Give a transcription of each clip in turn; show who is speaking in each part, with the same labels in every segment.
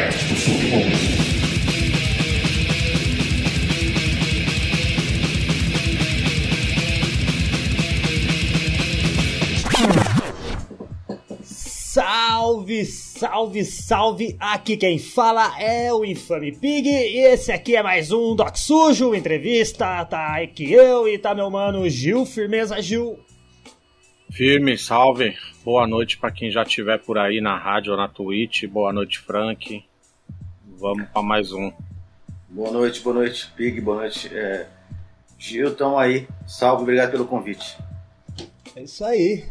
Speaker 1: podcast do Submundo.
Speaker 2: Salve, salve, salve! Aqui quem fala é o Infame Pig e esse aqui é mais um Doc Sujo, entrevista. Tá aqui eu e tá meu mano Gil, firmeza Gil.
Speaker 3: Firme, salve. Boa noite para quem já estiver por aí na rádio ou na Twitch. Boa noite, Frank. Vamos para mais um.
Speaker 4: Boa noite, boa noite, Pig, boa noite. É... Gil, tamo aí. Salve, obrigado pelo convite.
Speaker 2: É isso aí.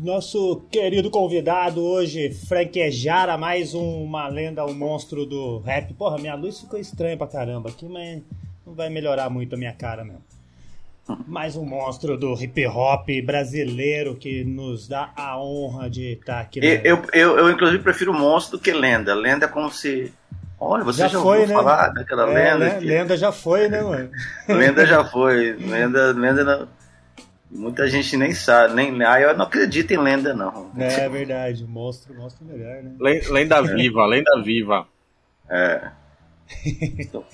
Speaker 2: Nosso querido convidado hoje, Frank Ejara, mais uma lenda, um monstro do rap. Porra, minha luz ficou estranha pra caramba aqui, mas não vai melhorar muito a minha cara mesmo. Mais um monstro do hip hop brasileiro que nos dá a honra de estar aqui.
Speaker 4: Eu, eu, eu, eu, inclusive, prefiro monstro do que lenda. Lenda é como se. Olha, você já, já foi, ouviu né? falar daquela é, lenda?
Speaker 2: Né? Que... Lenda já foi, né, mano?
Speaker 4: lenda já foi. Lenda, lenda não Muita gente nem sabe, nem. Ah, eu não acredito em lenda, não.
Speaker 2: É, é verdade, monstro, monstro melhor, né?
Speaker 3: Lenda viva, lenda viva.
Speaker 4: É.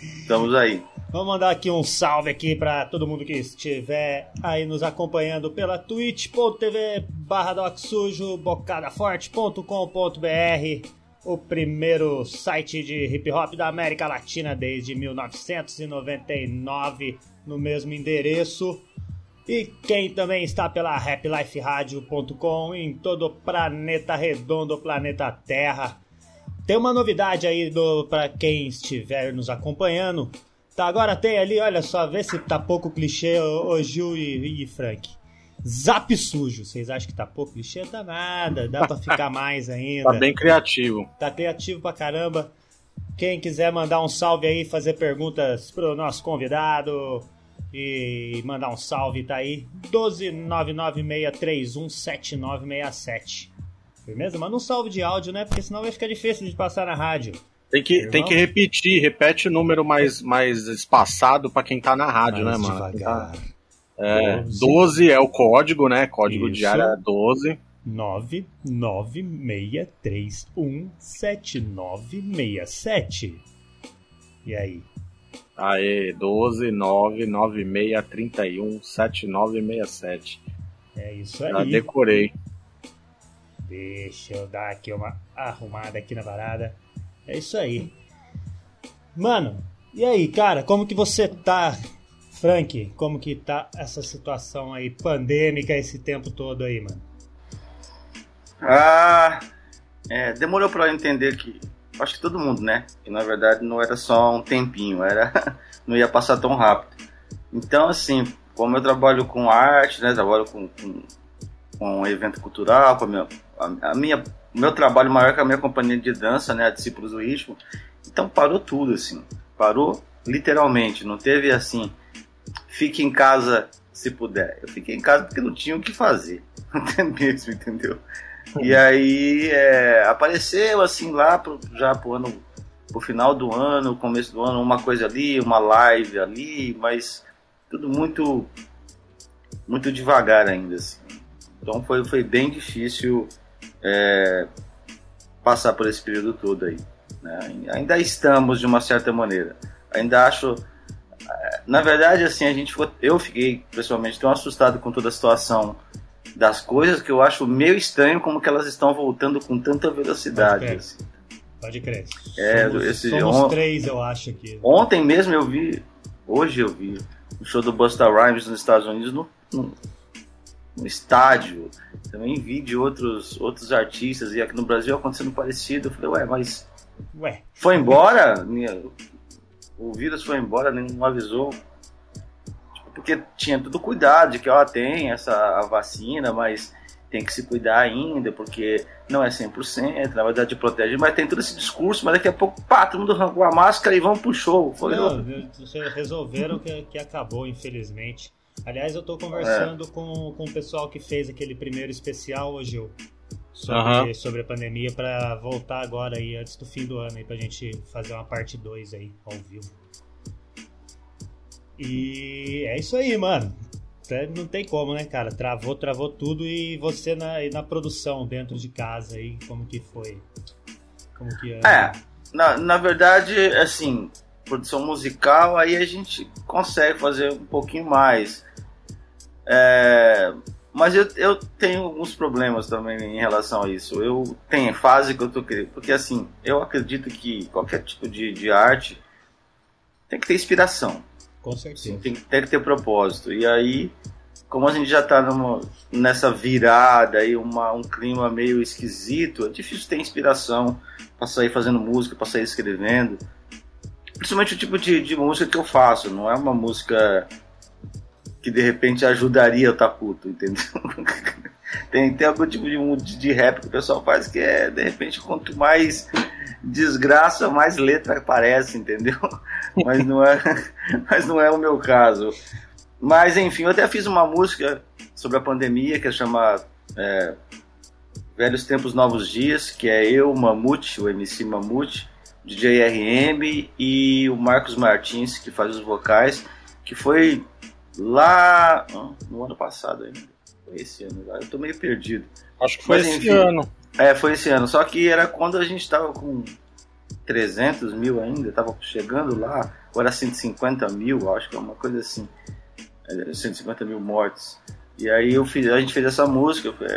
Speaker 4: Estamos aí.
Speaker 2: Vamos mandar aqui um salve aqui para todo mundo que estiver aí nos acompanhando pela twitch.tv barra docsujo, bocadaforte.com.br o primeiro site de hip hop da América Latina desde 1999 no mesmo endereço. E quem também está pela rapliferadio.com em todo o planeta redondo, planeta Terra. Tem uma novidade aí para quem estiver nos acompanhando. Tá, agora tem ali, olha só, vê se tá pouco clichê, ô, Gil e, e Frank. Zap sujo. Vocês acham que tá pouco clichê? Tá nada, dá pra ficar mais ainda.
Speaker 3: Tá bem criativo.
Speaker 2: Tá criativo pra caramba. Quem quiser mandar um salve aí, fazer perguntas pro nosso convidado, e mandar um salve, tá aí. 12996317967. Firmeza? Manda um salve de áudio, né? Porque senão vai ficar difícil de passar na rádio.
Speaker 3: Tem que, tem que repetir, repete o número mais, mais espaçado para quem tá na rádio,
Speaker 2: mais
Speaker 3: né, mano?
Speaker 2: Devagar.
Speaker 3: É, 12 é o código, né? Código Isso. diário é 12.
Speaker 2: 996317967. E aí?
Speaker 3: Aê, 12 996 31 7967.
Speaker 2: É isso aí.
Speaker 3: Já decorei.
Speaker 2: Deixa eu dar aqui uma arrumada aqui na parada. É isso aí. Mano, e aí, cara, como que você tá, Frank? Como que tá essa situação aí pandêmica esse tempo todo aí, mano?
Speaker 4: Ah, é, demorou para eu entender que acho que todo mundo, né? Que na verdade não era só um tempinho, era não ia passar tão rápido. Então, assim, como eu trabalho com arte, né? Trabalho com, com, com um evento cultural, com a minha, a, a minha, meu trabalho maior que a minha companhia de dança, né? A Discípulos do Ritmo. Então parou tudo, assim. Parou literalmente. Não teve assim, fique em casa se puder. Eu fiquei em casa porque não tinha o que fazer. Até mesmo, entendeu? E aí é, apareceu assim lá pro, já pro ano, pro final do ano, começo do ano, uma coisa ali, uma live ali, mas tudo muito muito devagar ainda assim. Então foi, foi bem difícil é, passar por esse período todo aí. Né? Ainda estamos de uma certa maneira. Ainda acho na verdade, assim, a gente ficou, eu fiquei pessoalmente tão assustado com toda a situação das coisas que eu acho meio estranho como que elas estão voltando com tanta velocidade.
Speaker 2: Pode crer. Assim. Pode crer.
Speaker 4: É,
Speaker 2: somos,
Speaker 4: esse,
Speaker 2: somos on... três, eu acho aqui.
Speaker 4: Ontem mesmo eu vi, hoje eu vi o show do Busta Rhymes nos Estados Unidos no, no, no, estádio. Também vi de outros, outros artistas e aqui no Brasil acontecendo parecido. Eu falei, ué, mas
Speaker 2: ué.
Speaker 4: foi embora? O vírus foi embora, não avisou porque tinha tudo cuidado de que ó, tem essa a vacina, mas tem que se cuidar ainda, porque não é 100%, na verdade protege, mas tem todo esse discurso, mas daqui a pouco, pá, todo mundo arrancou a máscara e vamos pro show.
Speaker 2: Foi não, resolveram que, que acabou, infelizmente. Aliás, eu tô conversando é. com, com o pessoal que fez aquele primeiro especial hoje, sobre, uhum. sobre a pandemia, para voltar agora aí, antes do fim do ano, aí, pra gente fazer uma parte 2 aí, ao vivo. E é isso aí, mano. Não tem como, né, cara? Travou, travou tudo e você na, na produção dentro de casa aí, como que foi?
Speaker 4: Como que é? é na, na verdade, assim, produção musical, aí a gente consegue fazer um pouquinho mais. É, mas eu, eu tenho alguns problemas também em relação a isso. Eu tenho fase que eu tô querendo. Porque assim, eu acredito que qualquer tipo de, de arte tem que ter inspiração.
Speaker 2: Com certeza.
Speaker 4: Tem, tem que ter propósito. E aí, como a gente já tá numa, nessa virada e uma, um clima meio esquisito, é difícil ter inspiração para sair fazendo música, para sair escrevendo. Principalmente o tipo de, de música que eu faço. Não é uma música que de repente ajudaria eu estar tá puto, entendeu? tem, tem algum tipo de, de rap que o pessoal faz que é, de repente, quanto mais desgraça, mais letra aparece, entendeu? Mas não é, mas não é o meu caso. Mas enfim, eu até fiz uma música sobre a pandemia que chama é, Velhos Tempos Novos Dias, que é eu, Mamute, o MC Mamute, DJ RM e o Marcos Martins, que faz os vocais, que foi lá no ano passado ainda. Foi esse ano, eu tô meio perdido.
Speaker 3: Acho que foi Mas, esse enfim, ano.
Speaker 4: É, foi esse ano. Só que era quando a gente tava com 300 mil ainda, tava chegando lá, agora 150 mil, acho que é uma coisa assim. 150 mil mortes. E aí eu fiz, a gente fez essa música, foi,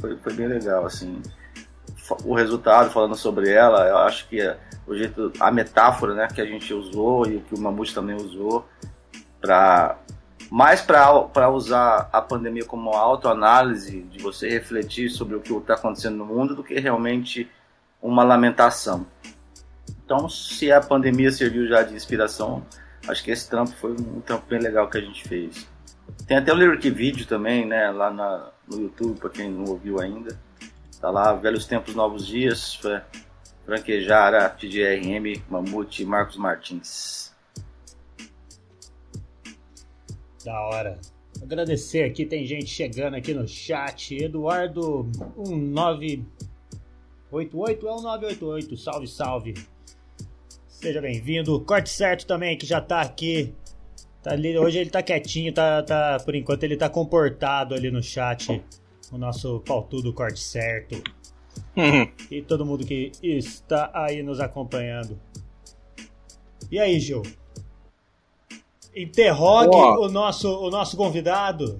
Speaker 4: foi, foi bem legal, assim. O resultado, falando sobre ela, eu acho que é o jeito, a metáfora né, que a gente usou e que o Mamute também usou para mais para usar a pandemia como autoanálise, de você refletir sobre o que está acontecendo no mundo, do que realmente uma lamentação. Então, se a pandemia serviu já de inspiração, acho que esse trampo foi um trampo bem legal que a gente fez. Tem até o Lyric Video também, né, lá na, no YouTube, para quem não ouviu ainda. Tá lá, Velhos Tempos, Novos Dias, Franquejara, TDRM, Mamute, Marcos Martins.
Speaker 2: Da hora. Agradecer aqui, tem gente chegando aqui no chat. Eduardo 1988 é o 988. Salve, salve. Seja bem-vindo. Corte certo também, que já tá aqui. Tá ali, hoje ele tá quietinho, tá, tá, por enquanto ele tá comportado ali no chat. O nosso pautudo corte certo. E todo mundo que está aí nos acompanhando. E aí, Gil? Interrogue o nosso, o nosso convidado.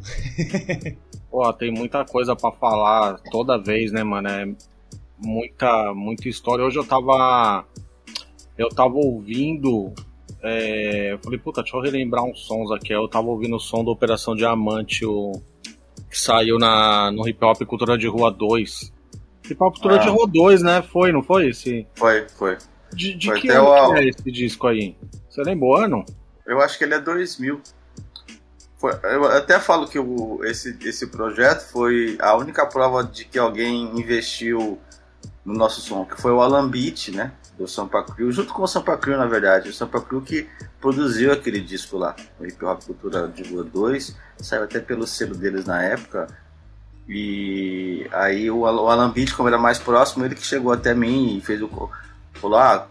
Speaker 3: Pô, tem muita coisa para falar toda vez, né, mano? É muita, muita história. Hoje eu tava. Eu tava ouvindo. É, eu falei, puta, deixa eu relembrar uns sons aqui. Eu tava ouvindo o som da Operação Diamante, o, que saiu na, no Hip Hop Cultura de Rua 2. Hip Hop Cultura ah. de Rua 2, né? Foi, não foi esse?
Speaker 4: Foi, foi.
Speaker 3: De, de foi que ano é esse disco aí? Você lembra o ano?
Speaker 4: Eu acho que ele é 2000. Foi, eu até falo que o, esse, esse projeto foi a única prova de que alguém investiu no nosso som, que foi o Alan Beat, né? Do Sampa Crew, junto com o Sampa Crew, na verdade. O Sampa Crew que produziu aquele disco lá, o Hip Hop Cultura de Rua 2, saiu até pelo selo deles na época. E aí o Alan Beat, como era mais próximo, ele que chegou até mim e fez o. Falou: ah,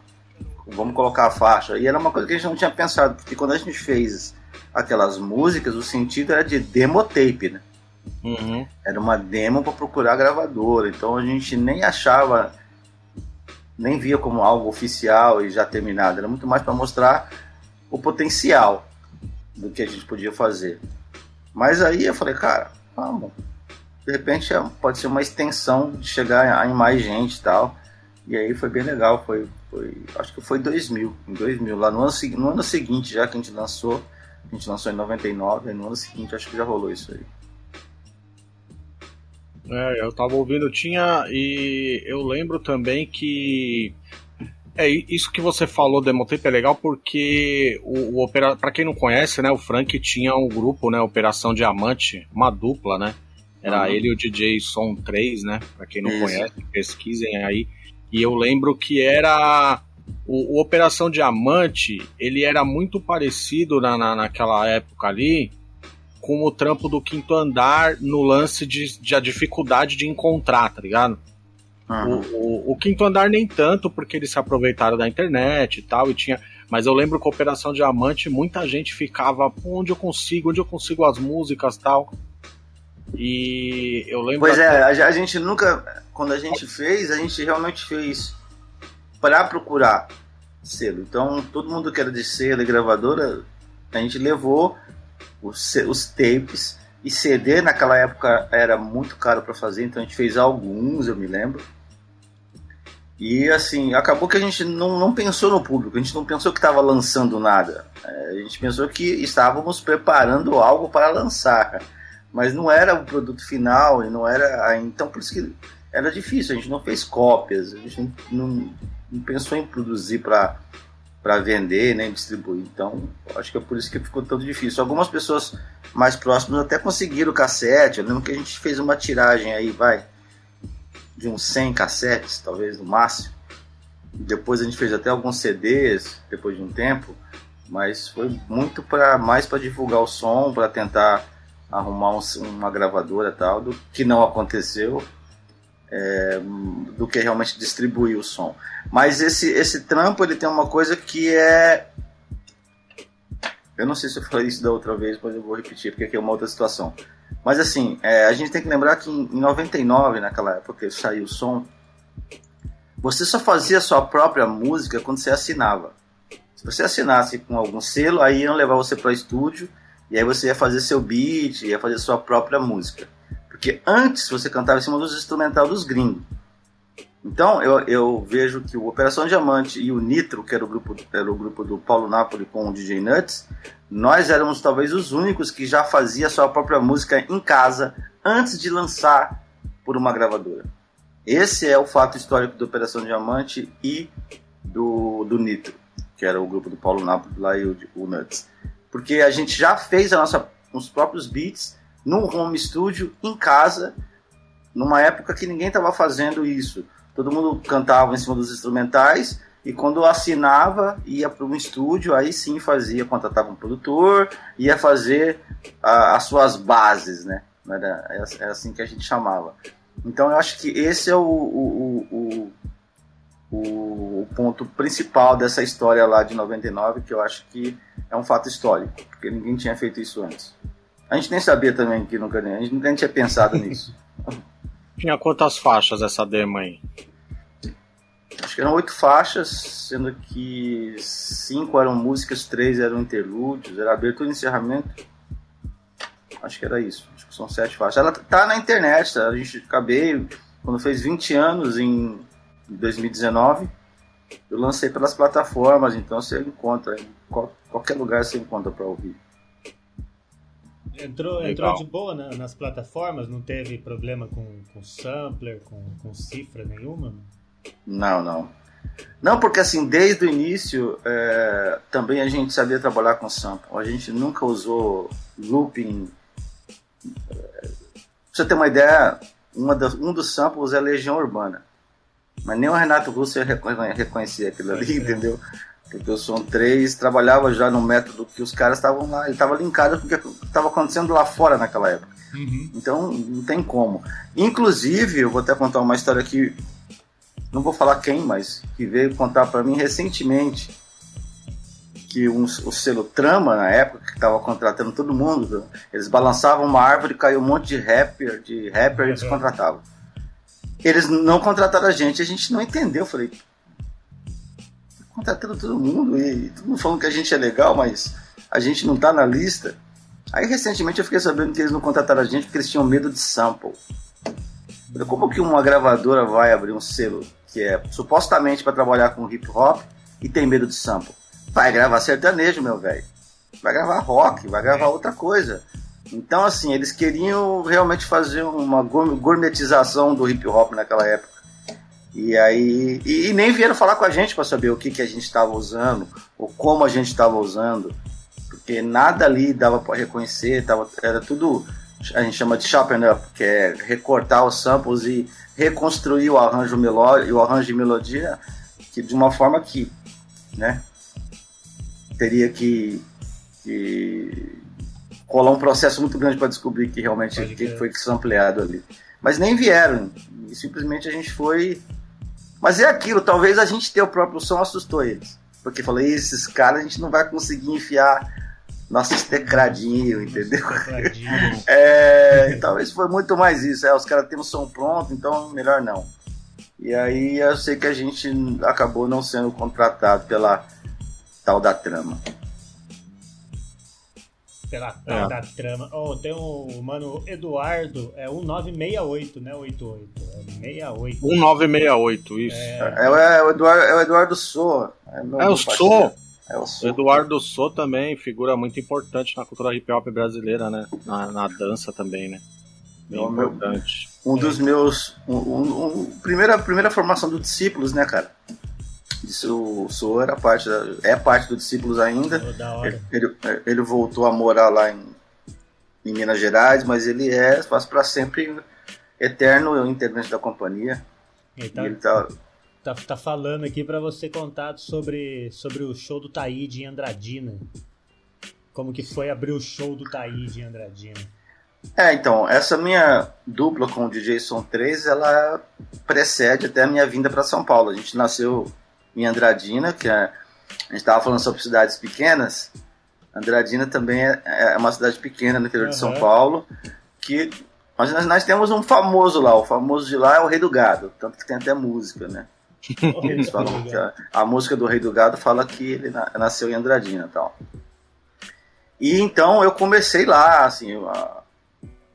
Speaker 4: vamos colocar a faixa. E era uma coisa que a gente não tinha pensado, porque quando a gente fez aquelas músicas, o sentido era de demo tape, né? Uhum. Era uma demo para procurar gravadora, então a gente nem achava, nem via como algo oficial e já terminado, era muito mais para mostrar o potencial do que a gente podia fazer. Mas aí eu falei, cara, vamos, de repente é, pode ser uma extensão de chegar em mais gente e tal. E aí foi bem legal, foi, foi acho que foi 2000, em 2000, lá no ano, no ano seguinte já que a gente lançou, a gente lançou em 99, no ano seguinte acho que já rolou isso aí.
Speaker 3: É, eu tava ouvindo, tinha, e eu lembro também que é isso que você falou Demotape é legal porque o, o opera, para quem não conhece, né, o Frank tinha um grupo, né, Operação Diamante, uma dupla, né? Era uhum. ele e o DJ Som 3, né? Para quem não isso. conhece, pesquisem aí. E eu lembro que era. O, o Operação Diamante, ele era muito parecido na, na, naquela época ali com o trampo do quinto andar no lance de, de a dificuldade de encontrar, tá ligado? Uhum. O, o, o, quinto andar nem tanto, porque eles se aproveitaram da internet e tal, e tinha. Mas eu lembro que Operação Diamante, muita gente ficava, onde eu consigo, onde eu consigo as músicas tal. E eu lembro.
Speaker 4: Pois é, a, gente nunca. Quando a gente fez, a gente realmente fez para procurar selo. Então, todo mundo que era de selo e gravadora, a gente levou os, os tapes e CD naquela época era muito caro para fazer, então a gente fez alguns, eu me lembro. E assim, acabou que a gente não, não pensou no público, a gente não pensou que estava lançando nada. É, a gente pensou que estávamos preparando algo para lançar. Mas não era o produto final e não era. Então por isso que era difícil, a gente não fez cópias, a gente não, não pensou em produzir para para vender, nem né, distribuir. Então, acho que é por isso que ficou tão difícil. Algumas pessoas mais próximas até conseguiram o cassete. Eu lembro que a gente fez uma tiragem aí, vai, de uns 100 cassetes, talvez no máximo. Depois a gente fez até alguns CDs depois de um tempo, mas foi muito para mais para divulgar o som, para tentar arrumar um, uma gravadora tal, do que não aconteceu é, do que realmente distribuir o som. Mas esse, esse trampo ele tem uma coisa que é. Eu não sei se eu falei isso da outra vez, mas eu vou repetir, porque aqui é uma outra situação. Mas assim, é, a gente tem que lembrar que em, em 99, naquela época que saiu o som, você só fazia sua própria música quando você assinava. Se você assinasse com algum selo, aí iam levar você para o estúdio e aí você ia fazer seu beat, ia fazer sua própria música. Porque antes você cantava em cima dos instrumentais dos gringos. Então eu, eu vejo que o Operação Diamante e o Nitro, que era o grupo, era o grupo do Paulo Napoli com o DJ Nuts, nós éramos talvez os únicos que já fazia sua própria música em casa antes de lançar por uma gravadora. Esse é o fato histórico do Operação Diamante e do, do Nitro, que era o grupo do Paulo Napoli lá e o, o Nuts. Porque a gente já fez a nossa, os próprios beats num home studio em casa, numa época que ninguém estava fazendo isso. Todo mundo cantava em cima dos instrumentais e quando assinava ia para um estúdio, aí sim fazia, contratava um produtor, ia fazer as suas bases, né? Era, era assim que a gente chamava. Então eu acho que esse é o, o, o, o, ponto principal dessa história lá de 99, que eu acho que é um fato histórico, porque ninguém tinha feito isso antes. A gente nem sabia também que nunca nem. A gente nem tinha pensado nisso.
Speaker 3: Tinha quantas faixas essa demo aí?
Speaker 4: Acho que eram oito faixas, sendo que cinco eram músicas, três eram interlúdios, era abertura e encerramento. Acho que era isso. Acho que são sete faixas. Ela tá na internet, tá? a gente acabei, quando fez 20 anos, em 2019, eu lancei pelas plataformas, então você encontra, em qualquer lugar você encontra para ouvir.
Speaker 2: Entrou, entrou de boa na, nas plataformas? Não teve problema com, com sampler, com, com cifra nenhuma?
Speaker 4: Não, não. Não, porque assim, desde o início é, também a gente sabia trabalhar com sample. A gente nunca usou looping. É, pra você ter uma ideia, uma das, um dos samples é Legião Urbana. Mas nem o Renato Russo ia reconhecer aquilo ali, é. entendeu? Porque o Som 3 trabalhava já no método que os caras estavam lá, ele estava linkado com o que estava acontecendo lá fora naquela época. Uhum. Então não tem como. Inclusive, eu vou até contar uma história aqui, não vou falar quem, mas que veio contar para mim recentemente que um, o selo Trama, na época, que estava contratando todo mundo, eles balançavam uma árvore, caiu um monte de rapper, de rapper e eles uhum. contratavam. Eles não contrataram a gente, a gente não entendeu. Eu falei, contratando todo mundo e todo mundo falando que a gente é legal, mas a gente não tá na lista. Aí recentemente eu fiquei sabendo que eles não contrataram a gente porque eles tinham medo de sample. Como que uma gravadora vai abrir um selo que é supostamente para trabalhar com hip hop e tem medo de sample? Vai gravar sertanejo, meu velho. Vai gravar rock, vai gravar outra coisa. Então, assim, eles queriam realmente fazer uma gourmetização do hip hop naquela época. E aí. E, e nem vieram falar com a gente para saber o que, que a gente estava usando, ou como a gente estava usando. Porque nada ali dava para reconhecer, tava, era tudo. A gente chama de sharpen up, que é recortar os samples e reconstruir o arranjo melódico, o arranjo de melodia que de uma forma que, né, teria que, que colar um processo muito grande para descobrir que realmente o que foi sampleado ali. Mas nem vieram, simplesmente a gente foi mas é aquilo, talvez a gente ter o próprio som assustou eles. Porque falei, esses caras a gente não vai conseguir enfiar nossos tecladinhos, entendeu? é, talvez foi muito mais isso. É, os caras têm o som pronto, então melhor não. E aí eu sei que a gente acabou não sendo contratado pela tal da trama.
Speaker 2: Pela tal é. da trama. Oh, tem o mano Eduardo, é 1968, né? 88. É 68.
Speaker 3: 1968, isso.
Speaker 4: É, é, é o, Eduardo, é o Eduardo So.
Speaker 3: É, é o So. É o so. Eduardo So também, figura muito importante na cultura hip hop brasileira, né? Na, na dança também, né? Bem importante.
Speaker 4: um dos meus. Um, um, um, primeira, primeira formação do Discípulos, né, cara? O Sou era parte da, é parte do Discípulos ainda. Oh, ele, ele, ele, voltou a morar lá em, em Minas Gerais, mas ele é para sempre eterno integrante da companhia.
Speaker 2: Ele tá, ele tá, tá, tá falando aqui para você contar sobre, sobre o show do Taíde em Andradina. Como que foi abrir o show do Taíde em Andradina?
Speaker 4: É, então, essa minha dupla com o DJ Som 3, ela precede até a minha vinda para São Paulo. A gente nasceu em Andradina, que é, a gente estava falando sobre cidades pequenas. Andradina também é, é uma cidade pequena no interior uhum. de São Paulo, que nós, nós temos um famoso lá, o famoso de lá é o Rei do Gado, tanto que tem até música, né? Eles falam que a, a, música do Rei do Gado fala que ele na, nasceu em Andradina tal. E então eu comecei lá, assim, eu, a,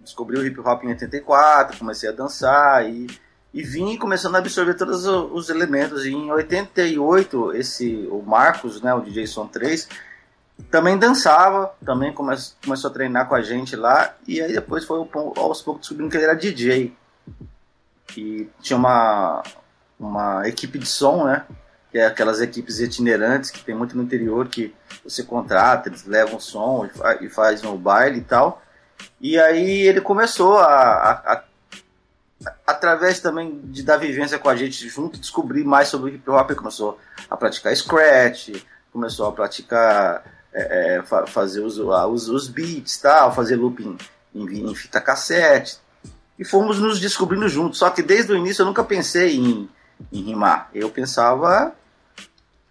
Speaker 4: descobri o hip hop em 84, comecei a dançar e, e vim começando a absorver todos os elementos. E em 88, esse, o Marcos, né, o DJ Som 3, também dançava, também come, começou a treinar com a gente lá. E aí depois foi aos poucos descobrindo que ele era DJ. E tinha uma, uma equipe de som, né? Que é aquelas equipes itinerantes que tem muito no interior que você contrata, eles levam som e faz no baile e tal. E aí ele começou a, a, a através também de da vivência com a gente junto, descobrir mais sobre o hip hop. Começou a praticar scratch, começou a praticar, é, é, fazer os, os, os, beats, tal, fazer looping em, em, fita cassete. E fomos nos descobrindo juntos. Só que desde o início eu nunca pensei em, em rimar. Eu pensava,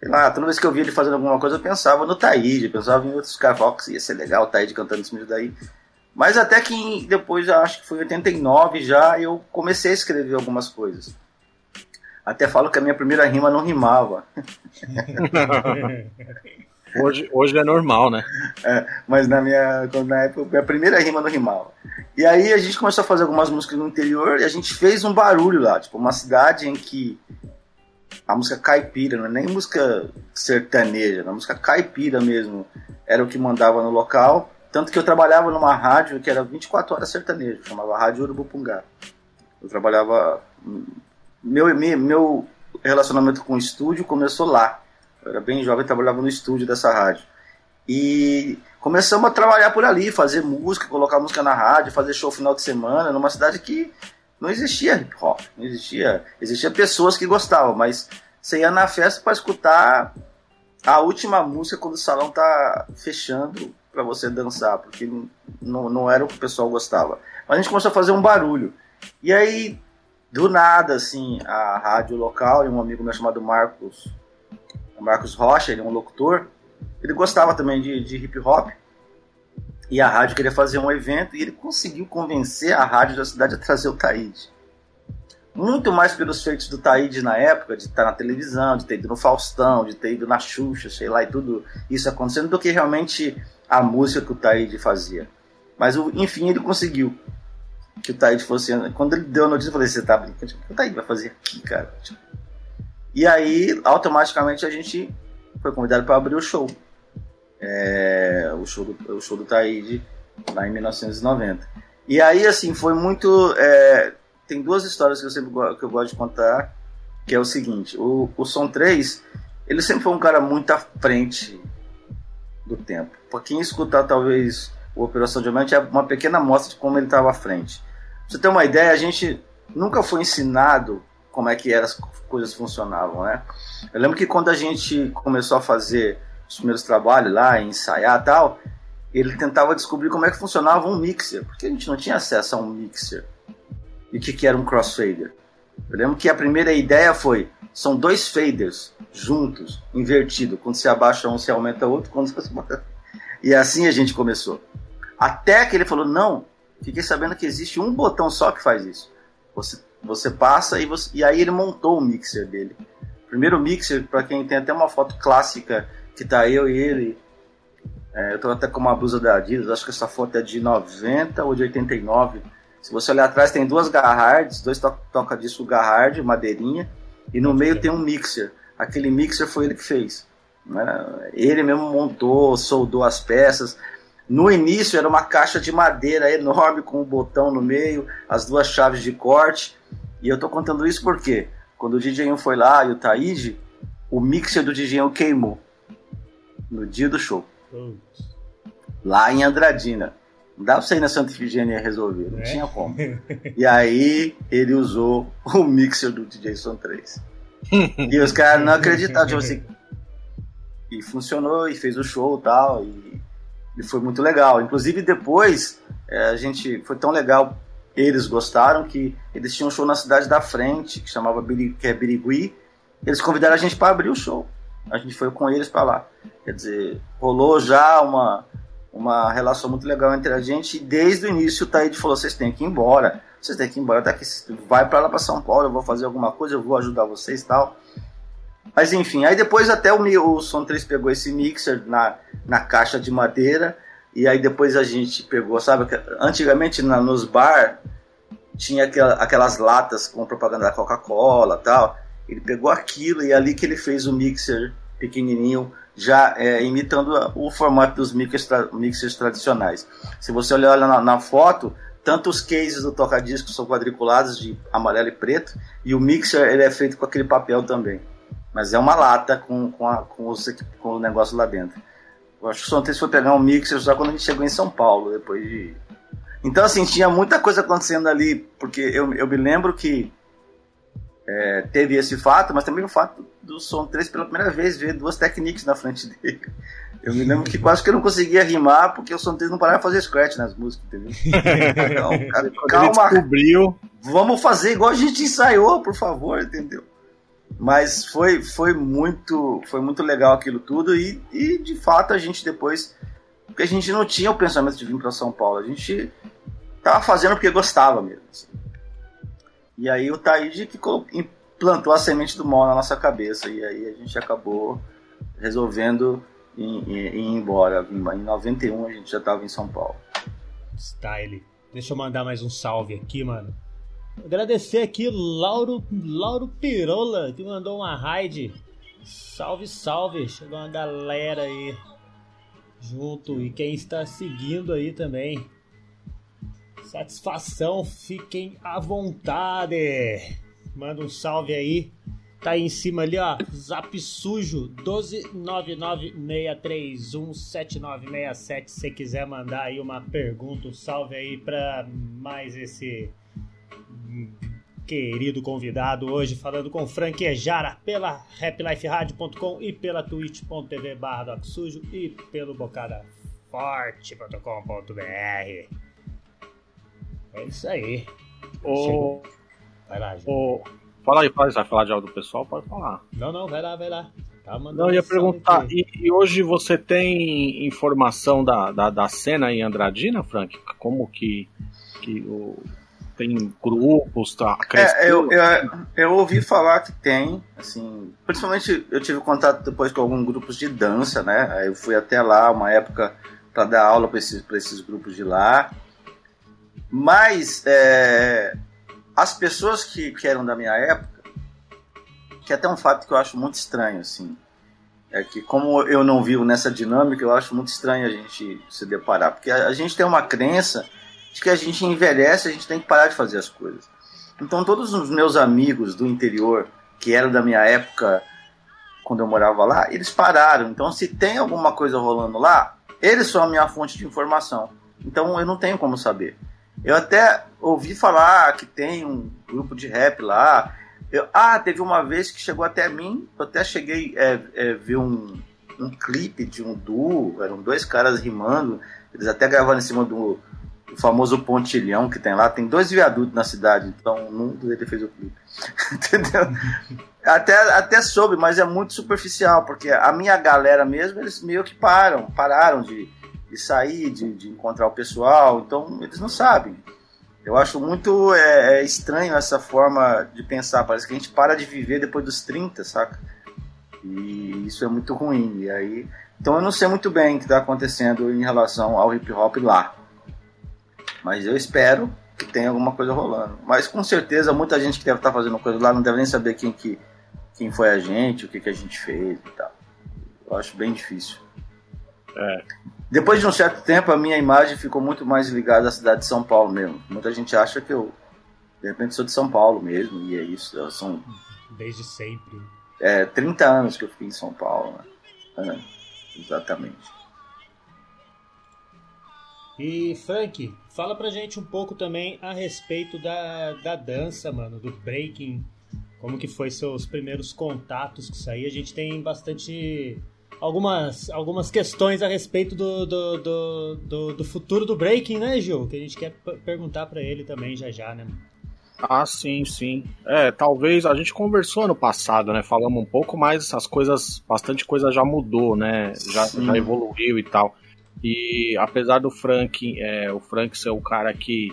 Speaker 4: sei lá, toda vez que eu via ele fazendo alguma coisa, eu pensava no Taíde, pensava em outros caras, que ia ser legal o Taíde cantando esse vídeo daí. Mas até que depois, acho que foi em 89 já, eu comecei a escrever algumas coisas. Até falo que a minha primeira rima não rimava.
Speaker 3: hoje, hoje é normal, né?
Speaker 4: É, mas na minha, na época, a primeira rima não rimava. E aí a gente começou a fazer algumas músicas no interior e a gente fez um barulho lá, tipo, uma cidade em que a música caipira, não é nem música sertaneja, a música caipira mesmo era o que mandava no local. Tanto que eu trabalhava numa rádio que era 24 horas sertanejo, chamava Rádio Urubupungá. Eu trabalhava. Meu, meu relacionamento com o estúdio começou lá. Eu era bem jovem, trabalhava no estúdio dessa rádio. E começamos a trabalhar por ali, fazer música, colocar música na rádio, fazer show final de semana, numa cidade que não existia hip hop, não existia. Existia pessoas que gostavam, mas você ia na festa para escutar a última música quando o salão tá fechando para você dançar, porque não, não era o que o pessoal gostava. Mas a gente começou a fazer um barulho. E aí, do nada, assim, a rádio local e um amigo meu chamado Marcos, Marcos Rocha, ele é um locutor, ele gostava também de, de hip hop. E a rádio queria fazer um evento e ele conseguiu convencer a rádio da cidade a trazer o Taíde. Muito mais pelos feitos do Taíde na época, de estar na televisão, de ter ido no Faustão, de ter ido na Xuxa, sei lá, e tudo isso acontecendo, do que realmente a música que o Taíde fazia. Mas, enfim, ele conseguiu que o Taíde fosse. Quando ele deu a notícia, eu falei: Você tá brincando? O que o Taíde vai fazer aqui, cara? E aí, automaticamente, a gente foi convidado para abrir o show. É, o, show do, o show do Taíde, lá em 1990. E aí, assim, foi muito. É, tem duas histórias que eu sempre que eu gosto de contar, que é o seguinte: o, o Som 3, ele sempre foi um cara muito à frente do tempo. Para quem escutar talvez o Operação Diamante é uma pequena amostra de como ele estava à frente. Pra você ter uma ideia, a gente nunca foi ensinado como é que as coisas funcionavam, né? Eu lembro que quando a gente começou a fazer os primeiros trabalhos lá, ensaiar tal, ele tentava descobrir como é que funcionava um mixer, porque a gente não tinha acesso a um mixer. E o que, que era um crossfader? Eu lembro que a primeira ideia foi são dois faders juntos, invertido. Quando se abaixa um, se aumenta outro. Quando. E assim a gente começou. Até que ele falou: não, fiquei sabendo que existe um botão só que faz isso. Você você passa e, você, e aí ele montou o mixer dele. Primeiro mixer, para quem tem até uma foto clássica que tá eu e ele. É, eu tô até com uma blusa da Adidas, acho que essa foto é de 90 ou de 89. Se você olhar atrás, tem duas Garhards, dois to toca-disco Garhard, madeirinha, e no meio tem um mixer. Aquele mixer foi ele que fez. Né? Ele mesmo montou, soldou as peças. No início era uma caixa de madeira enorme com um botão no meio, as duas chaves de corte. E eu tô contando isso porque quando o DJ foi lá e o Taíde, o mixer do DJ queimou no dia do show. Lá em Andradina. Não dá pra você ir na Santa Ifigênia resolver, não é? tinha como. E aí ele usou o mixer do DJ Son 3. e os caras não acreditavam, tipo assim. E funcionou, e fez o show tal, e, e foi muito legal. Inclusive depois, é, a gente. Foi tão legal, eles gostaram, que eles tinham um show na cidade da frente, que chamava que é Birigui. Eles convidaram a gente para abrir o show. A gente foi com eles para lá. Quer dizer, rolou já uma uma relação muito legal entre a gente. E desde o início o Taíde falou: vocês têm que ir embora, vocês têm que ir embora, daqui, vai para lá para São Paulo, eu vou fazer alguma coisa, eu vou ajudar vocês tal. Mas enfim, aí depois até o, o Som 3 pegou esse mixer na, na caixa de madeira. E aí depois a gente pegou, sabe? Antigamente na, nos bar tinha aquela, aquelas latas com propaganda da Coca-Cola tal. Ele pegou aquilo e é ali que ele fez o mixer pequenininho já é, imitando o formato dos mixers, tra mixers tradicionais. Se você olhar na, na foto, tanto os cases do toca-disco são quadriculados de amarelo e preto, e o mixer ele é feito com aquele papel também. Mas é uma lata com, com, a, com, os, com o negócio lá dentro. Eu acho que o Sontes foi pegar um mixer só quando a gente chegou em São Paulo, depois de... Então, assim, tinha muita coisa acontecendo ali, porque eu, eu me lembro que é, teve esse fato, mas também o fato do Som 3 pela primeira vez ver duas técnicas na frente dele. Eu me lembro que quase que eu não conseguia rimar porque o Som 3 não parava de fazer scratch nas músicas, entendeu? Então, cara, calma, descobriu. Vamos fazer igual a gente ensaiou, por favor, entendeu? Mas foi, foi muito foi muito legal aquilo tudo e, e de fato a gente depois porque a gente não tinha o pensamento de vir para São Paulo, a gente tava fazendo porque gostava mesmo. Assim. E aí o Taíde que implantou a semente do mal na nossa cabeça. E aí a gente acabou resolvendo ir, embora. Em 91 a gente já estava em São Paulo.
Speaker 2: Style. Deixa eu mandar mais um salve aqui, mano. Agradecer aqui Lauro, Lauro Pirola, que mandou uma raid. Salve, salve. Chegou uma galera aí junto. E quem está seguindo aí também. Satisfação, fiquem à vontade. Manda um salve aí. Tá aí em cima ali, ó. Zap sujo 12996317967. Se quiser mandar aí uma pergunta, um salve aí pra mais esse querido convidado hoje falando com Frank Ejara pela rapliferadio.com e pela twitch.tv barra sujo e pelo bocadaforte.com.br. É isso aí.
Speaker 3: O... Vai lá, gente. O... Fala aí, vai falar de algo do pessoal? Pode falar.
Speaker 2: Não, não, vai lá, vai lá.
Speaker 3: Tá não, eu ia perguntar, e, e, hoje você tem informação da, da, da, cena em Andradina, Frank? Como que, que o, tem grupos, tá?
Speaker 4: É, eu, eu, eu, ouvi falar que tem, assim, principalmente eu tive contato depois com alguns grupos de dança, né? Aí eu fui até lá uma época para dar aula para esses, esses grupos de lá. Mas é, as pessoas que, que eram da minha época, que é até um fato que eu acho muito estranho, assim, é que como eu não vivo nessa dinâmica, eu acho muito estranho a gente se deparar, porque a, a gente tem uma crença de que a gente envelhece, a gente tem que parar de fazer as coisas. Então todos os meus amigos do interior, que eram da minha época, quando eu morava lá, eles pararam. Então se tem alguma coisa rolando lá, eles são a minha fonte de informação. Então eu não tenho como saber. Eu até ouvi falar que tem um grupo de rap lá. Eu, ah, teve uma vez que chegou até mim, eu até cheguei é, é, ver um, um clipe de um duo, eram dois caras rimando, eles até gravaram em cima do, do famoso pontilhão que tem lá, tem dois viadutos na cidade, então num deles fez o clipe. Entendeu? Até, até soube, mas é muito superficial, porque a minha galera mesmo, eles meio que param, pararam de, de sair, de, de encontrar o pessoal, então eles não sabem. Eu acho muito é, é, estranho essa forma de pensar. Parece que a gente para de viver depois dos 30, saca? E isso é muito ruim. E aí, então eu não sei muito bem o que está acontecendo em relação ao hip hop lá. Mas eu espero que tenha alguma coisa rolando. Mas com certeza muita gente que deve estar tá fazendo coisa lá não deve nem saber quem, que, quem foi a gente, o que, que a gente fez e tal. Eu acho bem difícil. É. Depois de um certo tempo, a minha imagem ficou muito mais ligada à cidade de São Paulo mesmo. Muita gente acha que eu, de repente, sou de São Paulo mesmo, e é isso. São.
Speaker 2: Desde sempre.
Speaker 4: É, 30 anos que eu fiquei em São Paulo. Né? É, exatamente.
Speaker 2: E Frank, fala pra gente um pouco também a respeito da, da dança, mano, do breaking. Como que foi seus primeiros contatos com isso aí? A gente tem bastante algumas, algumas questões a respeito do, do, do, do, do futuro do breaking, né, Gil? Que a gente quer perguntar para ele também já já, né?
Speaker 3: Ah, sim, sim. É, talvez a gente conversou ano passado, né? Falamos um pouco, mas as coisas, bastante coisa já mudou, né? Já, já evoluiu e tal. E apesar do Frank, é, o Frank ser o cara que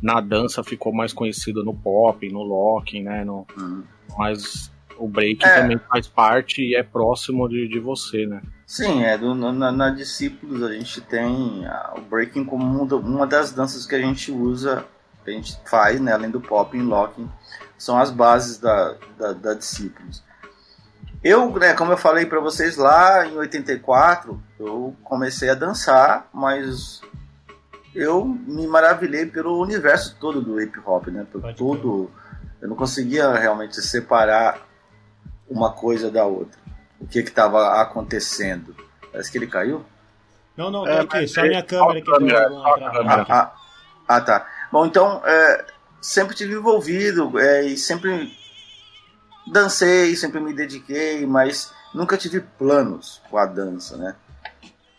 Speaker 3: na dança ficou mais conhecido no pop, no locking, né? No, uhum. Mas o break é. também faz parte e é próximo de, de você, né?
Speaker 4: Sim, é do, na, na Discípulos a gente tem a, o breaking como uma das danças que a gente usa, que a gente faz, né, além do pop e locking, são as bases da, da, da Discípulos. Eu, né, como eu falei para vocês lá em 84, eu comecei a dançar, mas eu me maravilhei pelo universo todo do hip hop, né? Por Pode tudo. Eu não conseguia realmente separar uma coisa da outra. O que estava acontecendo? Parece que ele caiu?
Speaker 2: Não, não, é, aqui, só a minha câmera que deu
Speaker 4: ah, ah, ah, tá. Bom, então, é, sempre tive envolvido é, e sempre dancei, sempre me dediquei, mas nunca tive planos com a dança, né?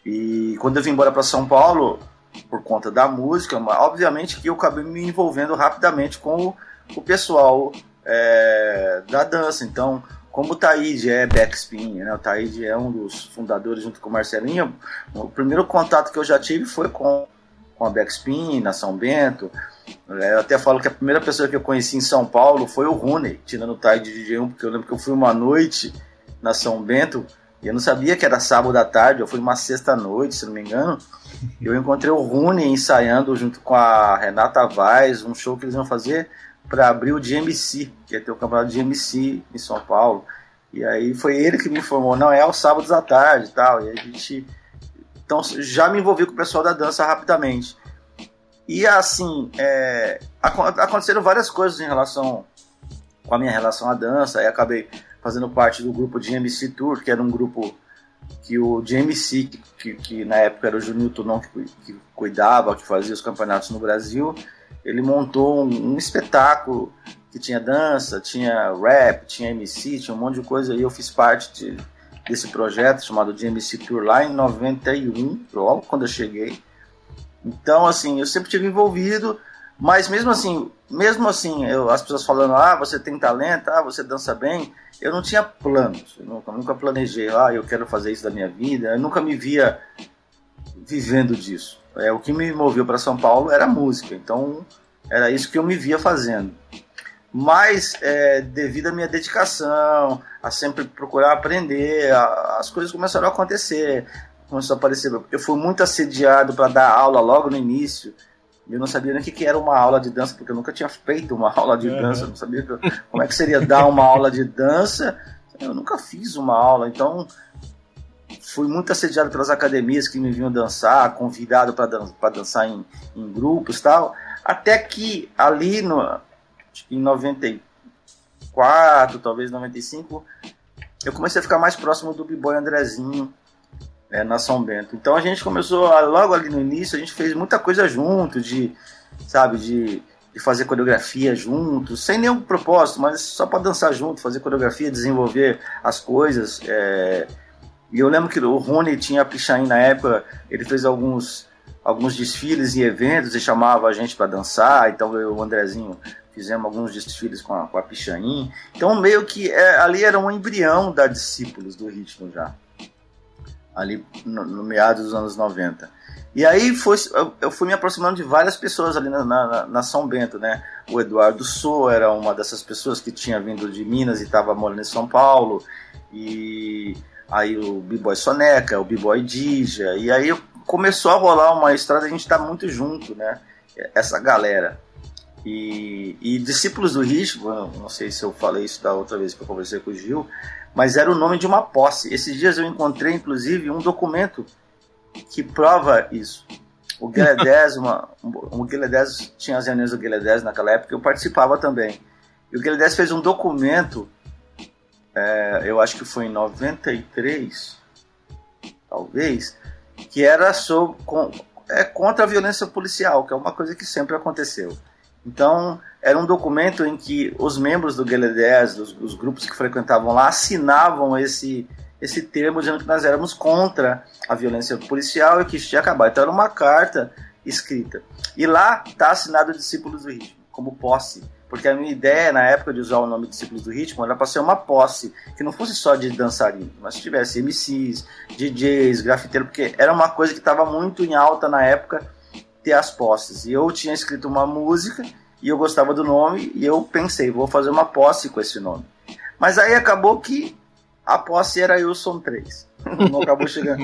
Speaker 4: E quando eu vim embora para São Paulo, por conta da música, obviamente que eu acabei me envolvendo rapidamente com o, o pessoal é, da dança. Então, como o Taíde é backspin, né? O Taíde é um dos fundadores junto com o Marcelinho. O primeiro contato que eu já tive foi com, com a backspin na São Bento. É, eu até falo que a primeira pessoa que eu conheci em São Paulo foi o Rune, tirando o Taíde de DJ1, porque eu lembro que eu fui uma noite na São Bento e eu não sabia que era sábado à tarde, eu fui uma sexta-noite, se não me engano. Eu encontrei o Rune ensaiando junto com a Renata Vaz, um show que eles iam fazer para abrir o GMC, que ia ter o campeonato de GMC em São Paulo. E aí foi ele que me informou, não, é aos sábados à tarde e tal. E a gente. Então já me envolvi com o pessoal da dança rapidamente. E assim, é, aconteceram várias coisas em relação com a minha relação à dança. Aí acabei fazendo parte do grupo GMC Tour, que era um grupo que o GMC, que, que na época era o Juninho Tunon que, que cuidava, que fazia os campeonatos no Brasil, ele montou um, um, espetáculo que tinha dança, tinha rap, tinha MC, tinha um monte de coisa. E eu fiz parte de, desse projeto chamado de MC Tour lá em 91, logo quando eu cheguei. Então, assim, eu sempre tive envolvido, mas mesmo assim, mesmo assim, eu, as pessoas falando, ah, você tem talento, ah, você dança bem, eu não tinha planos, eu nunca, nunca planejei, ah, eu quero fazer isso da minha vida, eu nunca me via vivendo disso. É, o que me moveu para São Paulo era música, então era isso que eu me via fazendo. Mas, é, devido à minha dedicação, a sempre procurar aprender, a, as coisas começaram a acontecer. Começou a aparecer. Eu fui muito assediado para dar aula logo no início. Eu não sabia nem o que era uma aula de dança, porque eu nunca tinha feito uma aula de dança. Eu não sabia como é que seria dar uma aula de dança. Eu nunca fiz uma aula, então fui muito assediado pelas academias que me vinham dançar, convidado para dan dançar em, em grupos tal. Até que ali no, em 94, talvez 95, eu comecei a ficar mais próximo do B-Boy Andrezinho é, na São Bento. Então a gente começou, a, logo ali no início, a gente fez muita coisa junto, de, sabe, de, de fazer coreografia junto, sem nenhum propósito, mas só para dançar junto, fazer coreografia, desenvolver as coisas. É, e eu lembro que o Rony tinha a Pichain na época, ele fez alguns, alguns desfiles e eventos e chamava a gente para dançar, então eu e o Andrezinho fizemos alguns desfiles com a, com a Pichain. Então meio que é, ali era um embrião da Discípulos do ritmo já. ali no, no meados dos anos 90. E aí foi, eu fui me aproximando de várias pessoas ali na, na, na São Bento, né? O Eduardo Sou era uma dessas pessoas que tinha vindo de Minas e estava morando em São Paulo. E aí o B-Boy Soneca, o B-Boy Dija. E aí começou a rolar uma estrada, a gente tá muito junto, né? Essa galera. E, e Discípulos do Ritmo, não sei se eu falei isso da outra vez que eu conversei com o Gil, mas era o nome de uma posse. Esses dias eu encontrei, inclusive, um documento que prova isso. O Guilherme uma, o Guilherme tinha as reuniões do Guilherme naquela época, eu participava também. E o Guilherme fez um documento, é, eu acho que foi em 93, talvez, que era sobre, com, é, contra a violência policial, que é uma coisa que sempre aconteceu. Então, era um documento em que os membros do Guilherme, os, os grupos que frequentavam lá, assinavam esse, esse termo dizendo que nós éramos contra a violência policial e que isso tinha acabado. Então era uma carta escrita. E lá está assinado Discípulos do Ritmo, como posse. Porque a minha ideia na época de usar o nome Discípulos do Ritmo era para ser uma posse, que não fosse só de dançarino, mas tivesse MCs, DJs, grafiteiro, porque era uma coisa que estava muito em alta na época ter as posses. E eu tinha escrito uma música e eu gostava do nome e eu pensei, vou fazer uma posse com esse nome. Mas aí acabou que a posse era Wilson 3. Não acabou chegando.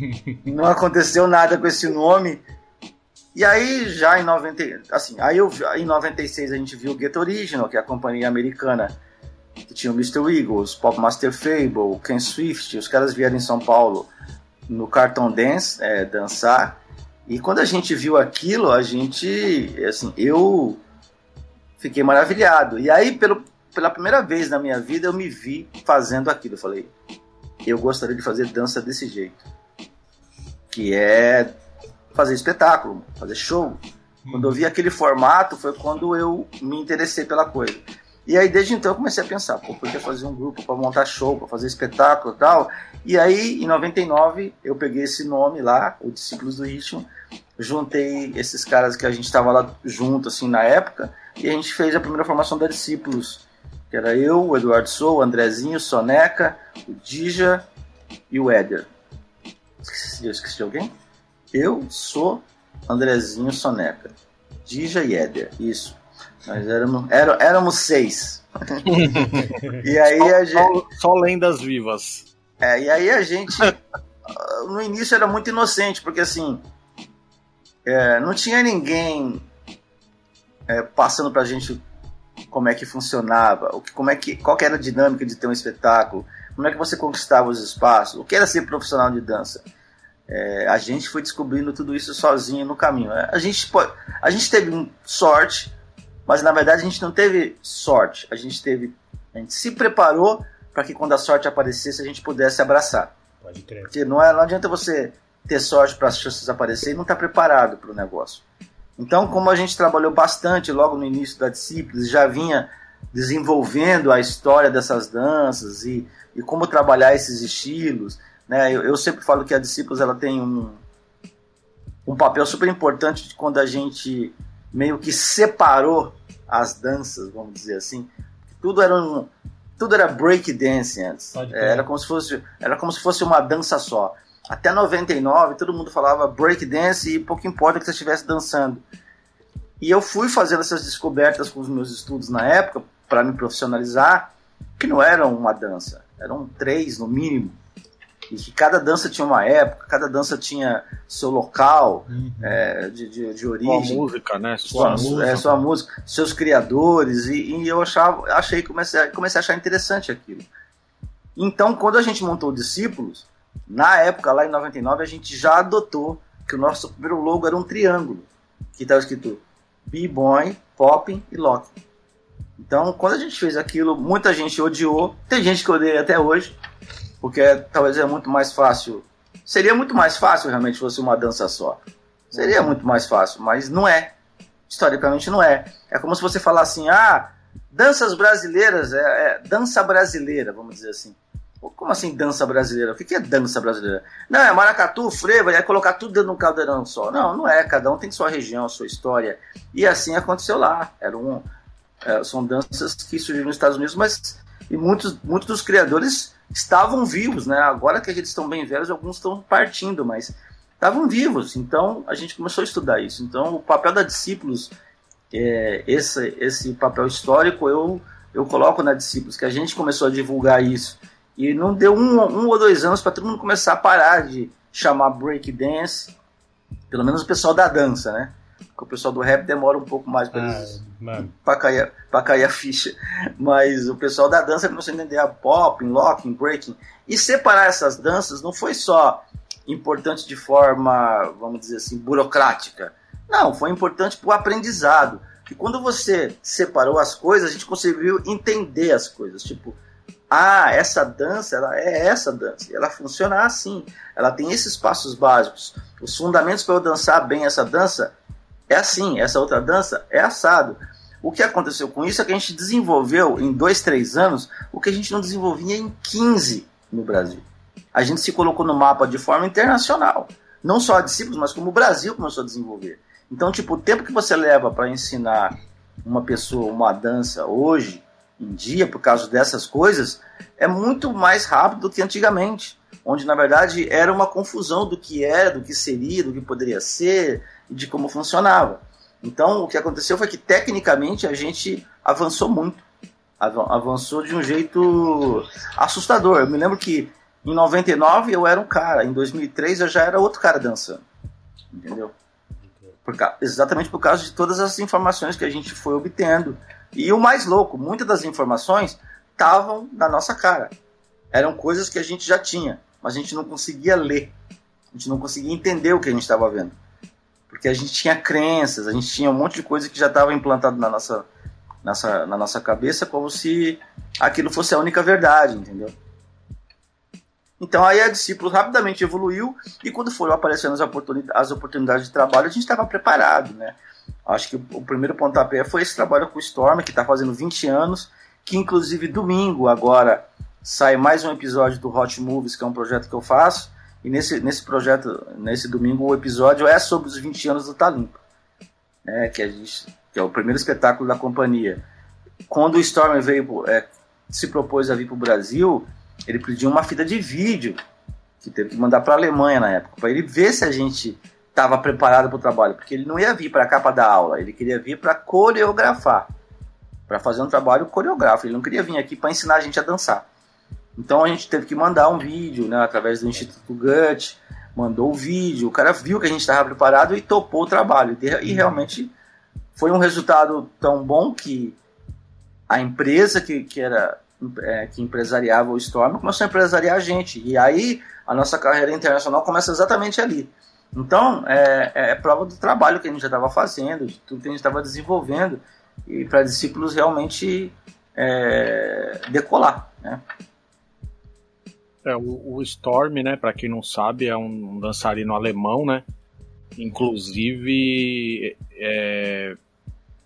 Speaker 4: Não aconteceu nada com esse nome. E aí, já em 90, assim, aí eu, em 96 a gente viu o Get Original, que é a companhia americana que tinha o Mr. Eagles, Pop Master Fable, Ken Swift, os caras vieram em São Paulo no Carton Dance é, dançar. E quando a gente viu aquilo, a gente, assim, eu fiquei maravilhado. E aí, pelo, pela primeira vez na minha vida, eu me vi fazendo aquilo. Eu falei, eu gostaria de fazer dança desse jeito. Que é fazer espetáculo, fazer show. Quando eu vi aquele formato, foi quando eu me interessei pela coisa. E aí, desde então, eu comecei a pensar, pô, podia fazer um grupo para montar show, para fazer espetáculo e tal. E aí, em 99, eu peguei esse nome lá, o Discípulos do Ritmo, juntei esses caras que a gente estava lá junto, assim, na época, e a gente fez a primeira formação da Discípulos, que era eu, o Eduardo Sou, o Andrezinho, o Soneca, o Dija e o Éder. Esqueci, esqueci de alguém? Eu sou Andrezinho Soneca. Dija e Éder, isso. Nós éramos, era, éramos seis.
Speaker 3: e aí só, a gente. Só, só lendas vivas.
Speaker 4: É, e aí a gente. no início era muito inocente, porque assim. É, não tinha ninguém é, passando pra gente como é que funcionava, o que, como é que, qual que era a dinâmica de ter um espetáculo, como é que você conquistava os espaços, o que era ser profissional de dança. É, a gente foi descobrindo tudo isso sozinho no caminho. A gente, a gente teve sorte, mas na verdade a gente não teve sorte. A gente teve, a gente se preparou para que quando a sorte aparecesse a gente pudesse abraçar. Pode crer. Porque não, é, não adianta você ter sorte para as chances aparecerem e não estar tá preparado para o negócio. Então, como a gente trabalhou bastante logo no início da disciplina, já vinha desenvolvendo a história dessas danças e, e como trabalhar esses estilos, né? Eu, eu, sempre falo que a discípulos ela tem um, um papel super importante quando a gente meio que separou as danças, vamos dizer assim. Tudo era um, tudo era break dance antes. Era como se fosse era como se fosse uma dança só. Até 99, todo mundo falava break dance e pouco importa que você estivesse dançando. E eu fui fazendo essas descobertas com os meus estudos na época, para me profissionalizar, que não eram uma dança, eram três no mínimo. E que cada dança tinha uma época, cada dança tinha seu local uhum. é, de, de, de, origem.
Speaker 3: Sua música, né?
Speaker 4: Sua, sua música. É, sua música, seus criadores, e, e eu achava, achei, comecei, comecei a achar interessante aquilo. Então, quando a gente montou Discípulos, na época, lá em 99, a gente já adotou que o nosso primeiro logo era um triângulo, que estava escrito B-Boy, Popping e Lock. Então, quando a gente fez aquilo, muita gente odiou, tem gente que odeia até hoje, porque talvez é muito mais fácil. Seria muito mais fácil realmente fosse uma dança só. Seria muito mais fácil, mas não é. Historicamente não é. É como se você falasse assim: ah, danças brasileiras, é, é dança brasileira, vamos dizer assim. Como assim dança brasileira? O que é dança brasileira? Não, é maracatu, frevo, é colocar tudo dentro de um caldeirão só. Não, não é. Cada um tem sua região, sua história. E assim aconteceu lá. Era um, é, são danças que surgiram nos Estados Unidos, mas e muitos, muitos dos criadores estavam vivos, né? Agora que eles estão bem velhos, alguns estão partindo, mas estavam vivos. Então a gente começou a estudar isso. Então o papel da discípulos, é, esse, esse papel histórico, eu, eu coloco na discípulos, que a gente começou a divulgar isso. E não deu um, um ou dois anos para todo mundo começar a parar de chamar breakdance, pelo menos o pessoal da dança, né? Porque o pessoal do rap demora um pouco mais para ah, cair, cair a ficha. Mas o pessoal da dança começou a entender a pop, locking, breaking. E separar essas danças não foi só importante de forma, vamos dizer assim, burocrática. Não, foi importante para o aprendizado. E quando você separou as coisas, a gente conseguiu entender as coisas. Tipo, ah, essa dança, ela é essa dança. Ela funciona assim. Ela tem esses passos básicos. Os fundamentos para eu dançar bem essa dança é assim. Essa outra dança é assado. O que aconteceu com isso é que a gente desenvolveu em dois, três anos o que a gente não desenvolvia em 15 no Brasil a gente se colocou no mapa de forma internacional. Não só a discípulos, mas como o Brasil começou a desenvolver. Então, tipo, o tempo que você leva para ensinar uma pessoa uma dança hoje, em dia, por causa dessas coisas, é muito mais rápido do que antigamente. Onde, na verdade, era uma confusão do que era, do que seria, do que poderia ser e de como funcionava. Então, o que aconteceu foi que, tecnicamente, a gente avançou muito. Avançou de um jeito assustador. Eu me lembro que em 99 eu era um cara, em 2003 eu já era outro cara dançando. Entendeu? Por, exatamente por causa de todas as informações que a gente foi obtendo. E o mais louco, muitas das informações estavam na nossa cara. Eram coisas que a gente já tinha, mas a gente não conseguia ler. A gente não conseguia entender o que a gente estava vendo. Porque a gente tinha crenças, a gente tinha um monte de coisa que já estava implantado na nossa, nossa, na nossa cabeça como se aquilo fosse a única verdade, entendeu? Então aí a discípulo rapidamente evoluiu e quando foram aparecendo as oportunidades, as oportunidades de trabalho, a gente estava preparado, né? Acho que o primeiro pontapé foi esse trabalho com o Storm, que está fazendo 20 anos, que inclusive domingo agora sai mais um episódio do Hot Movies, que é um projeto que eu faço, e nesse, nesse projeto, nesse domingo, o episódio é sobre os 20 anos do Talimpo, né? que, a gente, que é o primeiro espetáculo da companhia. Quando o Storm veio, é, se propôs a vir para o Brasil, ele pediu uma fita de vídeo que teve que mandar para a Alemanha na época, para ele ver se a gente estava preparado para o trabalho, porque ele não ia vir para cá para dar aula, ele queria vir para coreografar, para fazer um trabalho coreográfico. Ele não queria vir aqui para ensinar a gente a dançar. Então a gente teve que mandar um vídeo, né, através do Instituto Gut, mandou o vídeo, o cara viu que a gente estava preparado e topou o trabalho. E realmente foi um resultado tão bom que a empresa que, que era é, que empresariava o Storm começou a empresariar a gente. E aí a nossa carreira internacional começa exatamente ali. Então, é, é, é prova do trabalho que a gente já estava fazendo, de tudo que a gente estava desenvolvendo, e para discípulos realmente é, decolar. Né?
Speaker 3: É, o, o, Storm, né, para quem não sabe, é um dançarino alemão, né? Inclusive, é,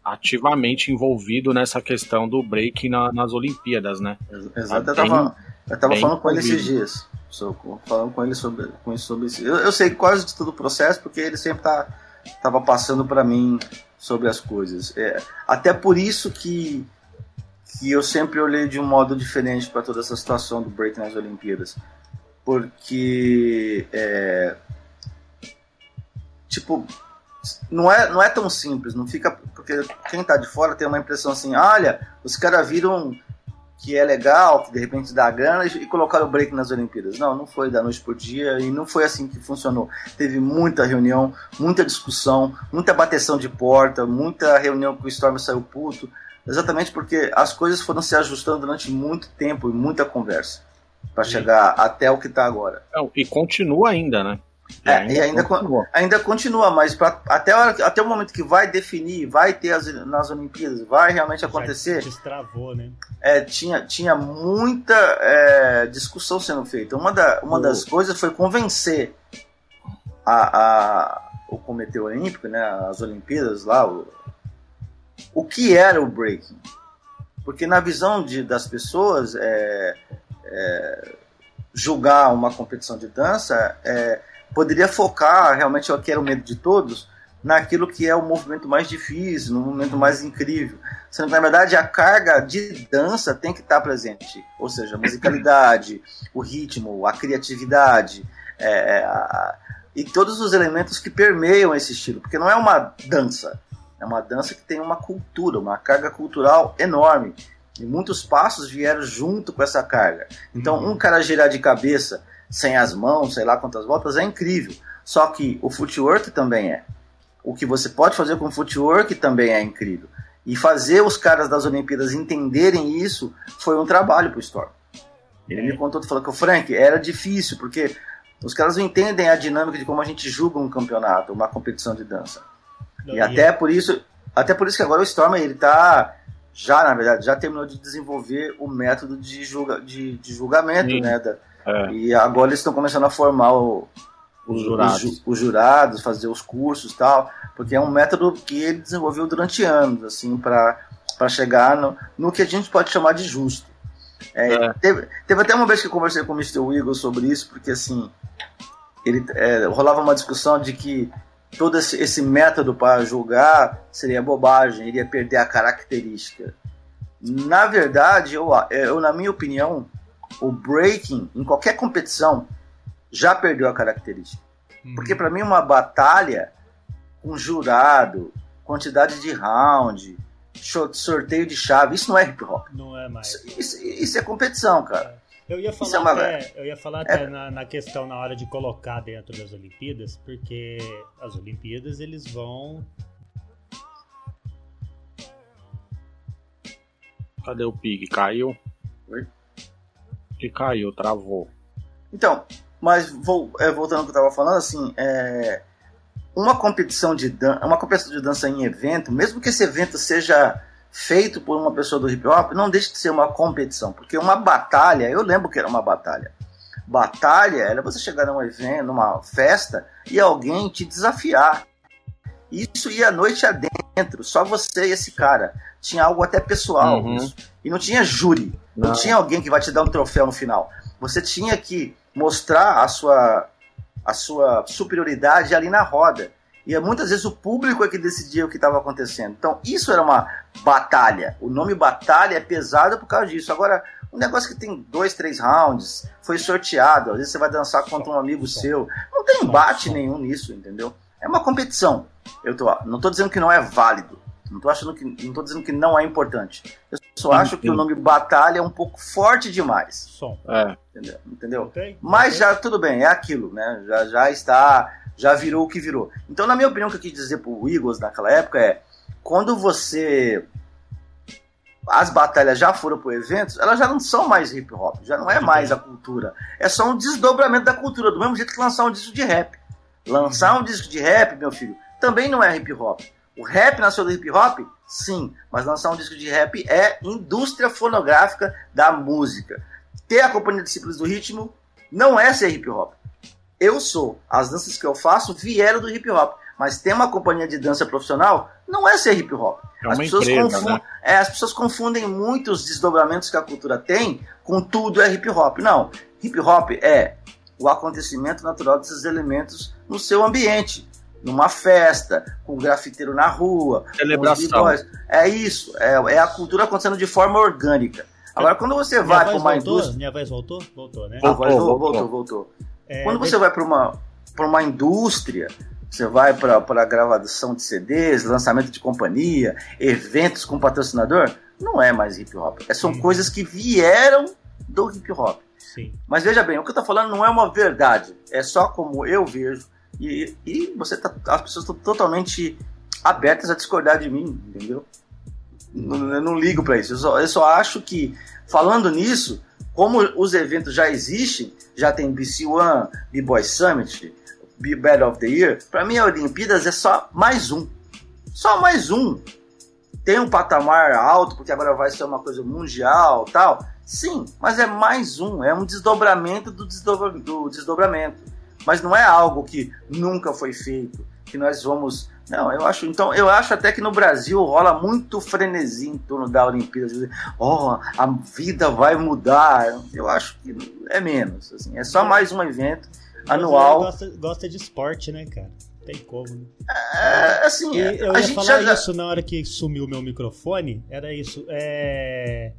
Speaker 3: ativamente envolvido nessa questão do break na, nas Olimpíadas, né?
Speaker 4: Exato, eu tava, eu tava falando com ele esses dias. Falando com ele sobre, com isso, sobre isso. Eu, eu sei quase de todo o processo, porque ele sempre tá, tava passando para mim sobre as coisas. É, até por isso que, que eu sempre olhei de um modo diferente para toda essa situação do break nas Olimpíadas. Porque. É, tipo, não é, não é tão simples, não fica. Porque quem está de fora tem uma impressão assim: olha, os caras viram que é legal, que de repente dá grana e colocaram o break nas Olimpíadas. Não, não foi da noite por dia e não foi assim que funcionou. Teve muita reunião, muita discussão, muita bateção de porta, muita reunião que o Storm saiu puto, exatamente porque as coisas foram se ajustando durante muito tempo e muita conversa para chegar até o que está agora.
Speaker 3: e continua ainda, né?
Speaker 4: É, ainda e ainda continua, ainda continua mas pra, até, hora, até o momento que vai definir, vai ter as, nas Olimpíadas, vai realmente acontecer. Já
Speaker 2: destravou, né?
Speaker 4: É, tinha, tinha muita é, discussão sendo feita. Uma, da, uma das coisas foi convencer a, a, o Comitê Olímpico, né, as Olimpíadas lá, o, o que era o breaking. Porque na visão de, das pessoas, é, é, julgar uma competição de dança é poderia focar realmente o que era o medo de todos naquilo que é o movimento mais difícil, no momento mais incrível. Sendo que, na verdade, a carga de dança tem que estar presente. Ou seja, a musicalidade, o ritmo, a criatividade, é, a, e todos os elementos que permeiam esse estilo. Porque não é uma dança, é uma dança que tem uma cultura, uma carga cultural enorme. E muitos passos vieram junto com essa carga. Então, um cara girar de cabeça sem as mãos, sei lá quantas voltas, é incrível. Só que o footwork também é. O que você pode fazer com o footwork também é incrível. E fazer os caras das Olimpíadas entenderem isso foi um trabalho pro Storm. Ele me contou, falou que o Frank era difícil, porque os caras não entendem a dinâmica de como a gente julga um campeonato, uma competição de dança. Não, e até por isso, até por isso que agora o Storm ele tá já, na verdade, já terminou de desenvolver o método de, julga, de, de julgamento, Sim. né? Da, é. E agora eles estão começando a formar o,
Speaker 3: os jurados.
Speaker 4: Os, os, jurados, fazer os cursos e tal, porque é um método que ele desenvolveu durante anos, assim, para chegar no, no que a gente pode chamar de justo. É, é. Teve, teve até uma vez que eu conversei com o Mr. Wiggle sobre isso, porque assim, ele é, rolava uma discussão de que todo esse, esse método para julgar seria bobagem, iria perder a característica. Na verdade, eu, eu, na minha opinião, o breaking em qualquer competição já perdeu a característica. Uhum. Porque para mim uma batalha com jurado, quantidade de round, sorteio de chave, isso não é hip hop.
Speaker 2: Não é mais.
Speaker 4: Isso, isso, isso é competição, cara.
Speaker 2: É. Eu ia falar é até, eu ia falar até é. na, na, questão na hora de colocar dentro das Olimpíadas, porque as Olimpíadas eles vão.
Speaker 3: Cadê o Pig? Caiu?
Speaker 4: Oi?
Speaker 3: Que caiu, travou.
Speaker 4: Então, mas vou, é, voltando ao que eu estava falando, assim, é, uma competição de dança, uma competição de dança em evento, mesmo que esse evento seja feito por uma pessoa do hip hop, não deixa de ser uma competição, porque uma batalha, eu lembro que era uma batalha. Batalha era você chegar num evento, numa festa e alguém te desafiar. Isso ia a noite adentro, só você e esse cara. Tinha algo até pessoal. Uhum. Isso. E não tinha júri. Não. não tinha alguém que vai te dar um troféu no final. Você tinha que mostrar a sua, a sua superioridade ali na roda. E muitas vezes o público é que decidia o que estava acontecendo. Então, isso era uma batalha. O nome batalha é pesado por causa disso. Agora, um negócio que tem dois, três rounds, foi sorteado, às vezes você vai dançar contra um amigo seu. Não tem embate nenhum nisso, entendeu? É uma competição. Eu tô, não estou dizendo que não é válido. Não estou achando que, não tô dizendo que não é importante. Eu só sim, acho sim. que o nome batalha é um pouco forte demais.
Speaker 2: Som.
Speaker 4: É. Entendeu? Entendeu? Okay. Mas okay. já tudo bem, é aquilo, né? Já, já está já virou o que virou. Então, na minha opinião, o que eu quis dizer pro Eagles naquela época é quando você. As batalhas já foram pro evento, elas já não são mais hip hop, já não é mais a cultura. É só um desdobramento da cultura, do mesmo jeito que lançar um disco de rap. Lançar um disco de rap, meu filho, também não é hip hop. O rap nasceu do hip hop? Sim, mas lançar um disco de rap é indústria fonográfica da música. Ter a companhia de discípulos do ritmo não é ser hip hop eu sou. As danças que eu faço vieram do hip hop. Mas ter uma companhia de dança profissional não é ser hip hop.
Speaker 3: É as, pessoas empresa, confundem, né?
Speaker 4: é, as pessoas confundem muitos desdobramentos que a cultura tem com tudo é hip hop. Não. Hip hop é o acontecimento natural desses elementos no seu ambiente. Numa festa, com o grafiteiro na rua,
Speaker 3: celebração.
Speaker 4: É isso, é, é a cultura acontecendo de forma orgânica. Agora, quando você vai para uma
Speaker 2: voltou?
Speaker 4: indústria.
Speaker 2: Minha voz voltou? Voltou, né?
Speaker 4: Voltou, a voz voltou, voltou. voltou. É, Quando você vai para uma, uma indústria, você vai para a gravação de CDs, lançamento de companhia, eventos com patrocinador, não é mais hip hop. É, são coisas que vieram do hip hop.
Speaker 2: Sim.
Speaker 4: Mas veja bem, o que eu estou falando não é uma verdade, é só como eu vejo. E, e você tá, as pessoas estão totalmente abertas a discordar de mim, entendeu? Não, eu não ligo para isso. Eu só, eu só acho que, falando nisso, como os eventos já existem, já tem BC One, B-Boy Summit, B Battle of the Year, para mim a Olimpíadas é só mais um. Só mais um. Tem um patamar alto, porque agora vai ser uma coisa mundial tal. Sim, mas é mais um, é um desdobramento do, desdobra, do desdobramento. Mas não é algo que nunca foi feito, que nós vamos não, eu acho. Então, eu acho até que no Brasil rola muito frenesi em torno da Olimpíada. Oh, a vida vai mudar. Eu acho que é menos. Assim, é só mais um evento anual.
Speaker 2: Gosta, gosta de esporte, né, cara? tem como, né?
Speaker 4: É, assim,
Speaker 2: E
Speaker 4: a
Speaker 2: eu ia
Speaker 4: gente
Speaker 2: falar
Speaker 4: já...
Speaker 2: isso na hora que sumiu meu microfone. Era isso. É...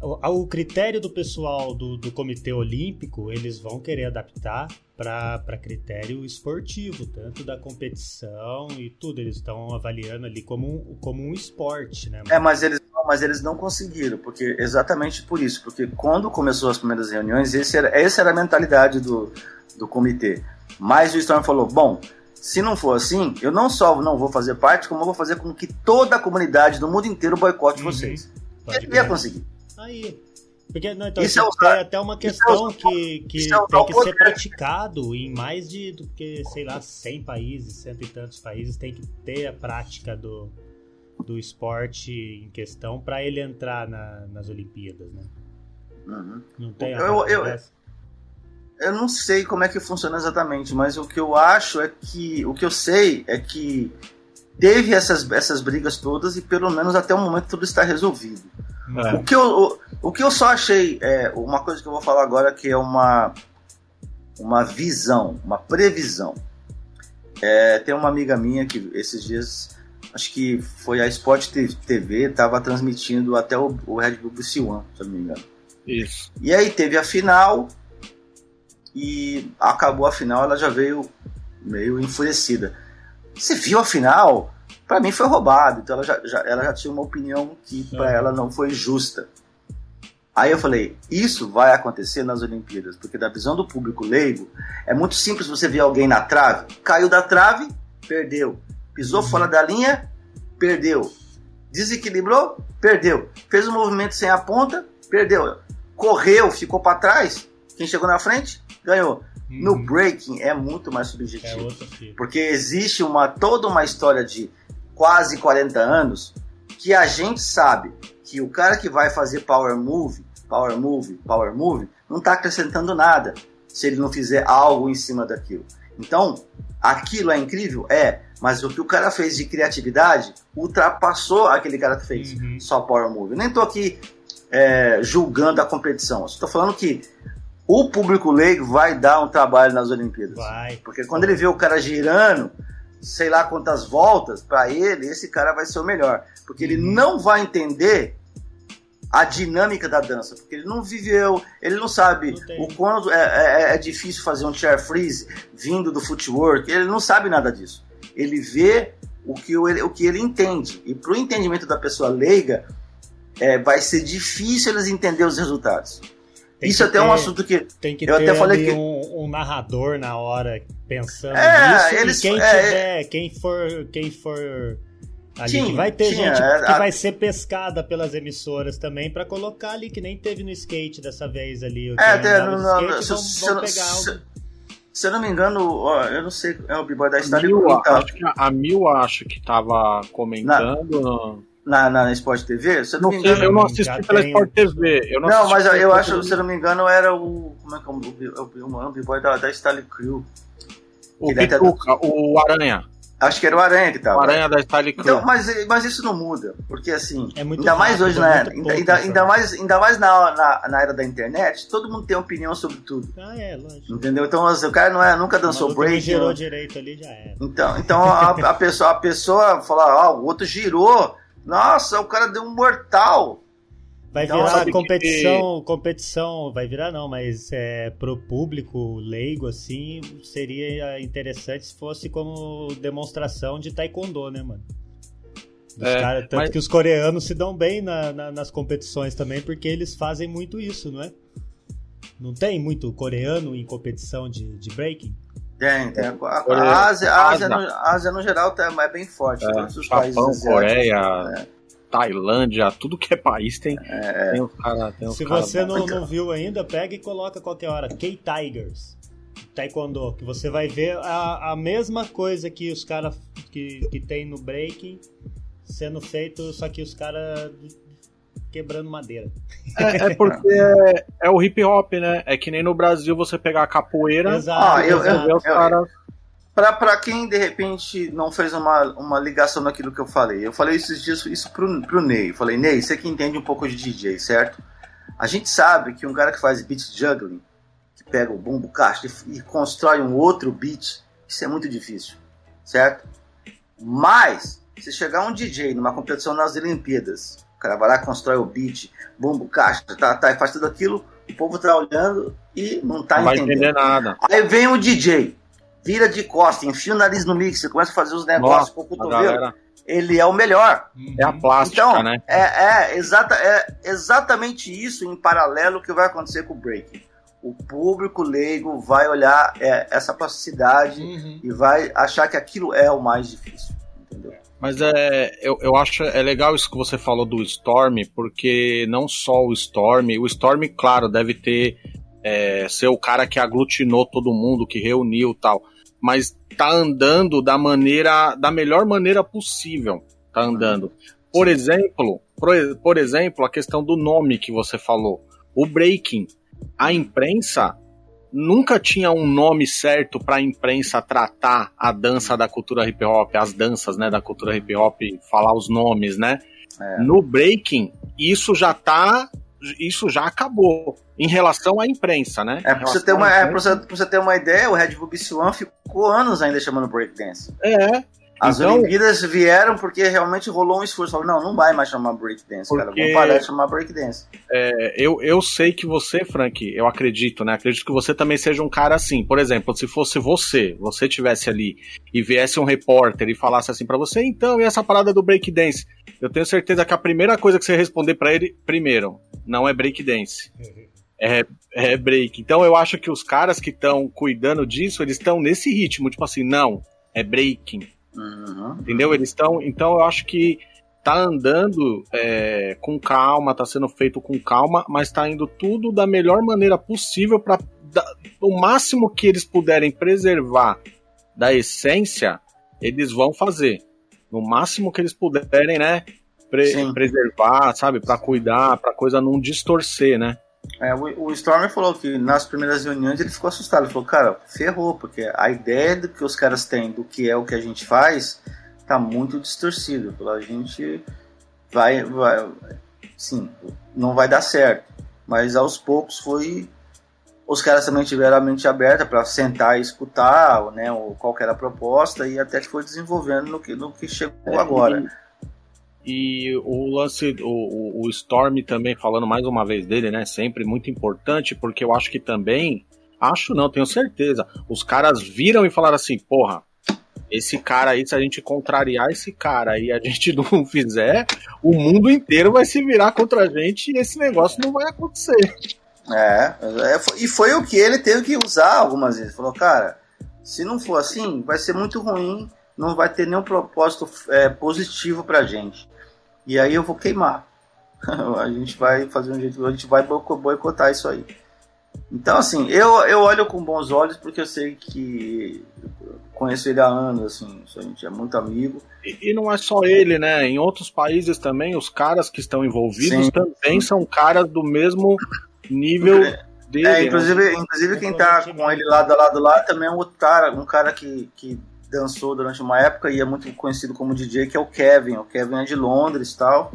Speaker 2: O, o critério do pessoal do, do Comitê Olímpico, eles vão querer adaptar para critério esportivo, tanto da competição e tudo. Eles estão avaliando ali como um, como um esporte, né?
Speaker 4: É, mas eles, não, mas eles não conseguiram, porque exatamente por isso, porque quando começou as primeiras reuniões, esse era, essa era a mentalidade do, do comitê. Mas o Storm falou: bom, se não for assim, eu não só não vou fazer parte, como eu vou fazer com que toda a comunidade do mundo inteiro boicote
Speaker 2: Uhum.
Speaker 4: vocês.
Speaker 2: Pode
Speaker 4: Ele ia conseguir.
Speaker 2: Aí. Porque, não, então,
Speaker 4: Isso é
Speaker 2: tem
Speaker 4: usar-
Speaker 2: até uma
Speaker 4: é
Speaker 2: questão
Speaker 4: usar-
Speaker 2: que, que
Speaker 4: é
Speaker 2: tem que ser praticado em mais de do que, sei lá, 100 países, cento e tantos países, tem que ter a prática do, do esporte em questão para ele entrar na- nas Olimpíadas, né?
Speaker 4: Uhum.
Speaker 2: Não tem
Speaker 4: Eu- eu-
Speaker 2: dessa?
Speaker 4: Eu não sei como é que funciona exatamente, mas o que eu acho é que. O que eu sei é que teve essas, essas brigas todas e pelo menos até o momento tudo está resolvido.
Speaker 3: É.
Speaker 4: O, que eu, o, o que eu só achei, é, uma coisa que eu vou falar agora que é uma, uma visão, uma previsão. É, tem uma amiga minha que esses dias, acho que foi a Sport TV, estava transmitindo até o, o Red Bull BC One, se eu não me engano.
Speaker 3: Isso.
Speaker 4: E aí teve a final e acabou a final, ela já veio meio enfurecida. Você viu a final? Pra mim foi roubado, então ela já, já- ela já tinha uma opinião que pra
Speaker 2: É.
Speaker 4: ela não foi justa. Aí eu falei, isso vai acontecer nas Olimpíadas, porque da visão do público leigo, é muito simples você ver alguém na trave, caiu da trave, perdeu. Pisou fora da linha, perdeu. Desequilibrou, perdeu. Fez um movimento sem a ponta, perdeu. Correu, ficou para trás, quem chegou na frente, ganhou. No
Speaker 2: Uhum.
Speaker 4: breaking é muito mais
Speaker 2: É
Speaker 4: subjetivo.
Speaker 2: fio.
Speaker 4: Porque existe uma toda uma história de quase 40 anos que a gente sabe que o cara que vai fazer power move, power move, power move, não está acrescentando nada se ele não fizer algo em cima daquilo. Então, aquilo é incrível? É, mas o que o cara fez de criatividade ultrapassou aquele cara que fez
Speaker 2: Uhum.
Speaker 4: só power move. Eu nem tô aqui é, julgando a competição, estou falando que o público leigo vai dar um trabalho nas Olimpíadas.
Speaker 2: Vai.
Speaker 4: Porque quando ele vê o cara girando, sei lá quantas voltas, pra ele, esse cara vai ser o melhor. Porque ele
Speaker 2: Uhum.
Speaker 4: não vai entender a dinâmica da dança. Porque ele não viveu, ele não sabe
Speaker 2: Não
Speaker 4: o quanto é, é- é difícil fazer um chair freeze vindo do footwork. Ele não sabe nada disso. Ele vê o que o- ele, o que ele entende. E pro entendimento da pessoa leiga, é, vai ser difícil eles entenderem os resultados.
Speaker 2: Tem
Speaker 4: Isso
Speaker 2: que
Speaker 4: até é um assunto que
Speaker 2: Tem que
Speaker 4: Eu
Speaker 2: ter
Speaker 4: até falei
Speaker 2: ali
Speaker 4: que-
Speaker 2: um, um narrador na hora pensando
Speaker 4: É,
Speaker 2: nisso.
Speaker 4: eles-
Speaker 2: e quem
Speaker 4: é,
Speaker 2: tiver, quem for, quem for ali,
Speaker 4: Tinha,
Speaker 2: que vai ter
Speaker 4: tinha,
Speaker 2: gente
Speaker 4: é,
Speaker 2: que
Speaker 4: a-
Speaker 2: vai ser pescada pelas emissoras também pra colocar ali, que nem teve no skate dessa vez ali.
Speaker 4: É, até no, no,
Speaker 2: skate,
Speaker 4: se,
Speaker 2: vão,
Speaker 4: se,
Speaker 2: vão
Speaker 4: se-
Speaker 2: algo.
Speaker 4: se eu não me engano, ó, eu não sei, é o B-Boy da
Speaker 3: A
Speaker 4: História
Speaker 3: Mil, acho que a- a Mil acho que tava comentando.
Speaker 4: na, na Sport TV. Se eu não,
Speaker 3: Não
Speaker 4: me
Speaker 3: sei,
Speaker 4: engano.
Speaker 3: eu não assisti pela
Speaker 2: tem-
Speaker 3: Sport TV. Eu não,
Speaker 4: Não, mas eu, eu acho,
Speaker 3: TV.
Speaker 4: se eu não me engano, era o. Como é que é o, o, o, o B-Boy da, da Style Crew.
Speaker 3: O Pituca, o Aranha.
Speaker 4: Acho que era o Aranha que
Speaker 3: O
Speaker 4: tava.
Speaker 3: Aranha da Style Crew.
Speaker 4: Então, mas, mas isso não muda, porque assim,
Speaker 2: É muito
Speaker 4: ainda mais
Speaker 2: rápido,
Speaker 4: hoje,
Speaker 2: é
Speaker 4: né? Ainda,
Speaker 2: pouco
Speaker 4: ainda, ainda
Speaker 2: informação.
Speaker 4: mais, ainda mais na, na, na era da internet, todo mundo tem opinião sobre tudo.
Speaker 2: Ah, é, lógico.
Speaker 4: Entendeu? Então assim, o cara não é, nunca dançou
Speaker 2: O
Speaker 4: break.
Speaker 2: girou
Speaker 4: não-
Speaker 2: direito ali, já era.
Speaker 4: Então, então a, a pessoa, a pessoa fala, ah, o outro girou. Nossa, o cara deu um mortal.
Speaker 2: Vai
Speaker 4: Então,
Speaker 2: virar
Speaker 3: sabe que-
Speaker 2: competição, competição, vai virar não, mas é, pro público leigo, assim, seria interessante se fosse como demonstração de taekwondo, né, mano?
Speaker 3: É,
Speaker 2: cara- tanto
Speaker 3: mas-
Speaker 2: que os coreanos se dão bem na- na- nas competições também, porque eles fazem muito isso, não é? Não tem muito coreano em competição de, de breaking?
Speaker 4: Tem, tem. A, a,
Speaker 3: Coreia-
Speaker 4: a Ásia, a Ásia, no, a Ásia no geral tá, é bem forte.
Speaker 3: É,
Speaker 4: todos os países
Speaker 3: Japão,
Speaker 4: asiáticos.
Speaker 3: Coreia, Tailândia, tudo que é país tem, tem os caras. Tem os
Speaker 2: Se
Speaker 3: cara
Speaker 2: você não, não viu ainda, pega e coloca qualquer hora. K-Tigers. Taekwondo. Que você vai ver a, a mesma coisa que os caras que, que tem no breaking sendo feito, só que os caras quebrando madeira.
Speaker 3: É, é porque é, é o hip hop, né? É que nem no Brasil você pegar a capoeira.
Speaker 2: Exato.
Speaker 4: Ah, eu- eu-
Speaker 3: caras.
Speaker 4: Pra, pra quem de repente não fez uma, uma ligação naquilo que eu falei, eu falei esses dias isso pro, pro Ney. Eu falei, Ney, você que entende um pouco de DJ, certo? A gente sabe que um cara que faz beat juggling, que pega o bumbo caixa e, e constrói um outro beat, isso é muito difícil. certo? Mas, se chegar um DJ numa competição nas Olimpíadas, o cara vai lá, constrói o beat, bumbo, caixa, tá, tá, e faz tudo aquilo, o povo tá olhando e não tá
Speaker 3: não
Speaker 4: entendendo.
Speaker 3: vai entender nada.
Speaker 4: Aí vem o DJ, vira de costa, enfia o nariz no mixer, começa a fazer os negócios com o
Speaker 3: a
Speaker 4: cotovelo. Ele é o melhor.
Speaker 3: é a plástica,
Speaker 4: Então,
Speaker 3: né?
Speaker 4: é, é, exata, é exatamente isso em paralelo que vai acontecer com o breaking. O público leigo vai olhar é, essa plasticidade
Speaker 2: Uhum.
Speaker 4: e vai achar que aquilo é o mais difícil.
Speaker 3: Mas é, eu, eu acho é legal isso que você falou do Storm, porque não só o Storm, o Storm, claro, deve ter é, ser o cara que aglutinou todo mundo, que reuniu tal, mas tá andando da maneira, da melhor maneira possível, tá andando. Por exemplo, por, por exemplo, a questão do nome que você falou, o breaking, a imprensa nunca tinha um nome certo para a imprensa tratar a dança da cultura hip hop, as danças, né, da cultura hip hop, falar os nomes, né?
Speaker 4: É.
Speaker 3: No breaking, isso já tá, isso já acabou em relação à imprensa, né?
Speaker 4: É pra você ter uma, é, pra você, pra você ter uma ideia, o Red Bull One ficou anos ainda chamando breakdance.
Speaker 3: é,
Speaker 4: As
Speaker 3: Então-
Speaker 4: Olimpíadas vieram porque realmente rolou um esforço. Falaram, não, não vai mais chamar breakdance, cara.
Speaker 3: Porque-
Speaker 4: Vamos parar de chamar breakdance.
Speaker 3: É, eu, eu sei que você, Frank, eu acredito, né? Acredito que você também seja um cara assim. Por exemplo, se fosse você, você tivesse ali e viesse um repórter e falasse assim pra você, então, e essa parada do breakdance? Eu tenho certeza que a primeira coisa que você responder pra ele, primeiro, não é breakdance. É, é break. Então eu acho que os caras que estão cuidando disso, eles estão nesse ritmo, tipo assim, não, é breaking.
Speaker 4: Uhum.
Speaker 3: Entendeu? Eles estão. Então eu acho que tá andando é, com calma, tá sendo feito com calma, mas tá indo tudo da melhor maneira possível para o máximo que eles puderem preservar da essência, eles vão fazer. No máximo que eles puderem, né? pre-
Speaker 4: Sim.
Speaker 3: preservar, sabe? Para cuidar, pra coisa não distorcer, né?
Speaker 4: É, o, o Stormer falou que nas primeiras reuniões ele ficou assustado. Ele falou, cara, ferrou, porque a ideia do que os caras têm do que é o que a gente faz tá muito distorcido. A gente vai, vai. Sim, não vai dar certo. Mas aos poucos foi. Os caras também tiveram a mente aberta para sentar e escutar né, qual que era a proposta e até que foi desenvolvendo no que, no que chegou agora.
Speaker 3: E o lance, o, o- Storm também, falando mais uma vez dele, né? Sempre muito importante, porque eu acho que também. Acho não, tenho certeza. Os caras viram e falaram assim: porra, esse cara aí, se a gente contrariar esse cara e a gente não fizer, o mundo inteiro vai se virar contra a gente e esse negócio não vai acontecer.
Speaker 4: É, é, e foi o que ele teve que usar algumas vezes. Falou, cara, se não for assim, vai ser muito ruim, não vai ter nenhum propósito é, positivo pra gente. E aí eu vou queimar. a gente vai fazer um jeito, a gente vai boico- boicotar isso aí. Então, assim, eu, eu olho com bons olhos porque eu sei que conheço ele há anos, assim, a gente é muito amigo.
Speaker 3: E, e não é só ele, né? Em outros países também, os caras que estão envolvidos
Speaker 4: Sim.
Speaker 3: também são caras do mesmo nível dele.
Speaker 4: É,
Speaker 3: né?
Speaker 4: inclusive, inclusive quem tá com ele lado a lado lá também é um outro cara, um cara que, que dançou durante uma época e é muito conhecido como DJ, que é o Kevin. O Kevin é de Londres e tal.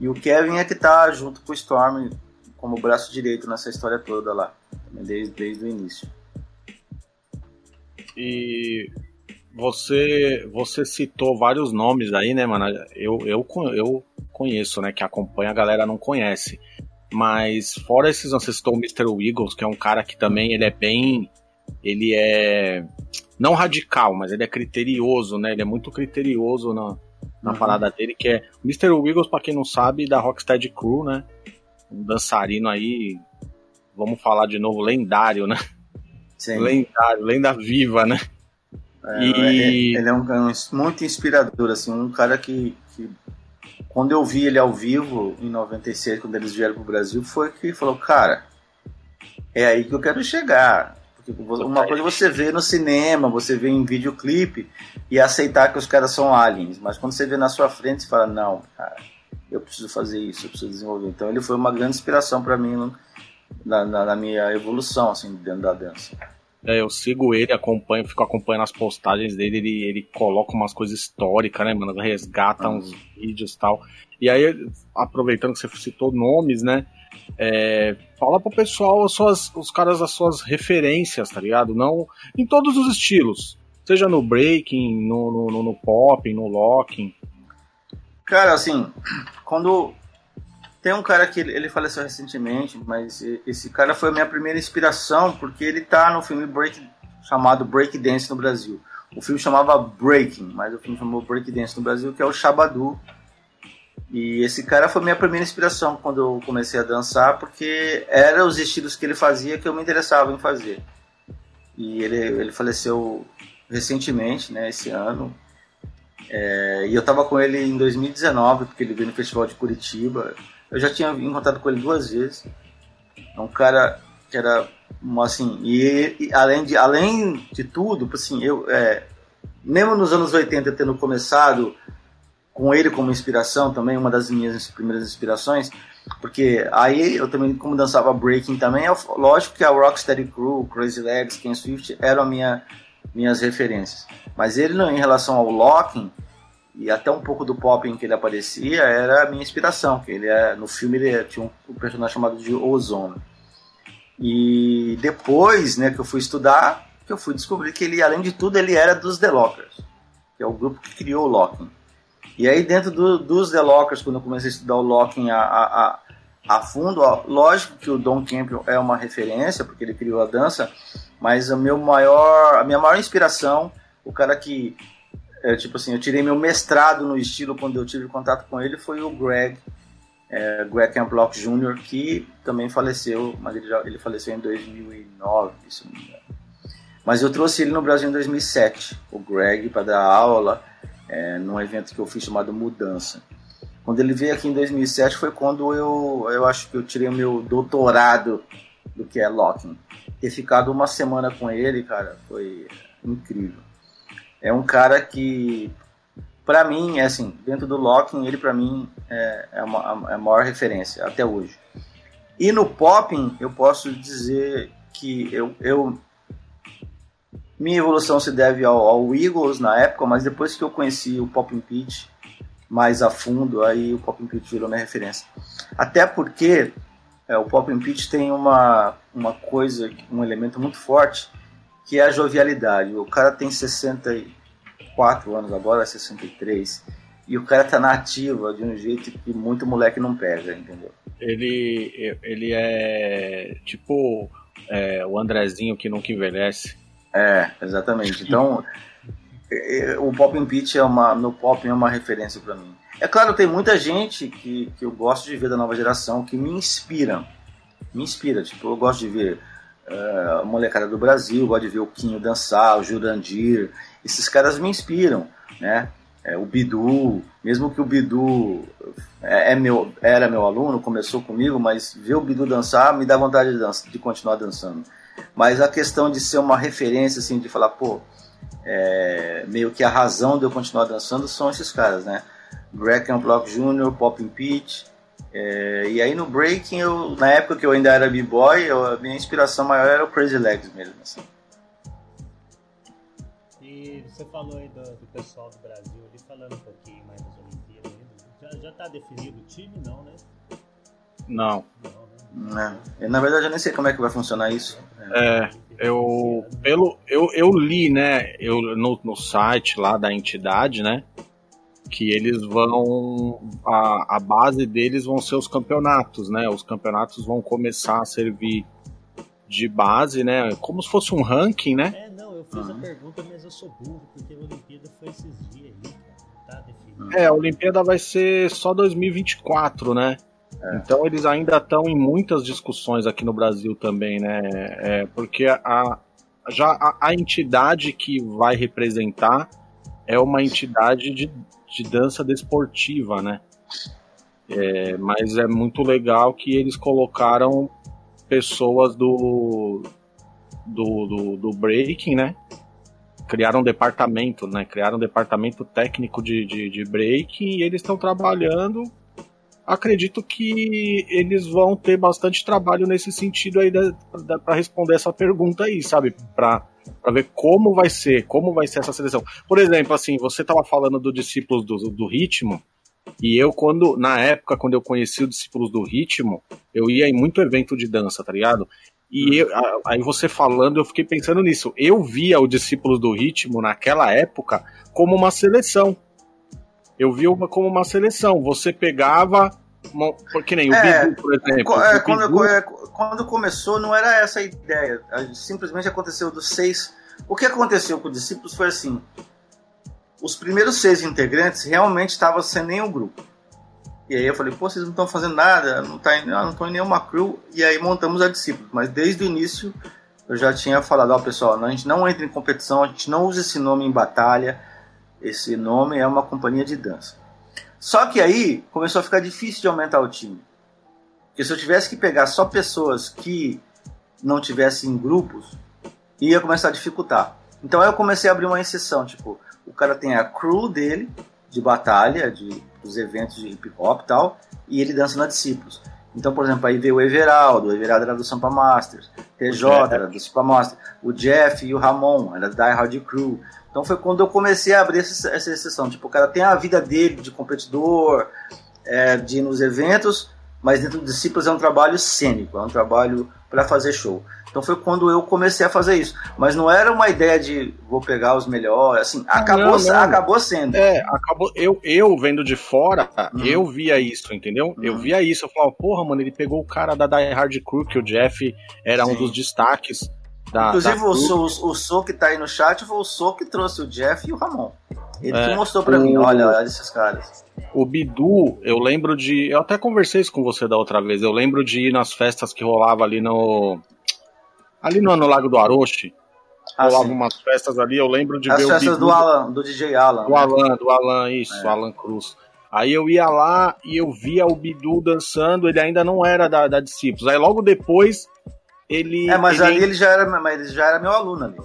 Speaker 4: E o Kevin é que tá junto com o Storm como braço direito nessa história toda lá, desde, desde o início.
Speaker 3: E você você citou vários nomes aí, né, mano? Eu, eu, eu conheço, né? Que acompanha, a galera não conhece. Mas fora esses, você citou o Mr. Wiggles, que é um cara que também ele é bem. Ele é. Não radical, mas ele é criterioso, né? Ele é muito criterioso na, na
Speaker 4: Uhum.
Speaker 3: parada dele, que é. Mr. Wiggles, pra quem não sabe, da Rocksteady Crew, né? Um dançarino aí. Vamos falar de novo, lendário, né?
Speaker 4: Sim.
Speaker 3: Lendário, lenda viva, né?
Speaker 4: É,
Speaker 3: E-
Speaker 4: Ele é um, um muito inspirador, assim, um cara que, que quando eu vi ele ao vivo em 96, quando eles vieram pro Brasil, foi que falou, cara, é aí que eu quero chegar. Uma coisa é você vê no cinema, você vê em videoclipe e aceitar que os caras são aliens, mas quando você vê na sua frente, você fala, não, cara, eu preciso fazer isso, eu preciso desenvolver. Então ele foi uma grande inspiração para mim na, na- na minha evolução, assim, dentro da dança.
Speaker 3: É, eu sigo ele, acompanho, fico acompanhando as postagens dele, ele, ele coloca umas coisas históricas, né, mano? Resgata uns vídeos e tal. E aí, aproveitando que você citou nomes, né? É, fala pro pessoal as suas, os caras as suas referências, tá ligado? Não em todos os estilos. Seja no breaking, no, no, no, no popping, no locking.
Speaker 4: Cara, assim, quando tem um cara que ele faleceu recentemente, mas esse cara foi a minha primeira inspiração, porque ele tá no filme Break, chamado Break Dance no Brasil. O filme chamava Breaking, mas o filme chamou Break Dance no Brasil, que é o Shabadu. E esse cara foi minha primeira inspiração quando eu comecei a dançar, porque eram os estilos que ele fazia que eu me interessava em fazer. E ele, ele faleceu recentemente, né, esse ano. É, e eu tava com ele em 2019, porque ele veio no Festival de Curitiba. Eu já tinha encontrado com ele duas vezes. É um cara que era assim, e, e, além de além de tudo, assim, eu é, mesmo nos anos 80 tendo começado com ele como inspiração também, uma das minhas primeiras inspirações, porque aí eu também como dançava breaking também, é lógico que a Rocksteady Crew, Crazy Legs, Ken Swift eram minha minhas referências. Mas ele em relação ao locking, e até um pouco do pop em que ele aparecia era a minha inspiração, que ele é no filme ele tinha um, um personagem chamado de Ozone. E depois, né, que eu fui estudar, que eu fui descobrir que ele, além de tudo, ele era dos The Lockers, que é o grupo que criou o locking. E aí dentro do, dos The Lockers, quando eu comecei a estudar o locking a, a, a, a fundo, ó, lógico que o Don Campbell é uma referência, porque ele criou a dança, mas o meu maior, a minha maior inspiração, o cara que é, tipo assim, eu tirei meu mestrado no estilo quando eu tive contato com ele foi o Greg, é, Greg Campbell Jr., que também faleceu, mas ele, já, ele faleceu em 2009, isso não me engano. Mas eu trouxe ele no Brasil em 2007, o Greg, para dar aula é, num evento que eu fiz chamado Mudança. Quando ele veio aqui em 2007 foi quando eu, eu acho que eu tirei o meu doutorado do que é locking. Ter ficado uma semana com ele, cara, foi incrível é um cara que, para mim, é assim, dentro do Locking, ele para mim é, é, uma, é a maior referência até hoje. E no popping, eu posso dizer que eu, eu minha evolução se deve ao, ao, Eagles na época, mas depois que eu conheci o Popping Pitch mais a fundo, aí o Popping Pitch virou minha referência. Até porque é, o Popping Pitch tem uma, uma coisa, um elemento muito forte, que é a jovialidade. O cara tem 64 anos agora, 63, e o cara tá na ativa de um jeito que muito moleque não pega, entendeu?
Speaker 3: Ele, ele é tipo é, o Andrezinho que nunca envelhece.
Speaker 4: É, exatamente. Então, o Pop Pitch é uma, no pop é uma referência para mim. É claro, tem muita gente que, que eu gosto de ver da nova geração que me inspira. Me inspira, tipo, eu gosto de ver uh, molecada do Brasil, gosto de ver o Quinho dançar, o Jurandir. Esses caras me inspiram, né? É, o Bidu, mesmo que o Bidu é, é, meu, era meu aluno, começou comigo, mas ver o Bidu dançar me dá vontade de, dança, de continuar dançando. Mas a questão de ser uma referência, assim, de falar, pô, é, meio que a razão de eu continuar dançando são esses caras, né? Greg Block Jr., Popping Pete, é, e aí no breaking, eu, na época que eu ainda era b-boy, a minha inspiração maior era o Crazy Legs mesmo. Assim.
Speaker 2: E você falou aí do, do, pessoal do Brasil, ali falando um pouquinho mais das Olimpíadas, já, já tá definido o time, não, né?
Speaker 3: Não.
Speaker 4: não? É. Na verdade, eu nem sei como é que vai funcionar isso.
Speaker 3: É, eu, pelo, eu, eu li, né, eu, no, no site lá da entidade, né, que eles vão a, a base deles vão ser os campeonatos, né? Os campeonatos vão começar a servir de base, né? Como se fosse um ranking, né?
Speaker 2: É, não, eu fiz uhum. a pergunta, mas eu sou burro, porque a Olimpíada foi esses dias aí, cara. Tá definido.
Speaker 3: É, a Olimpíada vai ser só 2024, né? É. Então eles ainda estão em muitas discussões aqui no Brasil também, né? É, porque a, já a, a entidade que vai representar é uma entidade de de dança desportiva, né? É, mas é muito legal que eles colocaram pessoas do, do, do, do breaking, né? Criaram um departamento, né? Criaram um departamento técnico de, de, de breaking e eles estão trabalhando. Acredito que eles vão ter bastante trabalho nesse sentido aí para responder essa pergunta aí, sabe? Para para ver como vai ser, como vai ser essa seleção. Por exemplo, assim, você estava falando do discípulos do, do ritmo, e eu, quando, na época, quando eu conheci os discípulos do ritmo, eu ia em muito evento de dança, tá ligado? E eu, aí você falando, eu fiquei pensando nisso. Eu via o Discípulos do Ritmo naquela época como uma seleção. Eu via uma como uma seleção. Você pegava. Uma, porque nem o é, Bidu, por exemplo.
Speaker 4: É, quando, Bidu... É, quando começou, não era essa a ideia. Simplesmente aconteceu dos seis. O que aconteceu com os discípulos foi assim: os primeiros seis integrantes realmente estavam sem nenhum grupo. E aí eu falei, pô, vocês não estão fazendo nada, não tá não estão em nenhuma crew. E aí montamos a discípulos. Mas desde o início eu já tinha falado, ó, oh, pessoal, a gente não entra em competição, a gente não usa esse nome em batalha. Esse nome é uma companhia de dança. Só que aí começou a ficar difícil de aumentar o time. Porque se eu tivesse que pegar só pessoas que não tivessem grupos, ia começar a dificultar. Então aí eu comecei a abrir uma exceção, tipo, o cara tem a crew dele, de batalha, de, dos eventos de hip hop e tal, e ele dança na Discípulos. Então, por exemplo, aí veio o Everaldo, o Everaldo era do Sampa Masters, TJ era do Sampa Masters, o Jeff e o Ramon era da Die Hard Crew. Então foi quando eu comecei a abrir essa, essa exceção. Tipo, o cara tem a vida dele de competidor, é, de ir nos eventos, mas dentro do Discípulos é um trabalho cênico, é um trabalho para fazer show. Então foi quando eu comecei a fazer isso. Mas não era uma ideia de vou pegar os melhores, assim, acabou, não, não. acabou sendo.
Speaker 3: É, acabou. Eu, eu vendo de fora, uhum. eu via isso, entendeu? Uhum. Eu via isso, eu falava, porra, mano, ele pegou o cara da Die Hard Crew, que o Jeff era Sim. um dos destaques. Da,
Speaker 4: Inclusive
Speaker 3: da
Speaker 4: o, o, o Sou que tá aí no chat foi o Sou que trouxe o Jeff e o Ramon. Ele é, que mostrou pra o... mim, olha, olha esses caras.
Speaker 3: O Bidu, eu lembro de. Eu até conversei isso com você da outra vez. Eu lembro de ir nas festas que rolava ali no. Ali no, no Lago do Aroche, ah, rolava umas festas ali, eu lembro de
Speaker 4: As
Speaker 3: ver
Speaker 4: o festas do Alan, do DJ Alan.
Speaker 3: Do né? Alan, do Alan, isso, é. Alan Cruz. Aí eu ia lá e eu via o Bidu dançando, ele ainda não era da, da Discípulos. Aí logo depois ele.
Speaker 4: É, mas
Speaker 3: ele...
Speaker 4: ali ele já era, mas ele já era meu aluno ali.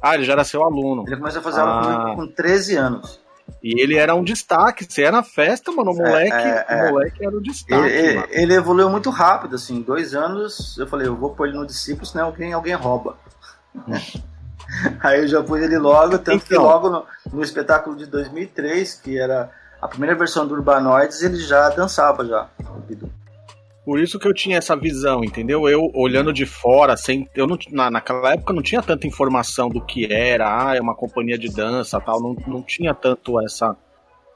Speaker 3: Ah, ele já era seu aluno.
Speaker 4: Ele começou a fazer ah. aula comigo com 13 anos.
Speaker 3: E ele era um destaque, você era na festa, mano, o é, moleque, é, é, o moleque era o destaque.
Speaker 4: Ele, ele, evoluiu muito rápido, assim, dois anos, eu falei, eu vou pôr ele no discípulo, senão alguém, alguém rouba. Aí eu já pus ele logo, tanto então, que logo no, no, espetáculo de 2003, que era a primeira versão do Urbanoides, ele já dançava já, o Bidu.
Speaker 3: Por isso que eu tinha essa visão, entendeu? Eu olhando de fora, sem, eu não, na, naquela época não tinha tanta informação do que era, ah, é uma companhia de dança, tal, não, não tinha tanto essa,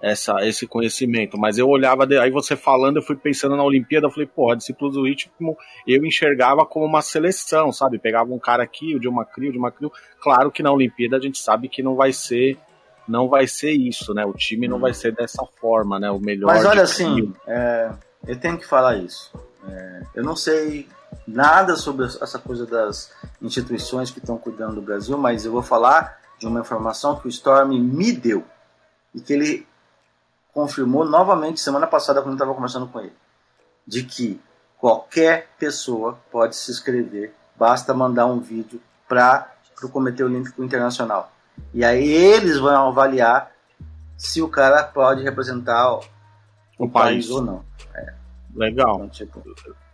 Speaker 3: essa, esse conhecimento. Mas eu olhava, aí você falando, eu fui pensando na Olimpíada, eu falei, porra, discípulos do ritmo, eu enxergava como uma seleção, sabe? Pegava um cara aqui, o de uma crio, o de uma crio. Claro que na Olimpíada a gente sabe que não vai ser, não vai ser isso, né? O time não vai ser dessa forma, né? O melhor.
Speaker 4: Mas olha assim, é, eu tenho que falar isso. É, eu não sei nada sobre essa coisa das instituições que estão cuidando do Brasil, mas eu vou falar de uma informação que o Storm me deu e que ele confirmou novamente semana passada quando eu estava conversando com ele, de que qualquer pessoa pode se inscrever, basta mandar um vídeo para o Comitê Olímpico Internacional. E aí eles vão avaliar se o cara pode representar o, o país. país. ou não. É.
Speaker 3: Legal. Então, tipo,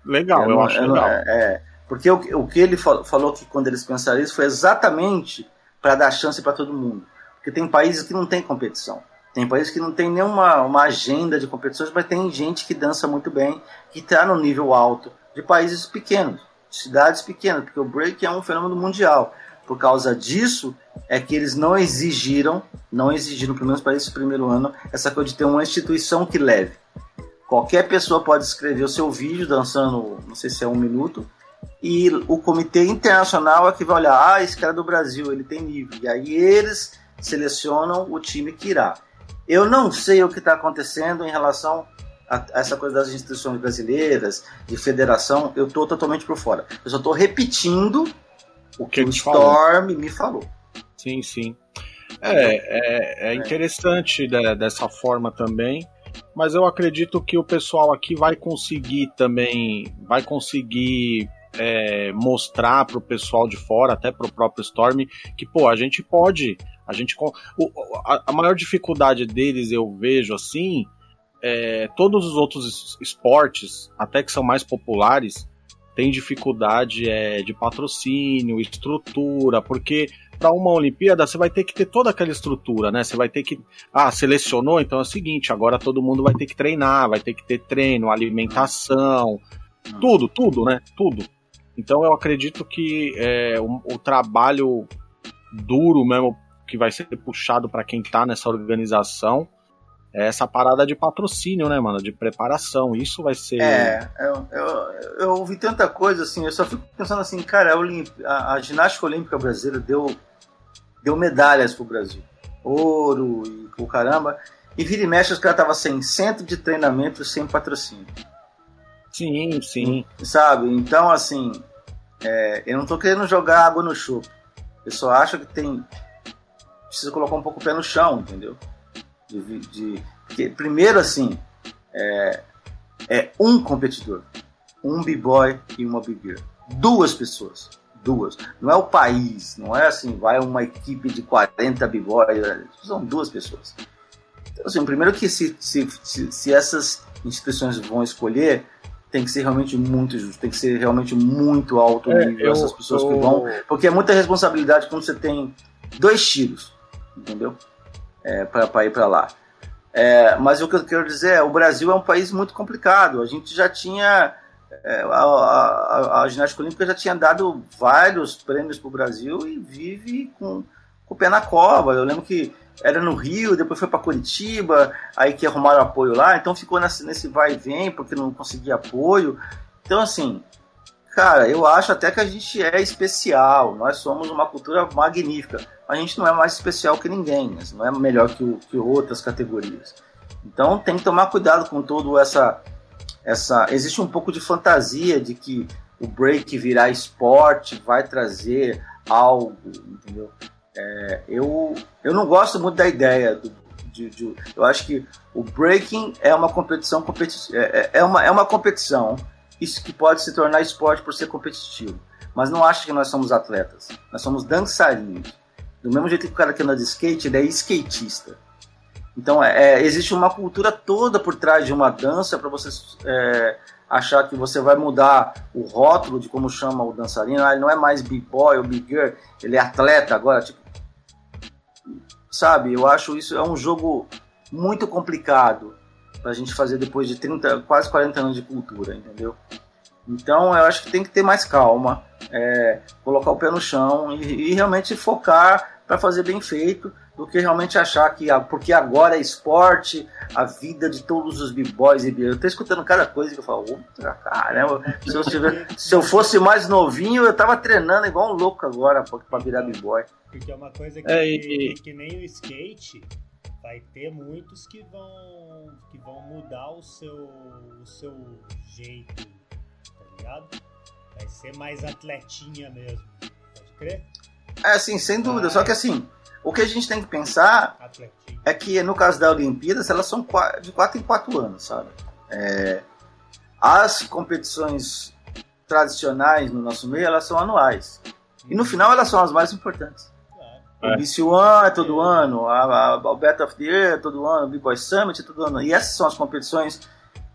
Speaker 3: legal, eu, eu acho eu legal.
Speaker 4: É, porque o, o que ele falou, falou que quando eles pensaram isso foi exatamente para dar chance para todo mundo. Porque tem países que não tem competição. Tem países que não tem nenhuma uma agenda de competições, mas tem gente que dança muito bem, que está no nível alto, de países pequenos, de cidades pequenas, porque o break é um fenômeno mundial. Por causa disso, é que eles não exigiram, não exigiram, pelo menos para esse primeiro ano, essa coisa de ter uma instituição que leve. Qualquer pessoa pode escrever o seu vídeo dançando, não sei se é um minuto, e o comitê internacional é que vai olhar, ah, esse cara é do Brasil, ele tem nível. E aí eles selecionam o time que irá. Eu não sei o que está acontecendo em relação a, essa coisa das instituições brasileiras, de federação, eu estou totalmente por fora. Eu só estou repetindo o que, o Storm falou. me falou.
Speaker 3: Sim, sim. É, é, é interessante é. dessa forma também mas eu acredito que o pessoal aqui vai conseguir também, vai conseguir é, mostrar para o pessoal de fora, até para o próprio Storm, que pô, a gente pode, a gente o, a, a, maior dificuldade deles eu vejo assim, é, todos os outros esportes, até que são mais populares, tem dificuldade é, de patrocínio, estrutura, porque para uma Olimpíada, você vai ter que ter toda aquela estrutura, né? Você vai ter que. Ah, selecionou, então é o seguinte: agora todo mundo vai ter que treinar, vai ter que ter treino, alimentação, tudo, tudo, né? Tudo. Então eu acredito que é, o, o, trabalho duro mesmo que vai ser puxado para quem tá nessa organização essa parada de patrocínio, né, mano? De preparação. Isso vai ser.
Speaker 4: É, eu, eu, eu ouvi tanta coisa assim, eu só fico pensando assim, cara, a, a ginástica olímpica brasileira deu, deu medalhas pro Brasil. Ouro e o caramba. E vira e mexe, os caras estavam sem centro de treinamento sem patrocínio.
Speaker 3: Sim, sim.
Speaker 4: Sabe? Então, assim, é, eu não tô querendo jogar água no chope. Eu só acho que tem. Precisa colocar um pouco o pé no chão, entendeu? De, de, porque, primeiro, assim, é, é um competidor. Um b-boy e uma big girl. Duas pessoas. Duas. Não é o país. Não é assim, vai uma equipe de 40 b-boys. São duas pessoas. Então, assim, primeiro que se, se, se, se essas instituições vão escolher, tem que ser realmente muito justo, tem que ser realmente muito alto é, nível essas pessoas eu... que vão, porque é muita responsabilidade quando você tem dois tiros, entendeu? É, para ir para lá. É, mas o que eu quero dizer é, o Brasil é um país muito complicado. A gente já tinha é, a, a, a, ginástica olímpica já tinha dado vários prêmios para o Brasil e vive com, com o pé na cova. Eu lembro que era no Rio, depois foi para Curitiba, aí que arrumaram apoio lá, então ficou nesse, nesse vai e vem porque não conseguia apoio. Então, assim, cara, eu acho até que a gente é especial, nós somos uma cultura magnífica. A gente não é mais especial que ninguém, não é melhor que, que outras categorias. Então tem que tomar cuidado com todo essa essa existe um pouco de fantasia de que o break virar esporte vai trazer algo, entendeu? É, eu, eu não gosto muito da ideia do, de, de, eu acho que o breaking é uma competição competi é, é, é, uma, é uma competição isso que pode se tornar esporte por ser competitivo. Mas não acho que nós somos atletas. Nós somos dançarinos. Do mesmo jeito que o cara que anda de skate ele é skatista. Então é, é existe uma cultura toda por trás de uma dança para você é, achar que você vai mudar o rótulo de como chama o dançarino. Ah, ele não é mais b-boy ou b-girl ele é atleta agora tipo sabe? Eu acho isso é um jogo muito complicado para a gente fazer depois de 30, quase 40 anos de cultura, entendeu? Então eu acho que tem que ter mais calma, é, colocar o pé no chão e, e realmente focar para fazer bem feito do que realmente achar que porque agora é esporte, a vida de todos os b-boys e Eu tô escutando cada coisa que eu falo, caramba, se eu, tiver, se eu fosse mais novinho, eu tava treinando igual um louco agora para virar b-boy.
Speaker 2: Porque é uma coisa que, é, e... que nem o skate, vai ter muitos que vão que vão mudar o seu o seu jeito, tá ligado? Vai ser mais atletinha mesmo. Pode crer?
Speaker 4: É, assim, sem dúvida. Ah, Só que assim, o que a gente tem que pensar atletinha. é que no caso da Olimpíadas, elas são de 4 em 4 anos, sabe? É, as competições tradicionais no nosso meio, elas são anuais. E no final elas são as mais importantes. É. O BC One é todo ano, a, a, o Battle of the Year é todo ano, o B-Boy Summit é todo ano. E essas são as competições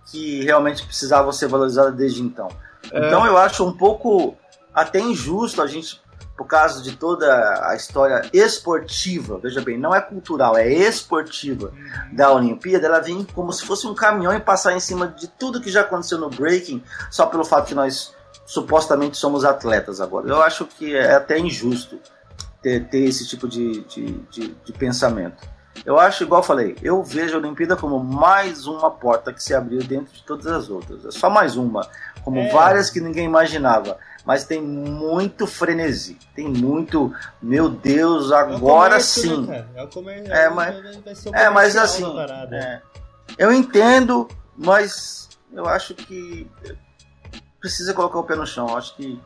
Speaker 4: que realmente precisavam ser valorizadas desde então. É. Então eu acho um pouco até injusto a gente, por causa de toda a história esportiva, veja bem, não é cultural, é esportiva uhum. da Olimpíada, ela vem como se fosse um caminhão e passar em cima de tudo que já aconteceu no breaking, só pelo fato que nós supostamente somos atletas agora. Eu acho que é até injusto ter, ter esse tipo de, de, de, de, pensamento. Eu acho, igual eu falei, eu vejo a Olimpíada como mais uma porta que se abriu dentro de todas as outras. É só mais uma, como é. várias que ninguém imaginava. Mas tem muito frenesi, tem muito, meu Deus, agora é sim. Né, é, o comércio, é, mas, é, mas assim, é, eu entendo, mas eu acho que precisa colocar o pé no chão. Eu acho que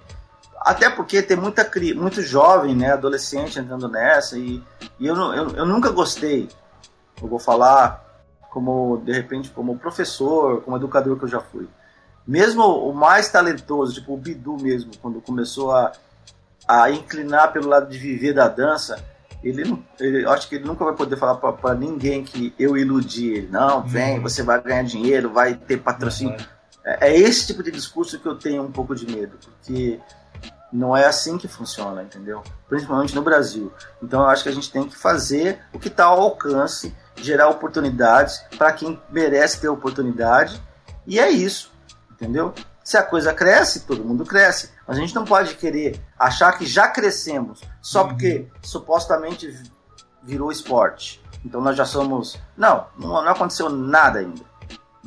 Speaker 4: até porque tem muita muito jovem, né, adolescente entrando nessa e, e eu, eu, eu nunca gostei. Eu vou falar como de repente como professor, como educador que eu já fui. Mesmo o mais talentoso, tipo o Bidu mesmo, quando começou a, a inclinar pelo lado de viver da dança, ele, ele acho que ele nunca vai poder falar para ninguém que eu iludi ele. Não, vem, uhum. você vai ganhar dinheiro, vai ter patrocínio. Uhum. É, é esse tipo de discurso que eu tenho um pouco de medo, porque não é assim que funciona, entendeu? Principalmente no Brasil. Então eu acho que a gente tem que fazer o que está ao alcance, gerar oportunidades para quem merece ter oportunidade. E é isso, entendeu? Se a coisa cresce, todo mundo cresce. Mas a gente não pode querer achar que já crescemos só uhum. porque supostamente virou esporte. Então nós já somos. Não, não, não aconteceu nada ainda.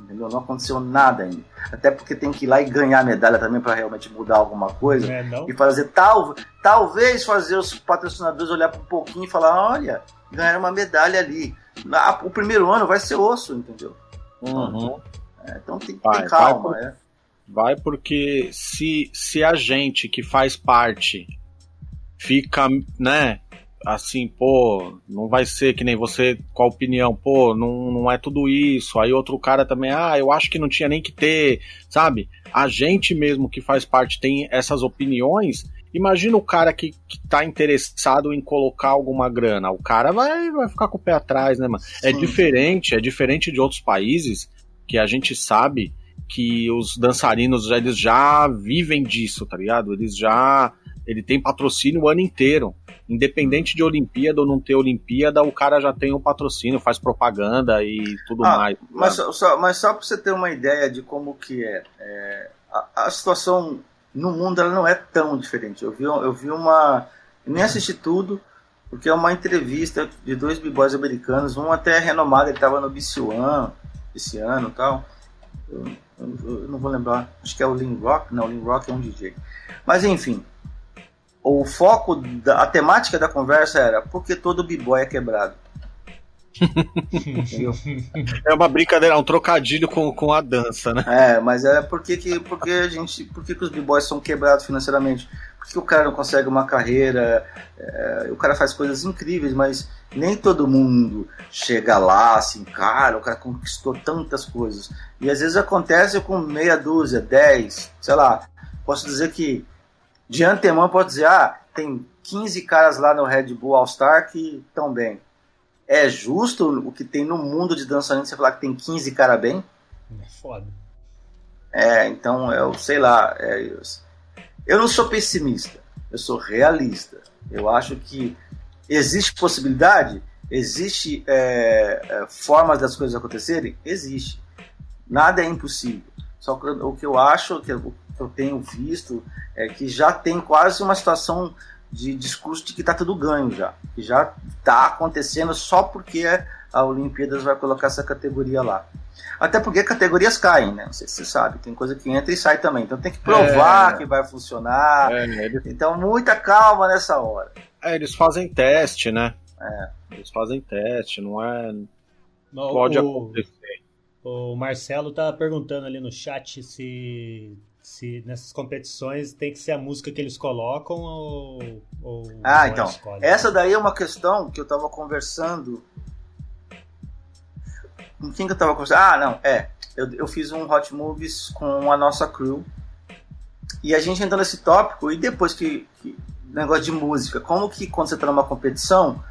Speaker 4: Entendeu? Não aconteceu nada ainda. Até porque tem que ir lá e ganhar medalha também para realmente mudar alguma coisa.
Speaker 2: É,
Speaker 4: e fazer tal, talvez fazer os patrocinadores olhar para um pouquinho e falar: olha, ganharam uma medalha ali. Ah, o primeiro ano vai ser osso, entendeu?
Speaker 3: Uhum.
Speaker 4: É, então tem que ter calma. Vai,
Speaker 3: é. vai porque se, se a gente que faz parte fica, né, assim, pô, não vai ser que nem você com a opinião, pô, não, não é tudo isso. Aí outro cara também, ah, eu acho que não tinha nem que ter, sabe? A gente mesmo que faz parte tem essas opiniões. Imagina o cara que, que tá interessado em colocar alguma grana. O cara vai, vai ficar com o pé atrás, né, mano? É diferente, é diferente de outros países que a gente sabe que os dançarinos eles já vivem disso, tá ligado? Eles já ele tem patrocínio o ano inteiro. Independente de Olimpíada ou não ter Olimpíada, o cara já tem um patrocínio, faz propaganda e tudo ah, mais.
Speaker 4: Mas só, mas só para você ter uma ideia de como que é, é a, a, situação no mundo ela não é tão diferente. Eu vi, eu vi uma. Eu nem assisti tudo, porque é uma entrevista de dois b-boys americanos, um até renomado, ele estava no BC One esse ano e tal. Eu, eu, eu, não vou lembrar, acho que é o Lin Rock, não, o Lin Rock é um DJ. Mas enfim, o foco, da, a temática da conversa era porque todo b-boy é quebrado.
Speaker 3: é uma brincadeira, é um trocadilho com, com a dança, né?
Speaker 4: É, mas é porque que, porque a gente, porque que os b-boys são quebrados financeiramente? Porque o cara não consegue uma carreira, é, o cara faz coisas incríveis, mas nem todo mundo chega lá assim, cara, o cara conquistou tantas coisas. E às vezes acontece com meia dúzia, dez, sei lá. Posso dizer que de antemão pode dizer, ah, tem 15 caras lá no Red Bull All Star que estão bem. É justo o que tem no mundo de dançarino você falar que tem 15 caras bem?
Speaker 2: É foda.
Speaker 4: É, então eu sei lá. É, eu, eu não sou pessimista, eu sou realista. Eu acho que existe possibilidade, existe é, é, formas das coisas acontecerem? Existe. Nada é impossível. Só que o que eu acho, que eu, que eu tenho visto, é que já tem quase uma situação de discurso de que está tudo ganho já. Que já está acontecendo só porque a Olimpíadas vai colocar essa categoria lá. Até porque categorias caem, né? Não sei se você sabe, tem coisa que entra e sai também. Então tem que provar é, que vai funcionar. É, eles... Então muita calma nessa hora.
Speaker 3: É, eles fazem teste, né?
Speaker 4: É.
Speaker 3: Eles fazem teste, não é. Não, Pode o... acontecer.
Speaker 2: O Marcelo tá perguntando ali no chat se se nessas competições tem que ser a música que eles colocam ou. ou
Speaker 4: ah, então. Essa daí é uma questão que eu tava conversando. Com quem que eu tava conversando? Ah, não, é. Eu, eu fiz um Hot Movies com a nossa crew. E a gente entrou nesse tópico, e depois que, que. Negócio de música. Como que quando você tá numa competição,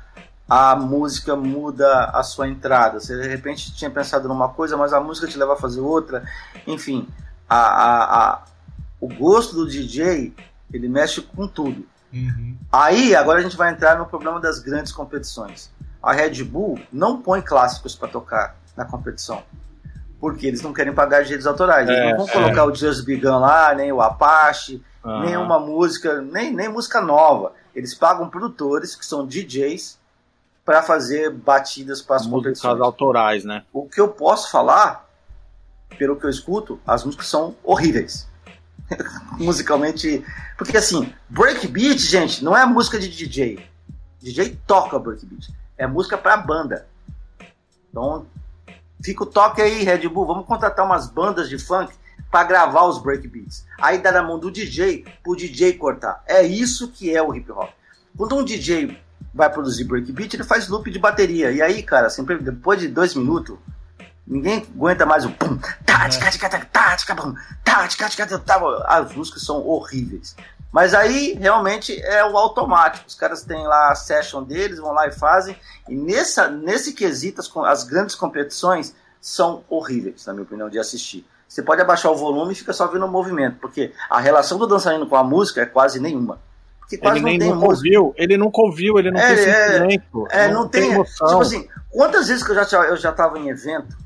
Speaker 4: a música muda a sua entrada? Você de repente tinha pensado numa coisa, mas a música te leva a fazer outra. Enfim, a, a, a, o gosto do DJ ele mexe com tudo.
Speaker 2: Uhum.
Speaker 4: Aí agora a gente vai entrar no problema das grandes competições. A Red Bull não põe clássicos para tocar na competição. Porque eles não querem pagar direitos autorais. Eles é, não vão é. colocar o Just Begun lá, nem o Apache, uhum. nenhuma música, nem, nem música nova. Eles pagam produtores, que são DJs, para fazer batidas para as competições.
Speaker 3: autorais, né?
Speaker 4: O que eu posso falar pelo que eu escuto, as músicas são horríveis. Musicalmente. Porque assim, breakbeat, gente, não é música de DJ. DJ toca breakbeat. É música pra banda. Então, fica o toque aí, Red Bull. Vamos contratar umas bandas de funk para gravar os breakbeats. Aí dá na mão do DJ pro DJ cortar. É isso que é o hip hop. Quando um DJ vai produzir breakbeat, ele faz loop de bateria. E aí, cara, sempre depois de dois minutos, Ninguém aguenta mais o pum, tática, tática, tática, pum, tática, tática, as músicas são horríveis. Mas aí realmente é o automático. Os caras têm lá a session deles, vão lá e fazem. E nessa, nesse quesito, as, as grandes competições são horríveis, na minha opinião, de assistir. Você pode abaixar o volume e fica só vendo o movimento, porque a relação do dançarino com a música é quase nenhuma.
Speaker 3: Porque quase ele nem nunca ouviu, ele nunca ouviu, ele não é, tem é,
Speaker 4: sentimento. É, não, não tem, tem emoção. Tipo assim, quantas vezes que eu já, eu já tava em evento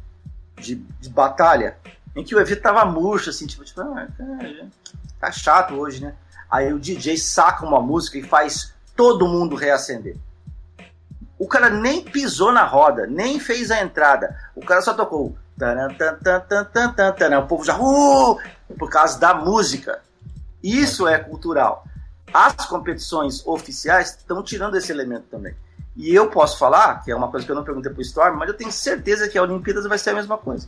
Speaker 4: de, de batalha em que o evento tava murcho, assim, tipo, tipo ah, tá chato hoje, né? Aí o DJ saca uma música e faz todo mundo reacender. O cara nem pisou na roda, nem fez a entrada. O cara só tocou. O povo já. Uh, por causa da música. Isso é cultural. As competições oficiais estão tirando esse elemento também. E eu posso falar, que é uma coisa que eu não perguntei pro Storm, mas eu tenho certeza que a Olimpíadas vai ser a mesma coisa.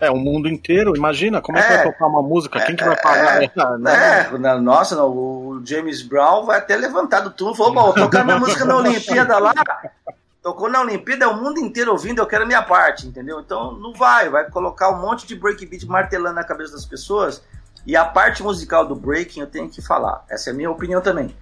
Speaker 3: É, o mundo inteiro, imagina, como é, que vai é. tocar uma música? Quem que vai
Speaker 4: pagar? É, é, nossa, não, o James Brown vai até levantar do túmulo e falou, vou tocar minha música na Olimpíada lá, tocou na Olimpíada, é o mundo inteiro ouvindo, eu quero a minha parte, entendeu? Então não vai, vai colocar um monte de breakbeat martelando na cabeça das pessoas, e a parte musical do breaking eu tenho que falar, essa é a minha opinião também.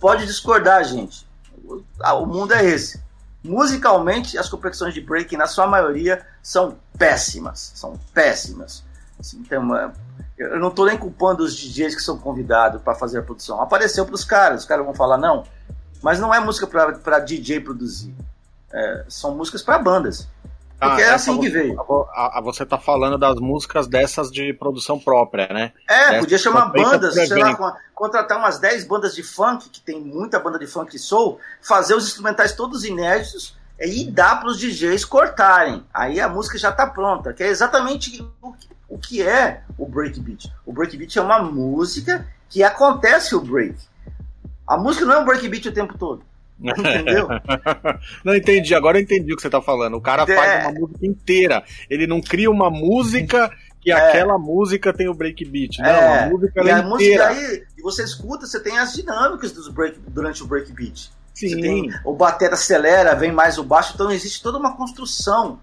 Speaker 4: Pode discordar, gente, o mundo é esse. Musicalmente, as competições de breaking, na sua maioria, são péssimas. São péssimas. Assim, uma, eu não estou nem culpando os DJs que são convidados para fazer a produção. Apareceu para os caras, os caras vão falar não. Mas não é música para DJ produzir. É, são músicas para bandas. Porque ah, é assim que veio.
Speaker 3: A, a, você tá falando das músicas dessas de produção própria, né?
Speaker 4: É, Dessas podia chamar bandas, sei lá, contratar umas 10 bandas de funk, que tem muita banda de funk e soul, fazer os instrumentais todos inéditos e dar para os DJs cortarem. Aí a música já tá pronta, que é exatamente o que, o que é o breakbeat. O breakbeat é uma música que acontece o break. A música não é um breakbeat o tempo todo. Entendeu?
Speaker 3: não entendi, agora eu entendi o que você tá falando. O cara é. faz uma música inteira. Ele não cria uma música que é. aquela música tem o breakbeat. Não, é. a música e a inteira. música
Speaker 4: aí, e você escuta, você tem as dinâmicas dos break, durante o breakbeat. Sim. Você tem, o batera acelera, vem mais o baixo, então existe toda uma construção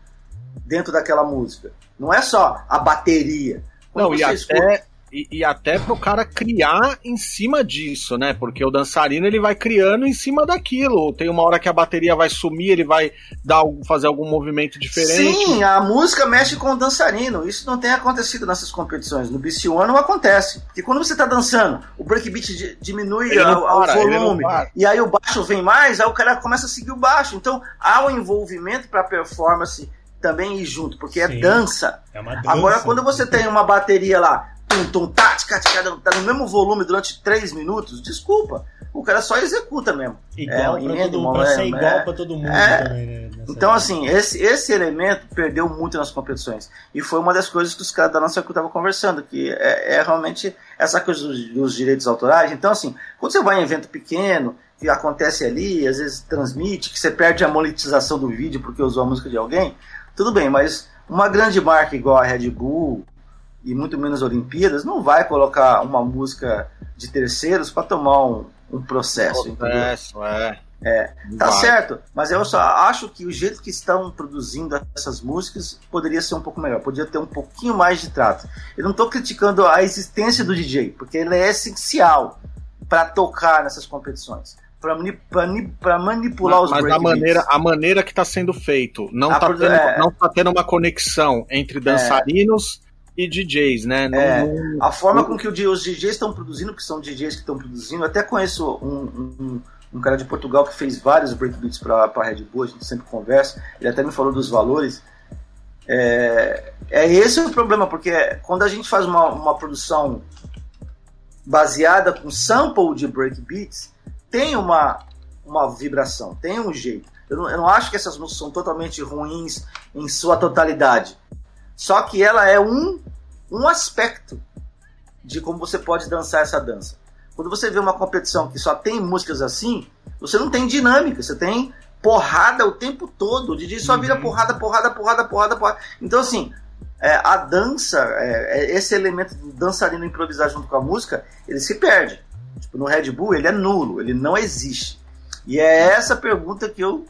Speaker 4: dentro daquela música. Não é só a bateria.
Speaker 3: Quando não, e até, escuta, e, e até pro cara criar em cima disso, né? Porque o dançarino ele vai criando em cima daquilo. Tem uma hora que a bateria vai sumir, ele vai dar, fazer algum movimento diferente.
Speaker 4: Sim, a música mexe com o dançarino. Isso não tem acontecido nessas competições. No BC1 não acontece. Porque quando você tá dançando, o breakbeat diminui o volume. E aí o baixo vem mais, aí o cara começa a seguir o baixo. Então há um envolvimento para performance também ir junto, porque é Sim, é dança. É dança. Agora, quando você tem uma bateria lá tum, tum, tá, tica, tica, tá no mesmo volume durante 3 minutos, desculpa. O cara só executa mesmo.
Speaker 2: Igual é, pra, todo, mundo, pra ser igual é, pra todo mundo é, também, né?
Speaker 4: Então, assim, esse, esse elemento perdeu muito nas competições. E foi uma das coisas que os caras da nossa cultura estavam conversando, que é, é, realmente essa coisa dos, dos, direitos autorais. Então, assim, quando você vai em evento pequeno, que acontece ali, às vezes transmite, que você perde a monetização do vídeo porque usou a música de alguém, tudo bem, mas uma grande marca igual a Red Bull, e muito menos Olimpíadas, não vai colocar uma música de terceiros para tomar um, um processo. Processo, é. É, tá vai. certo, mas eu só acho que o jeito que estão produzindo essas músicas poderia ser um pouco melhor, poderia ter um pouquinho mais de trato. Eu não estou criticando a existência do DJ, porque ele é essencial para tocar nessas competições para manipular mas, os
Speaker 3: Mas a maneira, a maneira que está sendo feito, não está tendo, é... não tá tendo uma conexão entre dançarinos e DJs, né?
Speaker 4: Não, é, não... A forma com que os DJs estão produzindo, que são DJs que estão produzindo, até conheço um, um, um, cara de Portugal que fez vários breakbeats para a Red Bull, a gente sempre conversa, ele até me falou dos valores. É, é esse o problema, porque quando a gente faz uma, uma produção baseada com sample de breakbeats, tem uma, uma vibração, tem um jeito. Eu não, eu não acho que essas músicas são totalmente ruins em sua totalidade só que ela é um, um aspecto de como você pode dançar essa dança. Quando você vê uma competição que só tem músicas assim, você não tem dinâmica, você tem porrada o tempo todo. O DJ só vira uhum. porrada, porrada, porrada, porrada, porrada. Então, assim, é, a dança, é, é, esse elemento do dançarino improvisar junto com a música, ele se perde. Tipo, no Red Bull, ele é nulo, ele não existe. E é essa pergunta que eu.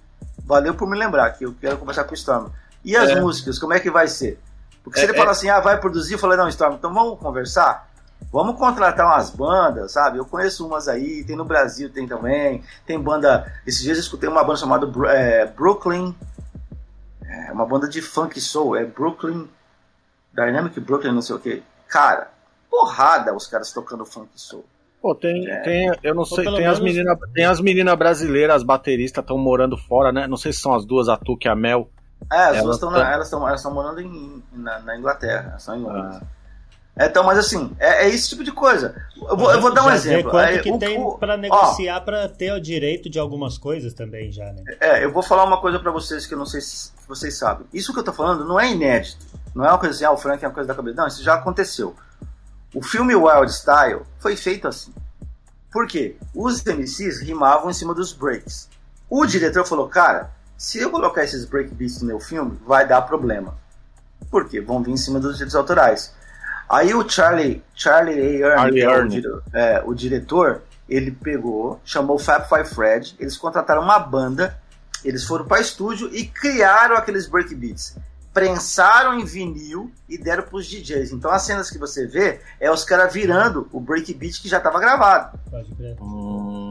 Speaker 4: Valeu por me lembrar, que eu quero conversar com o Storm. E as é. músicas, como é que vai ser? Porque se ele é, fala é. assim, ah, vai produzir, eu falei, não, Storm, então vamos conversar? Vamos contratar umas bandas, sabe? Eu conheço umas aí, tem no Brasil, tem também. Tem banda. Esses dias eu escutei uma banda chamada é, Brooklyn. É uma banda de funk soul, é Brooklyn. Dynamic Brooklyn, não sei o que. Cara, porrada os caras tocando funk soul.
Speaker 3: Pô, tem, é. tem eu não sei, tem, menos... as menina, tem as meninas brasileiras, as bateristas estão morando fora, né? Não sei se são as duas, a Tuque e a Mel
Speaker 4: É, as duas estão tá... elas estão elas estão morando em, na, na Inglaterra, são em Londres. Ah. Então, mas assim, é, é, esse tipo de coisa. Eu vou, eu vou dar um exemplo.
Speaker 2: Quanto é, que o, tem para negociar para ter o direito de algumas coisas também já, né?
Speaker 4: É, eu vou falar uma coisa para vocês que eu não sei se vocês sabem. Isso que eu tô falando não é inédito. Não é uma coisa assim, ah, o Frank é uma coisa da cabeça. Não, isso já aconteceu. O filme Wild Style foi feito assim. Por quê? Os MCs rimavam em cima dos breaks. O diretor falou, cara, se eu colocar esses breakbeats no meu filme, vai dar problema. Por quê? Vão vir em cima dos direitos autorais. Aí o Charlie, Charlie A. Ernie, é o, é, o, diretor, ele pegou, chamou o Fab Five Fred, eles contrataram uma banda, eles foram para estúdio e criaram aqueles breakbeats. Prensaram em vinil e deram para os DJs. Então as cenas que você vê é os caras virando o breakbeat que já estava gravado. Pode crer. Hum.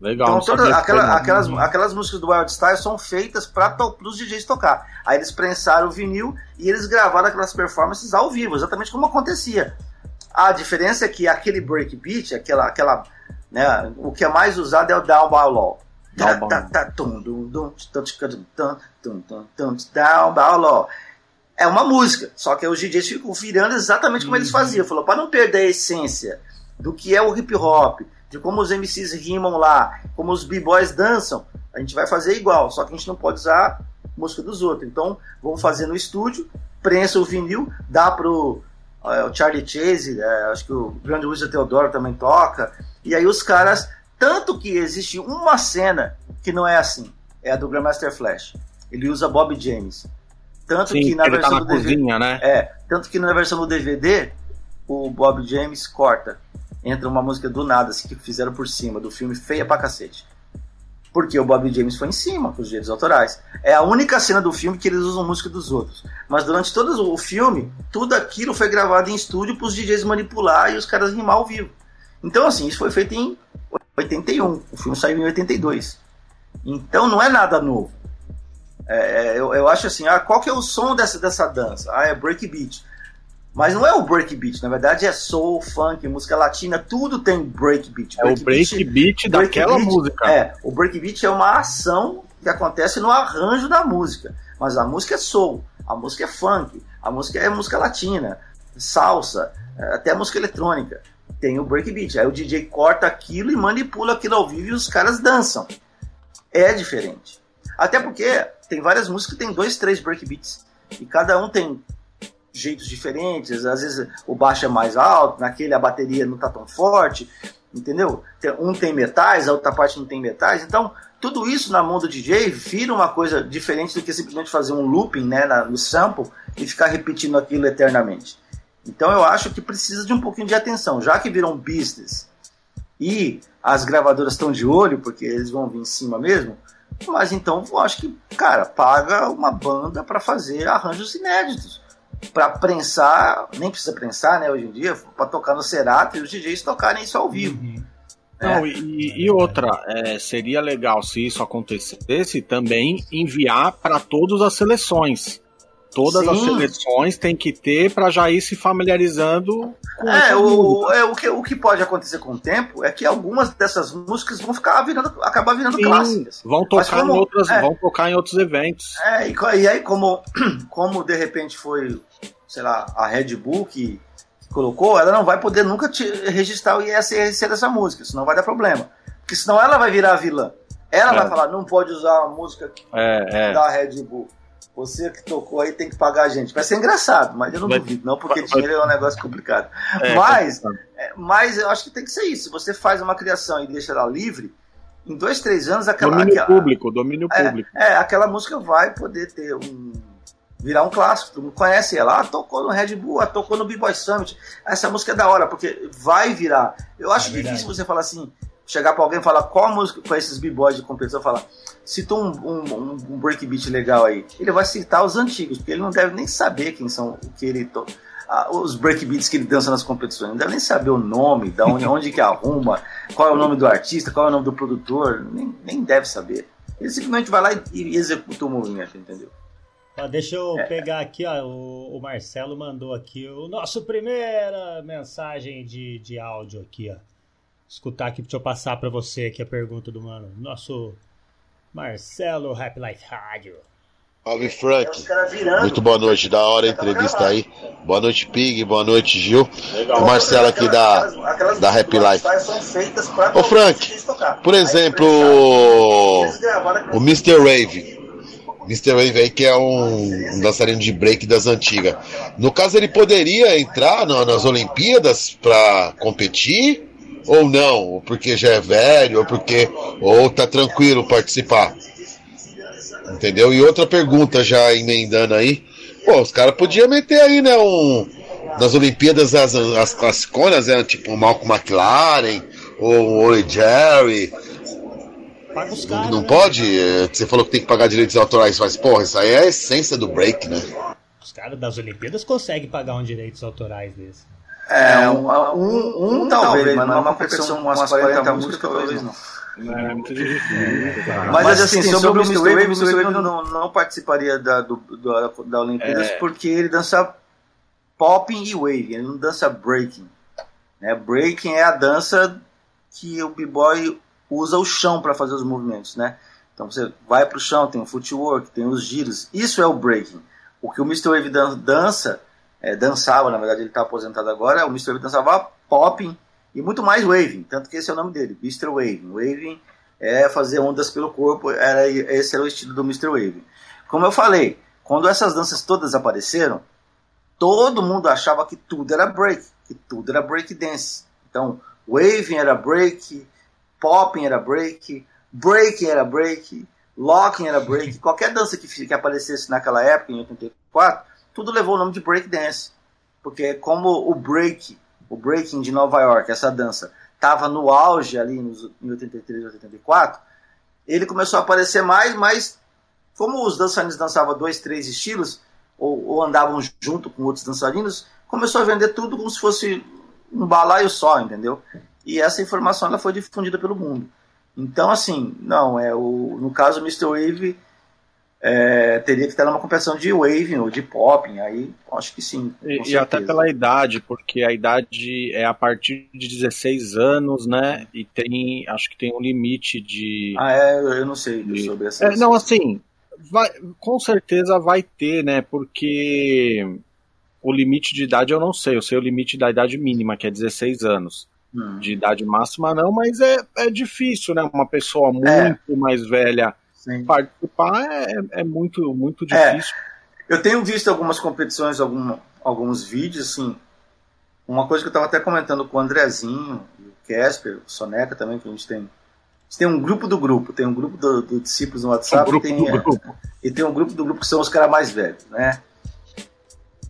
Speaker 4: Legal. Então, toda, aquela, aquelas, aquelas músicas do Wild Style são feitas para os DJs tocar. Aí eles prensaram o vinil e eles gravaram aquelas performances ao vivo, exatamente como acontecia. A diferença é que aquele breakbeat, aquela, aquela, né, o que é mais usado é o down bow law. Down bow law. É uma música, só que os DJs ficam virando exatamente como eles uhum. faziam. Falou, para não perder a essência do que é o hip hop, de como os MCs rimam lá, como os b-boys dançam, a gente vai fazer igual, só que a gente não pode usar música dos outros. Então, vamos fazer no estúdio, prensa o vinil, dá pro é, o Charlie Chase, é, acho que o grande Wizard Teodoro também toca, e aí os caras, tanto que existe uma cena que não é assim, é a do Grandmaster Flash. Ele usa Bob James. Tanto Sim, que na versão tá na do cozinha, DVD, né? É, tanto que na versão do DVD o Bob James corta entra uma música do nada, assim, que fizeram por cima do filme, feia pra cacete. Porque o Bob James foi em cima com os direitos autorais. É a única cena do filme que eles usam música dos outros. Mas durante todo o filme, tudo aquilo foi gravado em estúdio para os DJs manipular e os caras rimar ao vivo. Então, assim, isso foi feito em 81. O filme saiu em 82. Então, não é nada novo. É, é, eu, eu acho assim, ah, qual que é o som dessa, dessa dança? Ah, é breakbeat. Mas não é o breakbeat, na verdade é soul, funk, música latina, tudo tem breakbeat.
Speaker 3: Break é o breakbeat break daquela break música.
Speaker 4: É, o breakbeat é uma ação que acontece no arranjo da música. Mas a música é soul, a música é funk, a música é música latina, salsa, é, até música eletrônica. Tem o breakbeat. Aí o DJ corta aquilo e manipula aquilo ao vivo e os caras dançam. É diferente. Até porque tem várias músicas que tem dois, três breakbeats. E cada um tem jeitos diferentes, às vezes o baixo é mais alto, naquele a bateria não tá tão forte, entendeu? Um tem metais, a outra parte não tem metais, então tudo isso na mão do DJ vira uma coisa diferente do que simplesmente fazer um looping né, no sample e ficar repetindo aquilo eternamente. Então eu acho que precisa de um pouquinho de atenção, já que viram business e as gravadoras estão de olho, porque eles vão vir em cima mesmo, mas então eu acho que, cara, paga uma banda para fazer arranjos inéditos para prensar, nem precisa prensar, né, hoje em dia, para tocar no Serato e os DJs tocarem isso ao vivo. Uhum.
Speaker 3: Não, é. e, e, outra, é, seria legal se isso acontecesse também enviar para todas as seleções. Todas Sim. as seleções tem que ter para já ir se familiarizando
Speaker 4: com é, o, é o, que, o que pode acontecer com o tempo é que algumas dessas músicas vão ficar virando, acabar virando Sim, clássicas.
Speaker 3: Vão tocar, como, em outras, é, vão tocar em outros eventos.
Speaker 4: É, e, e aí, como, como de repente foi sei lá, a Red Bull que, colocou, ela não vai poder nunca te registrar o ISRC dessa música, senão vai dar problema. Porque senão ela vai virar a vilã. Ela é. vai falar, não pode usar a música é, é. da Red Bull. Você que tocou aí tem que pagar a gente. Vai ser engraçado, mas eu não vai, duvido, não, porque vai, dinheiro é um negócio complicado. É, mas, é, mas eu acho que tem que ser isso. Se você faz uma criação e deixa ela livre, em dois, três anos, aquela.
Speaker 3: Domínio
Speaker 4: aquela,
Speaker 3: público, domínio público.
Speaker 4: É, aquela música vai poder ter um virar um clássico. Tu conhece ela, ah, tocou no Red Bull, ah, tocou no B-Boy Summit. Essa música é da hora, porque vai virar. Eu acho é difícil você falar assim, chegar pra alguém e falar qual música com esses B-Boys de competição, falar, citou um, um, um breakbeat legal aí. Ele vai citar os antigos, porque ele não deve nem saber quem são o que ele to... ah, os breakbeats que ele dança nas competições. Não deve nem saber o nome, da onde, onde que arruma, qual é o nome do artista, qual é o nome do produtor, nem, nem deve saber. Ele simplesmente vai lá e, e executa o movimento, entendeu?
Speaker 2: Deixa eu é. pegar aqui, ó, o, o, Marcelo mandou aqui o nosso primeira mensagem de, de áudio aqui, ó. Escutar aqui, deixa eu passar para você aqui a pergunta do mano. Nosso Marcelo Rap Life Rádio.
Speaker 1: Salve Frank. Muito boa noite, da hora a entrevista aí. Boa noite, Pig. Boa noite, Gil. O Marcelo aqui da, da Happy Life. Ô Frank, por exemplo, o Mr. Wave. Mr. Wave aí que é um, um dançarino de break das antigas. No caso, ele poderia entrar nas Olimpíadas para competir? Ou não? Ou porque já é velho, ou porque. Ou tá tranquilo participar? Entendeu? E outra pergunta já emendando aí. Pô, os caras podiam meter aí, né, um. Nas Olimpíadas as, as classiconas, né? Tipo o Malcolm McLaren, o Oi Jerry. Paga os caras, não né? pode? Você falou que tem que pagar direitos autorais, mas, porra, isso aí é a essência do break, né?
Speaker 2: Os caras das Olimpíadas conseguem pagar um direitos autorais desse.
Speaker 4: É, um, um, um talvez, mas numa competição com umas 40 músicas, talvez não. É muito difícil. Mas, mas assim, assim, sobre, sobre o Mr. Wave, o Mr. Wave não, não participaria da, do, da, da Olimpíadas é. porque ele dança popping e wave, ele não dança breaking. Né? Breaking é a dança que o b-boy usa o chão para fazer os movimentos, né? Então você vai para o chão, tem o footwork, tem os giros. Isso é o breaking. O que o Mr. Wave dança, é, dançava, na verdade ele está aposentado agora, o Mr. Wave dançava popping e muito mais waving, tanto que esse é o nome dele, Mr. Waving. Waving é fazer ondas pelo corpo, era, esse era o estilo do Mr. Waving. Como eu falei, quando essas danças todas apareceram, todo mundo achava que tudo era break, que tudo era break dance. Então, waving era break, popping era break, breaking era break, locking era break. Qualquer dança que, que aparecesse naquela época, em 84, tudo levou o nome de break dance. Porque como o break o breaking de Nova York, essa dança, estava no auge ali nos, em 83 e 84, ele começou a aparecer mais, mas como os dançarinos dançavam dois, três estilos, ou, ou, andavam junto com outros dançarinos, começou a vender tudo como se fosse um balaio só, entendeu? E essa informação ela foi difundida pelo mundo. Então, assim, não, é o, no caso, o Mr. Wave é, teria que estar numa competição de waving ou de popping, aí acho que sim.
Speaker 3: E, e, até pela idade, porque a idade é a partir de 16 anos, né? E tem, acho que tem um limite de.
Speaker 4: Ah, é, eu não sei de, sobre essa.
Speaker 3: É, não, assim, vai, com certeza vai ter, né? Porque o limite de idade eu não sei, eu sei o limite da idade mínima, que é 16 anos. Hum. De idade máxima não, mas é, é difícil, né? Uma pessoa é. muito é. mais velha Sim. participar é, é muito, muito é, difícil.
Speaker 4: É, eu tenho visto algumas competições, algum, alguns vídeos, assim. Uma coisa que eu estava até comentando com o Andrezinho, o Casper, o Soneca também, que a gente tem. A gente tem um grupo do grupo, tem um grupo do, do discípulos no WhatsApp um e, tem, e tem um grupo do grupo que são os caras mais velhos, né?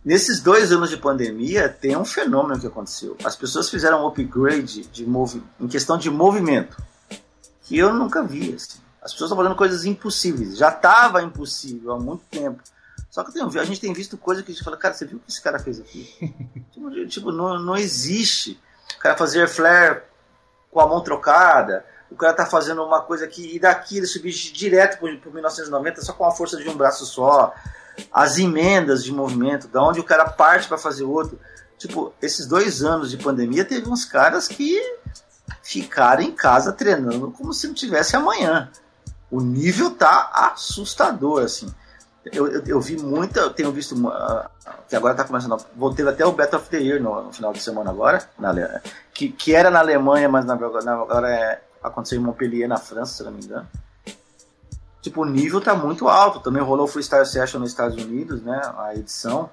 Speaker 4: Nesses dois anos de pandemia, tem um fenômeno que aconteceu. As pessoas fizeram um upgrade de movi em questão de movimento, que eu nunca vi. Assim. As pessoas estão fazendo coisas impossíveis. Já estava impossível há muito tempo. Só que a gente tem visto coisas que a gente fala, cara, você viu o que esse cara fez aqui? tipo, tipo não, não existe. O cara fazer flare com a mão trocada, o cara tá fazendo uma coisa aqui, e daqui ele subir direto por, por 1990 só com a força de um braço só. As emendas de movimento, da onde o cara parte para fazer outro. Tipo, esses dois anos de pandemia, teve uns caras que ficaram em casa treinando como se não tivesse amanhã o nível tá assustador, assim. Eu, eu, eu vi muita, eu tenho visto, uh, que agora tá começando, voltei até o Battle of the Year no, no final de semana agora, na, que, que era na Alemanha, mas na, na, agora é, aconteceu em Montpellier, na França, se não me engano. Tipo, o nível tá muito alto. Também rolou o Freestyle Session nos Estados Unidos, né? A edição.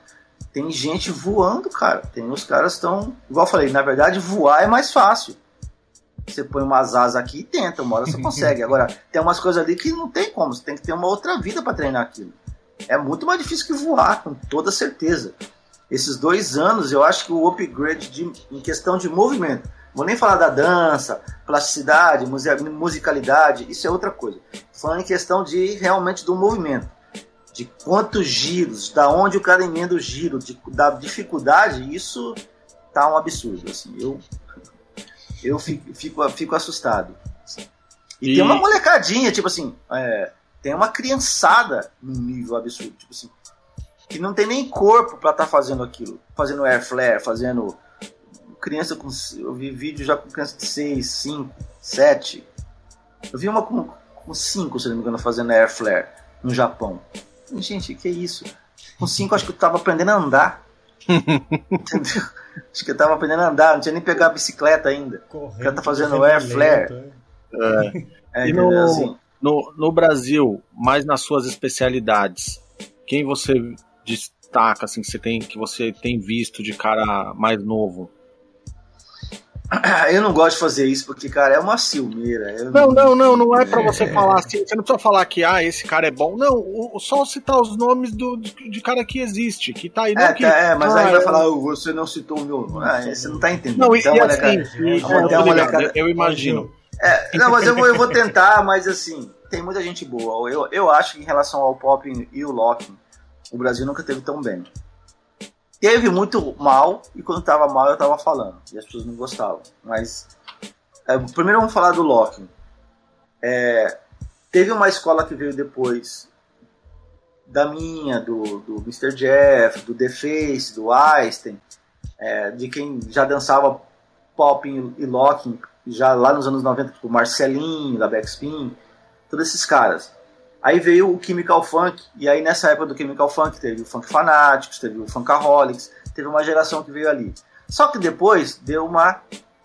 Speaker 4: Tem gente voando, cara. Tem os caras estão. Igual eu falei, na verdade, voar é mais fácil. Você põe umas asas aqui e tenta, uma hora você consegue. Agora, tem umas coisas ali que não tem como, você tem que ter uma outra vida para treinar aquilo. É muito mais difícil que voar, com toda certeza. Esses dois anos, eu acho que o upgrade de, em questão de movimento, vou nem falar da dança, plasticidade, musicalidade, isso é outra coisa. Falando em questão de realmente do movimento, de quantos giros, da onde o cara emenda o giro, de, da dificuldade, isso tá um absurdo. Assim, eu eu fico, fico, fico assustado. E, e, tem uma molecadinha, tipo assim, é, tem uma criançada num nível absurdo, tipo assim, que não tem nem corpo para estar tá fazendo aquilo, fazendo air flare, fazendo criança com eu vi vídeo já com criança de 6, 5, 7. Eu vi uma com, com 5, se não me engano, fazendo air flare no Japão. Gente, que isso? Com 5 acho que eu tava aprendendo a andar. Entendeu? Acho que eu tava aprendendo a andar, não tinha nem pegar a bicicleta ainda. Correndo, o cara tá fazendo air flare.
Speaker 3: É. É, e no, assim. no, no Brasil, mais nas suas especialidades, quem você destaca, assim, que você tem, que você tem visto de cara mais novo?
Speaker 4: Eu não gosto de fazer isso porque, cara, é uma ciumeira.
Speaker 3: Eu não, não, não, não é para você é... falar assim. Você não precisa falar que, ah, esse cara é bom. Não, só citar os nomes do, de cara que existe, que tá aí.
Speaker 4: É,
Speaker 3: que,
Speaker 4: tá, é mas ah, aí vai falar, você não citou o meu nome. Ah, você não tá entendendo. Não, então, e assim, e,
Speaker 3: eu, eu imagino.
Speaker 4: É, não, mas eu vou, eu vou tentar, mas assim, tem muita gente boa. Eu, eu acho que em relação ao pop e o locking, o Brasil nunca teve tão bem. Teve muito mal, e quando tava mal eu tava falando, e as pessoas não gostavam. Mas, é, primeiro vamos falar do locking. É, teve uma escola que veio depois da minha, do, do Mr. Jeff, do The Face, do Einstein, é, de quem já dançava pop e locking já lá nos anos 90, tipo Marcelinho, da Backspin, todos esses caras. Aí veio o Chemical Funk, e aí nessa época do Chemical Funk teve o Funk Fanáticos, teve o Funkaholics, teve uma geração que veio ali. Só que depois deu uma,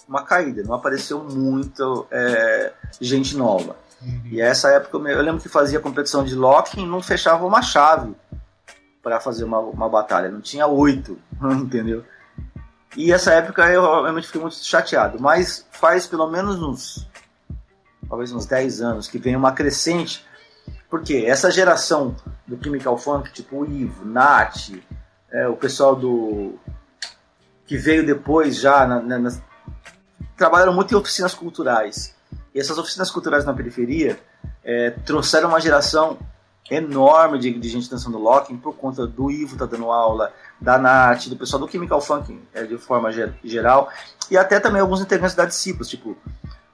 Speaker 4: uma caída, não apareceu muito é, gente nova. Uhum. E essa época eu, eu, lembro que fazia competição de locking e não fechava uma chave para fazer uma, uma batalha, não tinha oito, entendeu? E essa época eu realmente fiquei muito chateado. Mas faz pelo menos uns. Talvez uns 10 anos que vem uma crescente. Porque essa geração do Chemical Funk, tipo o Ivo, Nath, é, o pessoal do. que veio depois já. Na, na, trabalharam muito em oficinas culturais. E essas oficinas culturais na periferia é, trouxeram uma geração enorme de, de gente dançando locking por conta do Ivo tá dando aula, da Nath, do pessoal do Chemical Funk é, de forma geral, e até também alguns integrantes da Discípulos, tipo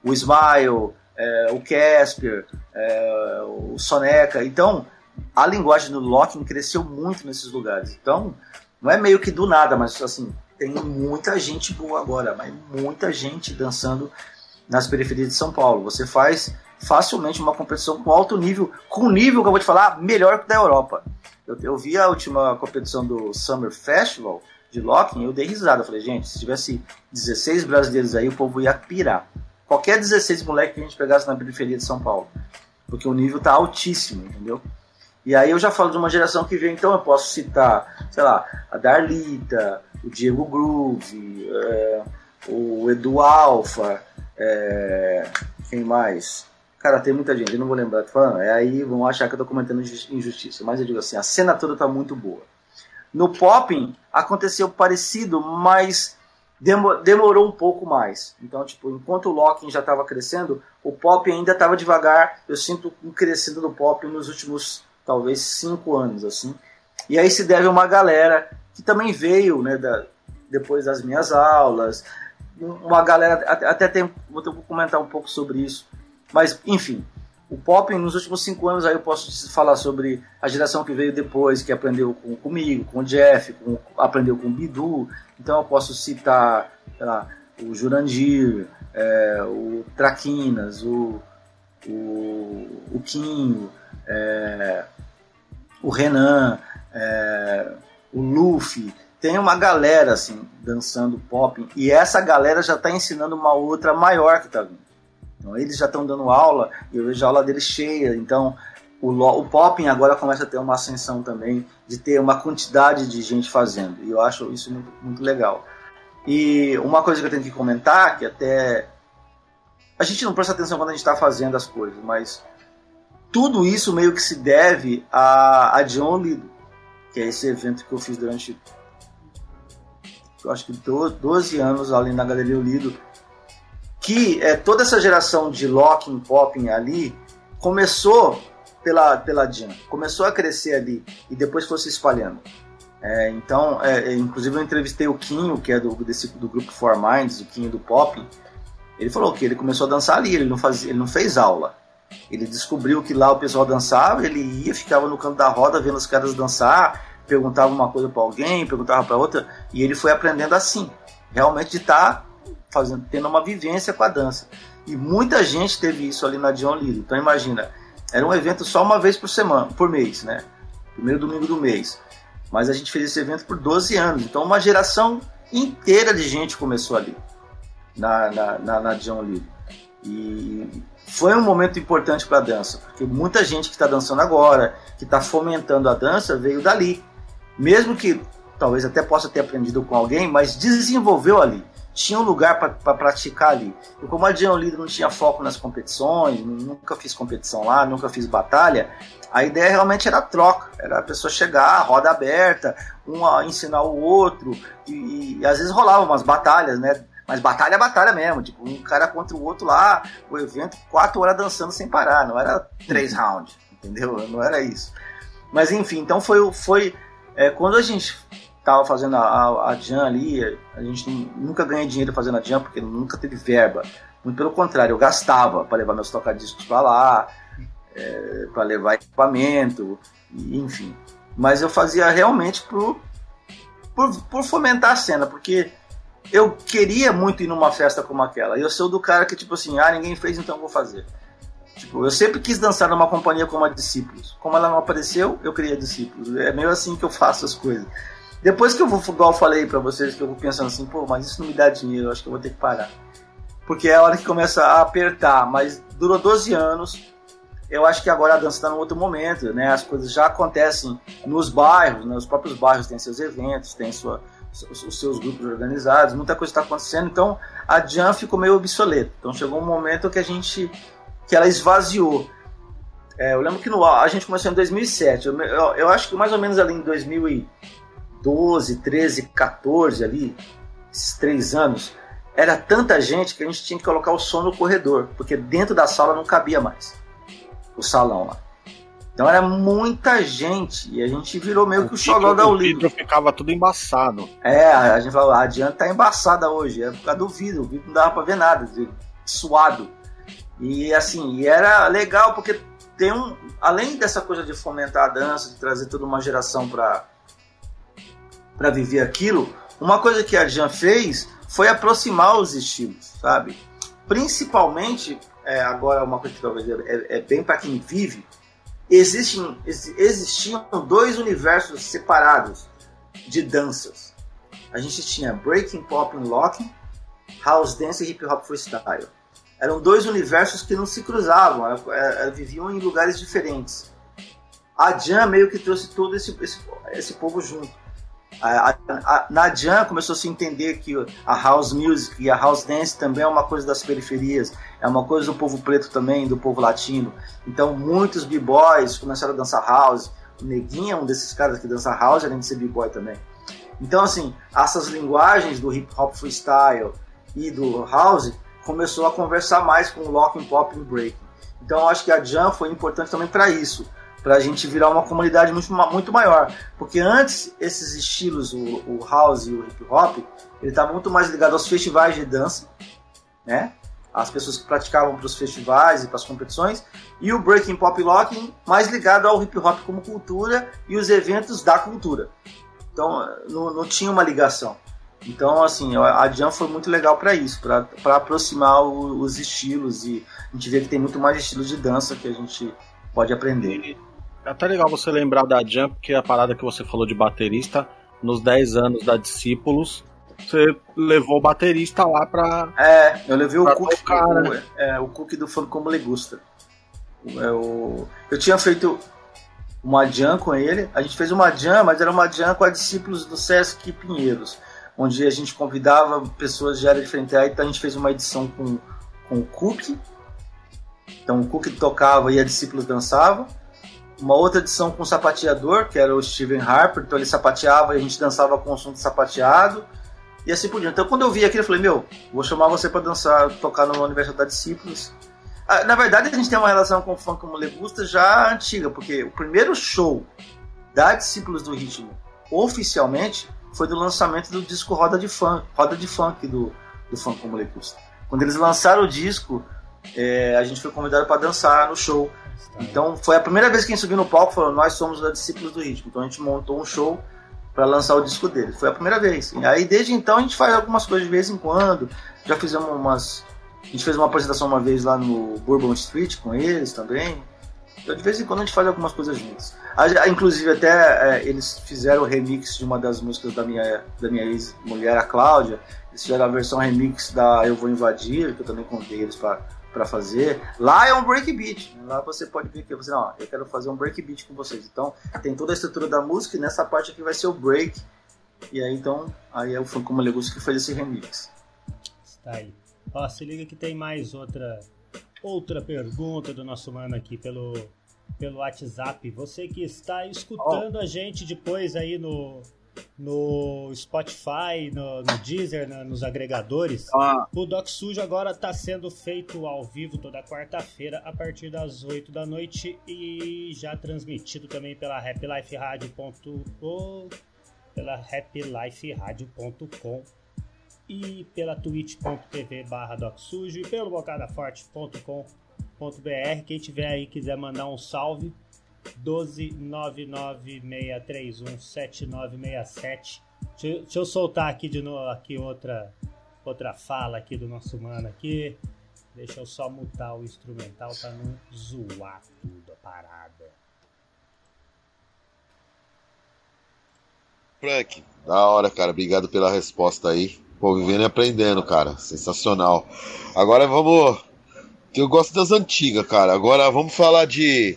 Speaker 4: o Smile, é, o Casper, é, o Soneca. Então, a linguagem do locking cresceu muito nesses lugares. Então, não é meio que do nada, mas assim, tem muita gente boa agora, mas muita gente dançando nas periferias de São Paulo. Você faz facilmente uma competição com alto nível, com um nível que eu vou te falar melhor que da Europa. Eu, eu vi a última competição do Summer Festival de Locking, eu dei risada. Eu falei, gente, se tivesse 16 brasileiros aí, o povo ia pirar. Qualquer 16 moleque que a gente pegasse na periferia de São Paulo. Porque o nível tá altíssimo, entendeu? E aí eu já falo de uma geração que vem, então eu posso citar, sei lá, a Darlita, o Diego Groove, é, o Edu Alfa, é, quem mais? Cara, tem muita gente, eu não vou lembrar, falando, é aí vão achar que eu tô cometendo injustiça. Mas eu digo assim, a cena toda tá muito boa. No Popping aconteceu parecido, mas demorou um pouco mais. Então, tipo, enquanto o Locking já estava crescendo, o Pop ainda estava devagar. Eu sinto um crescendo do Pop nos últimos, talvez, cinco anos, assim. E aí se deve a uma galera que também veio, né, da, depois das minhas aulas. Uma galera, até tem, vou comentar um pouco sobre isso mas, enfim, o pop nos últimos cinco anos aí eu posso falar sobre a geração que veio depois, que aprendeu com, comigo, com o Jeff, com, aprendeu com o Bidu. Então eu posso citar lá, o Jurandir, é, o Traquinas, o, o, o Quinho, é, o Renan, é, o Luffy. Tem uma galera assim dançando pop e essa galera já está ensinando uma outra maior que está vindo. Eles já estão dando aula e eu vejo a aula deles cheia. Então, o, o popping agora começa a ter uma ascensão também de ter uma quantidade de gente fazendo. E eu acho isso muito, muito legal. E uma coisa que eu tenho que comentar, que até a gente não presta atenção quando a gente está fazendo as coisas, mas tudo isso meio que se deve a, a John Lido, que é esse evento que eu fiz durante eu acho que 12 anos ali na Galeria Lido, que é, toda essa geração de locking, popping ali começou pela, pela Jam, começou a crescer ali e depois foi se espalhando. É, então, é, é inclusive eu entrevistei o Quinho, que é do, desse, do grupo Four Minds, o Quinho do Popping. Ele falou que ele começou a dançar ali, ele não, faz, ele não fez aula. Ele descobriu que lá o pessoal dançava, ele ia, ficava no canto da roda vendo os caras dançar, perguntava uma coisa para alguém, perguntava para outra, e ele foi aprendendo assim, realmente de estar tá fazendo, tendo uma vivência com a dança. E muita gente teve isso ali na Dion Lily. Então imagina, era um evento só uma vez por semana, por mês, né? primeiro domingo do mês. Mas a gente fez esse evento por 12 anos. Então uma geração inteira de gente começou ali, na, na, na, na John Lee. E foi um momento importante para a dança, porque muita gente que está dançando agora, que está fomentando a dança, veio dali. Mesmo que talvez até possa ter aprendido com alguém, mas desenvolveu ali. Tinha um lugar para praticar ali. E como a John Lee não tinha foco nas competições, nunca fiz competição lá, nunca fiz batalha, a ideia realmente era troca, era a pessoa chegar, roda aberta, um a ensinar o outro, e, e às vezes rolavam umas batalhas, né? Mas batalha é batalha mesmo, tipo, um cara contra o outro lá, o evento, quatro horas dançando sem parar, não era três rounds, entendeu? Não era isso. Mas enfim, então foi, foi é, quando a gente tava fazendo a, a, a Jam ali, a gente nunca ganhei dinheiro fazendo a Jam, porque nunca teve verba. Muito pelo contrário, eu gastava para levar meus tocadiscos para lá, é, para levar equipamento, enfim. Mas eu fazia realmente por, por, por fomentar a cena, porque eu queria muito ir numa festa como aquela. E eu sou do cara que, tipo assim, ah, ninguém fez, então eu vou fazer. Tipo, eu sempre quis dançar numa companhia como a Discípulos. Como ela não apareceu, eu queria Discípulos. É meio assim que eu faço as coisas. Depois que eu vou, igual eu falei pra vocês, que eu vou pensando assim, pô, mas isso não me dá dinheiro, acho que eu vou ter que parar. Porque é a hora que começa a apertar, mas durou 12 anos. Eu acho que agora a dança está num outro momento, né? As coisas já acontecem nos bairros, né? Os próprios bairros têm seus eventos, têm sua, os seus grupos organizados, muita coisa está acontecendo, então a Jam ficou meio obsoleta. Então chegou um momento que a gente que ela esvaziou. É, eu lembro que no, a gente começou em 2007. Eu, eu, eu, acho que mais ou menos ali em 2012, 13, 14 ali, esses três anos, era tanta gente que a gente tinha que colocar o som no corredor, porque dentro da sala não cabia mais o salão lá. Então era muita gente e a gente virou meio o que o xodó da Olívia. O vidro
Speaker 3: ficava tudo embaçado.
Speaker 4: É, a gente falou, a Diana tá embaçada hoje, é por causa do vidro, o vidro não dava pra ver nada, suado. E assim, e era legal porque tem um, além dessa coisa de fomentar a dança, de trazer toda uma geração para para viver aquilo, uma coisa que a Jan fez foi aproximar os estilos, sabe? Principalmente, é, agora uma coisa que talvez é, é bem para quem vive, existem, existiam dois universos separados de danças. A gente tinha breaking pop and locking, house dance e hip hop freestyle. Eram dois universos que não se cruzavam, viviam em lugares diferentes. A Jam meio que trouxe todo esse, esse, esse povo junto. A, a, a, na Jam começou a se entender que a house music e a house dance também é uma coisa das periferias, é uma coisa do povo preto também, do povo latino. Então muitos b-boys começaram a dançar house. O Neguinho é um desses caras que dança house, além de ser b-boy também. Então assim, essas linguagens do hip hop freestyle e do house começou a conversar mais com o locking, pop e breaking. Então eu acho que a Jam foi importante também para isso para a gente virar uma comunidade muito, muito maior. Porque antes, esses estilos, o, o house e o hip hop, ele estava muito mais ligado aos festivais de dança, né? As pessoas que praticavam para os festivais e para as competições, e o breaking pop locking mais ligado ao hip hop como cultura e os eventos da cultura. Então não, não tinha uma ligação. Então, assim, a Jam foi muito legal para isso, para aproximar o, os estilos e a gente vê que tem muito mais estilos de dança que a gente pode aprender.
Speaker 3: É até legal você lembrar da Jump, que é a parada que você falou de baterista, nos 10 anos da Discípulos, você levou o baterista lá pra.
Speaker 4: É, eu levei o Cook, tocar, o, né? é, o Cook do Fã Como Ele Gusta. Eu, é, eu tinha feito uma jam com ele, a gente fez uma jam, mas era uma jam com a discípulos do Sesc Pinheiros, onde a gente convidava pessoas de área diferente. Aí então a gente fez uma edição com, com o Cook, então o Cook tocava e a discípulos dançava uma outra edição com o sapateador, que era o Steven Harper, então ele sapateava e a gente dançava com o som de sapateado, e assim por diante. Então quando eu vi aquilo, eu falei, meu, vou chamar você para dançar, tocar no Universidade Discípulos. Ah, na verdade, a gente tem uma relação com o funk como Legusta já antiga, porque o primeiro show da Discípulos do Ritmo, oficialmente, foi do lançamento do disco Roda de Funk, Roda de Funk do, do Funk como Legusta. Quando eles lançaram o disco, é, a gente foi convidado para dançar no show. Então foi a primeira vez que a gente subiu no palco falou, nós somos os discípulos do ritmo. Então a gente montou um show para lançar o disco dele. Foi a primeira vez. E aí desde então a gente faz algumas coisas de vez em quando. Já fizemos umas. A gente fez uma apresentação uma vez lá no Bourbon Street com eles também. Então, de vez em quando a gente faz algumas coisas juntos. Inclusive, até é, eles fizeram o remix de uma das músicas da minha, da minha ex-mulher, a Cláudia. Eles fizeram a versão remix da Eu Vou Invadir, que eu também contei eles para fazer. Lá é um breakbeat. Lá você pode ver que você, não, eu quero fazer um breakbeat com vocês. Então, tem toda a estrutura da música e nessa parte aqui vai ser o break. E aí, então, aí é o Funk Como Legusto que fez esse remix.
Speaker 2: Está aí. Ó, se liga que tem mais outra outra pergunta do nosso mano aqui pelo pelo WhatsApp. Você que está escutando oh. a gente depois aí no, no Spotify, no, no Deezer, no, nos agregadores, ah. o Doc Sujo agora está sendo feito ao vivo toda quarta-feira a partir das 8 da noite e já transmitido também pela happyliferadio.com pela happyliferadio.com e pela twitch.tv barra docsujo e pelo bocadaforte.com.br. Quem tiver aí quiser mandar um salve, 12996317967. Deixa, deixa eu soltar aqui de novo aqui outra outra fala aqui do nosso mano aqui. Deixa eu só mutar o instrumental para não zoar tudo a parada.
Speaker 1: Frank, da hora, cara. Obrigado pela resposta aí. Pô, vivendo e aprendendo, cara. Sensacional. Agora vamos. Eu gosto das antigas, cara. Agora vamos falar de,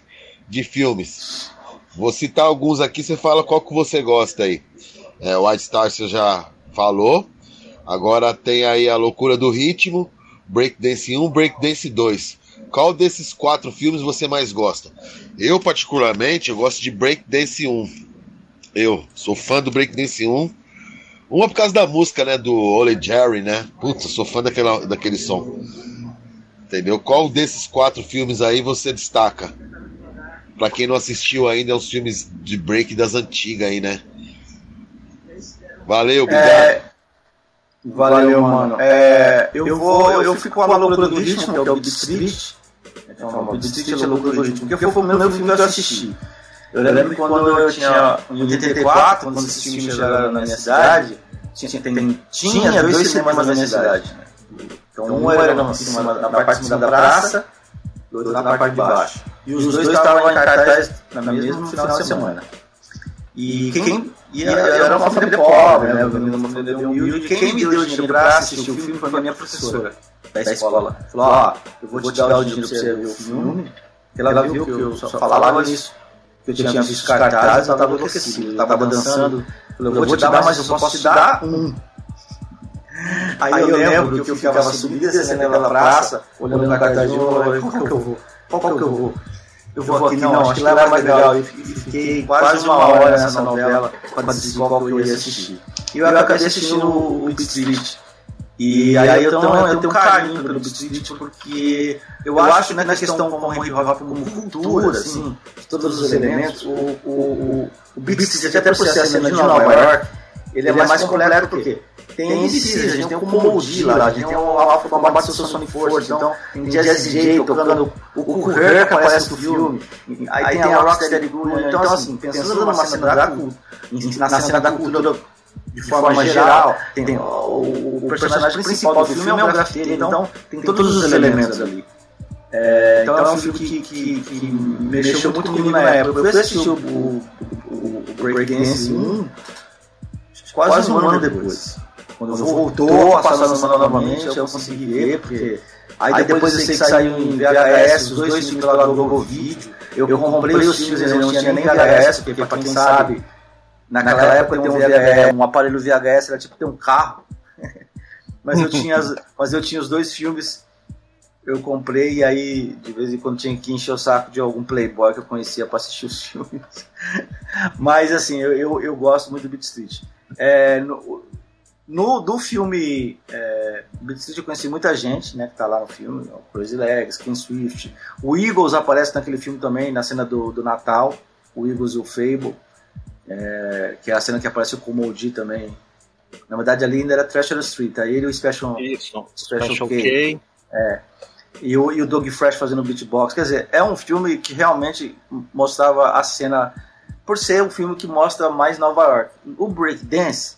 Speaker 1: de filmes. Vou citar alguns aqui, você fala qual que você gosta aí. É, White Star você já falou. Agora tem aí a Loucura do Ritmo, Breakdance 1, Breakdance 2. Qual desses quatro filmes você mais gosta? Eu, particularmente, eu gosto de Breakdance 1. Eu sou fã do Breakdance 1. Uma por causa da música, né? Do Ole Jerry, né? Putz, sou fã daquela, daquele som. Entendeu? Qual desses quatro filmes aí você destaca? Pra quem não assistiu ainda, é os filmes de break das antigas aí, né? Valeu, obrigado. É...
Speaker 4: Valeu, mano. É, eu, vou, eu, eu fico com a loucura do ritmo, que é o Beat Street. Então, o Beat Street é a loucura do ritmo, porque foi o meu filme que eu assisti. Eu lembro que quando eu tinha, em 84, quando esses filmes chegaram na minha cidade, tinha, tem, tinha dois cinemas na minha cidade. Né? Então, um era no na parte de cima da praça, e outro na parte de baixo. E os dois estavam em cartaz no mesmo final de semana. E quem. E era uma família pobre, né? Uma família humilde. Quem me deu dinheiro para assistir o filme foi a minha professora da escola. Falou: Ó, eu vou te dar o dinheiro para você ver o filme. Ela viu que eu só falava nisso que eu tinha visto cartazes, eu estava enlouquecido, eu estava dançando. Eu vou te dar, mas eu posso te dar um. Aí eu lembro que eu ficava subindo e descendo pela praça, olhando na cartaz e falando, qual que eu vou? Qual que eu vou? Eu vou aqui, não, acho que lá é mais legal. E fiquei quase uma hora nessa novela para decidir qual que eu ia assistir. E eu acabei assistindo o Beat Street. E aí eu tenho, eu tenho um carinho pelo Beat Street porque eu acho que na questão como hip hop como cultura, assim, de todos os elementos, o, o, o, o Beat Street, até por ser a cena de Nova York, ele é mais completo porque tem MCs, a gente tem o Comodi lá, a gente tem o Alpha Combat Sonic Force, então tem Jazzy J tocando, o Cool Herc aparece no filme, aí tem a Rocksteady Crew, então assim, pensando numa cena da cultura, na cena da cultura de forma geral. Tem, tem o, o, personagem principal do filme é um grafiteiro, então tem todos os elementos ali. É, então é um filme que, que, que mexeu muito comigo na época. Eu fui assistir o, o, o, o Breakdance 1 quase um ano depois. Quando voltou a passar novamente, eu consegui ver, porque... Aí depois eu sei que saiu em VHS, os dois filmes lá do Globo Vídeo. Eu comprei os filmes, eu não tinha nem VHS, porque pra quem sabe Naquela, época, um, um aparelho VHS era tipo ter um carro. mas, eu tinha as, mas eu tinha os dois filmes, eu comprei e aí de vez em quando tinha que encher o saco de algum playboy que eu conhecia para assistir os filmes. mas assim, eu, eu, eu, gosto muito do Beat Street. É, no, no, do filme é, eu conheci muita gente né, que tá lá no filme, o Crazy Legs, Ken Swift. O Eagles aparece naquele filme também, na cena do, do Natal, o Eagles e o Fable. É, que é a cena que aparece o Komodi também. Na verdade, ali ainda era Treasure Street. Aí ele e o Special,
Speaker 3: Isso, Special, Special K. K.
Speaker 4: É. E o, e o Doug Fresh fazendo beatbox. Quer dizer, é um filme que realmente mostrava a cena. Por ser um filme que mostra mais Nova York. O breakdance,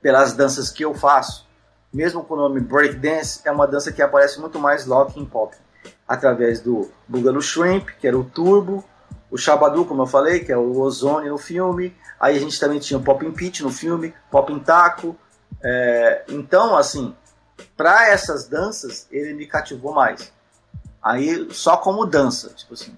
Speaker 4: pelas danças que eu faço, mesmo com o nome breakdance, é uma dança que aparece muito mais lock em pop. através do Boogaloo Shrimp, que era o Turbo, o Shabadu, como eu falei, que é o Ozone no filme. Aí a gente também tinha o Pop Pitch no filme, Pop Taco. É, então, assim, para essas danças, ele me cativou mais. Aí, só como dança, tipo assim,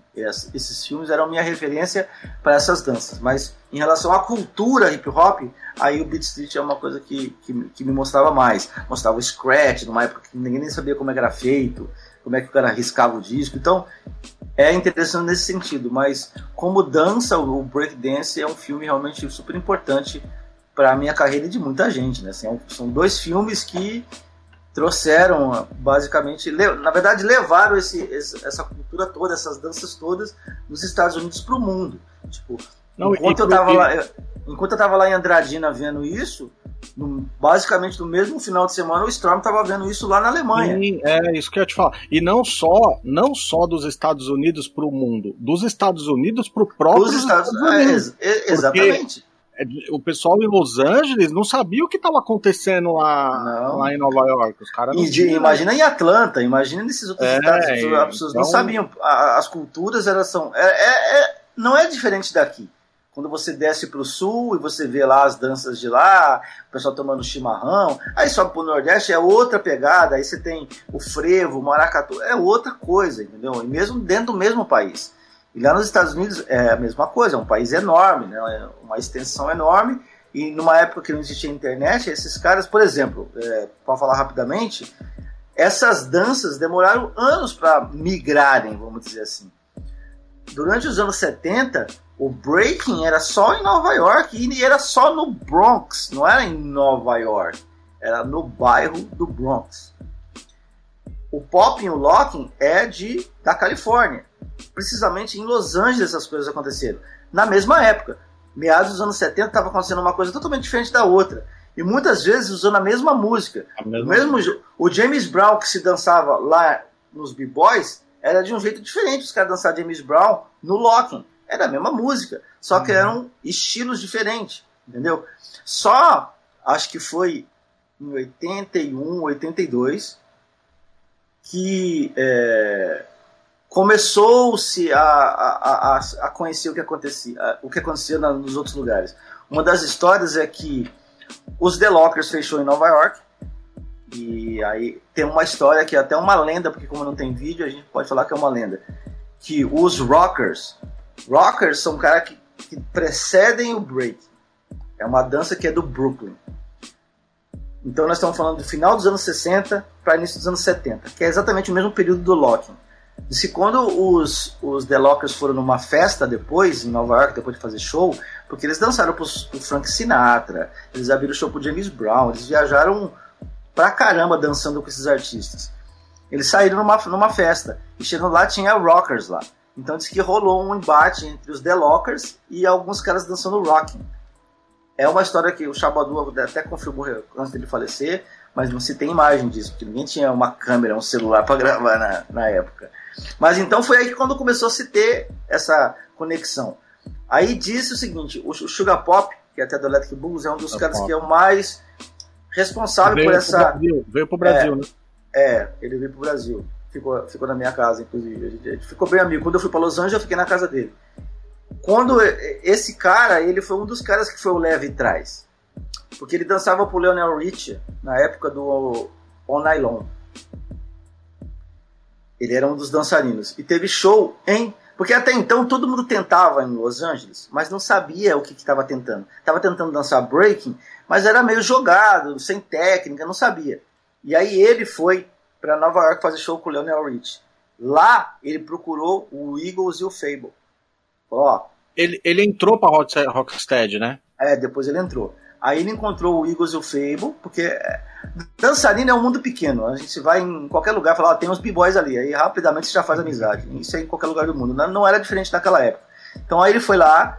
Speaker 4: esses filmes eram minha referência para essas danças. Mas em relação à cultura hip hop, aí o Beat Street é uma coisa que, que, que me mostrava mais. Mostrava o scratch, numa época que ninguém nem sabia como era feito, como é que o cara riscava o disco. Então, é interessante nesse sentido. Mas como dança, o Breakdance é um filme realmente super importante para a minha carreira e de muita gente. Né? Assim, é são dois filmes que trouxeram, basicamente, na verdade, levaram esse, essa cultura toda, essas danças todas, dos Estados Unidos para o mundo. Tipo, Não, enquanto, eu tava lá, enquanto eu tava lá em Andradina vendo isso, no, basicamente no mesmo final de semana o Storm estava vendo isso lá na Alemanha.
Speaker 3: Sim, é isso que eu ia te falar. E não só, não só dos Estados Unidos para o mundo, dos Estados Unidos para o próprio Estados, Estados Unidos.
Speaker 4: É, exatamente.
Speaker 3: É, o pessoal em Los Angeles não sabia o que estava acontecendo lá, lá em Nova York. Os caras
Speaker 4: imagina em Atlanta, imagina nesses outros é, estados. As pessoas então... não sabiam. As culturas elas são. É, é, é, não é diferente daqui. Quando você desce para o sul e você vê lá as danças de lá, o pessoal tomando chimarrão, aí sobe para o Nordeste é outra pegada, aí você tem o frevo, o maracatu, é outra coisa, entendeu? E mesmo dentro do mesmo país. E lá nos Estados Unidos é a mesma coisa, é um país enorme, né? É uma extensão enorme. E numa época que não existia internet, esses caras, por exemplo, é, para falar rapidamente, essas danças demoraram anos para migrarem, vamos dizer assim. Durante os anos 70, o breaking era só em Nova York e era só no Bronx, não era em Nova York, era no bairro do Bronx. O pop e o locking é de da Califórnia precisamente em Los Angeles essas coisas aconteceram. Na mesma época, meados dos anos 70, estava acontecendo uma coisa totalmente diferente da outra. E muitas vezes usando a mesma música. A mesma o, mesmo, o James Brown que se dançava lá nos B-Boys era de um jeito diferente. Os caras dançavam James Brown no Locking. Era a mesma música, só que uhum. eram estilos diferentes, entendeu? Só, acho que foi em 81, 82, que é, começou-se a, a, a, a, conhecer o que acontecia, o que acontecia nos outros lugares. Uma das histórias é que os The Lockers fechou em Nova York. E aí tem uma história que é até uma lenda, porque como não tem vídeo, a gente pode falar que é uma lenda. Que os Rockers, Rockers são caras que, que precedem o break. É uma dança que é do Brooklyn. Então nós estamos falando do final dos anos 60 para início dos anos 70, que é exatamente o mesmo período do locking. Disse quando os, os The Lockers foram numa festa depois, em Nova York, depois de fazer show, porque eles dançaram pro, pro Frank Sinatra, eles abriram show pro James Brown, eles viajaram pra caramba dançando com esses artistas. Eles saíram numa, numa festa e chegando lá tinha Rockers lá. Então disse que rolou um embate entre os The Lockers e alguns caras dançando rocking. É uma história que o Shabadu até confirmou antes dele falecer, mas não se tem imagem disso, porque ninguém tinha uma câmera, um celular para gravar na, na época. Mas então foi aí que quando começou a se ter essa conexão. Aí disse o seguinte, o Sugar Pop, que é até do Electric Blues, é um dos caras Pop. que é o mais responsável veio por essa...
Speaker 3: Brasil, veio pro Brasil,
Speaker 4: é,
Speaker 3: né?
Speaker 4: É, ele veio pro Brasil. Ficou, ficou na minha casa, inclusive. A gente, a gente ficou bem amigo. Quando eu fui para Los Angeles, eu fiquei na casa dele. Quando esse cara, ele foi um dos caras que foi o leve trás. Porque ele dançava pro Leonel Richie na época do On Nylon. Ele era um dos dançarinos. E teve show em. Porque até então todo mundo tentava em Los Angeles, mas não sabia o que estava tentando. Estava tentando dançar breaking, mas era meio jogado, sem técnica, não sabia. E aí ele foi para Nova York fazer show com o Lionel Rich. Lá ele procurou o Eagles e o Fable. Ó,
Speaker 3: ele, ele entrou para Rocksteady, né?
Speaker 4: É, depois ele entrou. Aí ele encontrou o Eagles e o Fable, porque é, dançarino é um mundo pequeno. A gente vai em qualquer lugar e fala, ah, tem uns b-boys ali. Aí rapidamente você já faz amizade. Isso é em qualquer lugar do mundo. Não era diferente naquela época. Então aí ele foi lá,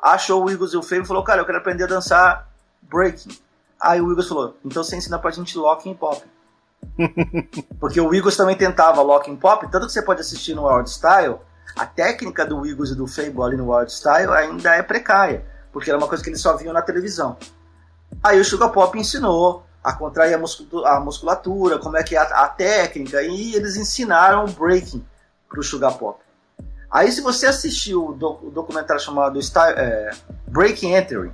Speaker 4: achou o Eagles e o Fable e falou, cara, eu quero aprender a dançar breaking. Aí o Eagles falou, então você ensina pra gente locking pop. porque o Eagles também tentava locking pop, tanto que você pode assistir no Wild Style, a técnica do Eagles e do Fable ali no Wild Style ainda é precária porque era uma coisa que eles só viam na televisão. Aí o Sugar Pop ensinou a contrair a musculatura, como é que é a, a técnica, e eles ensinaram o breaking para o Sugar Pop. Aí se você assistiu o, o documentário chamado Style, é, Breaking Entering,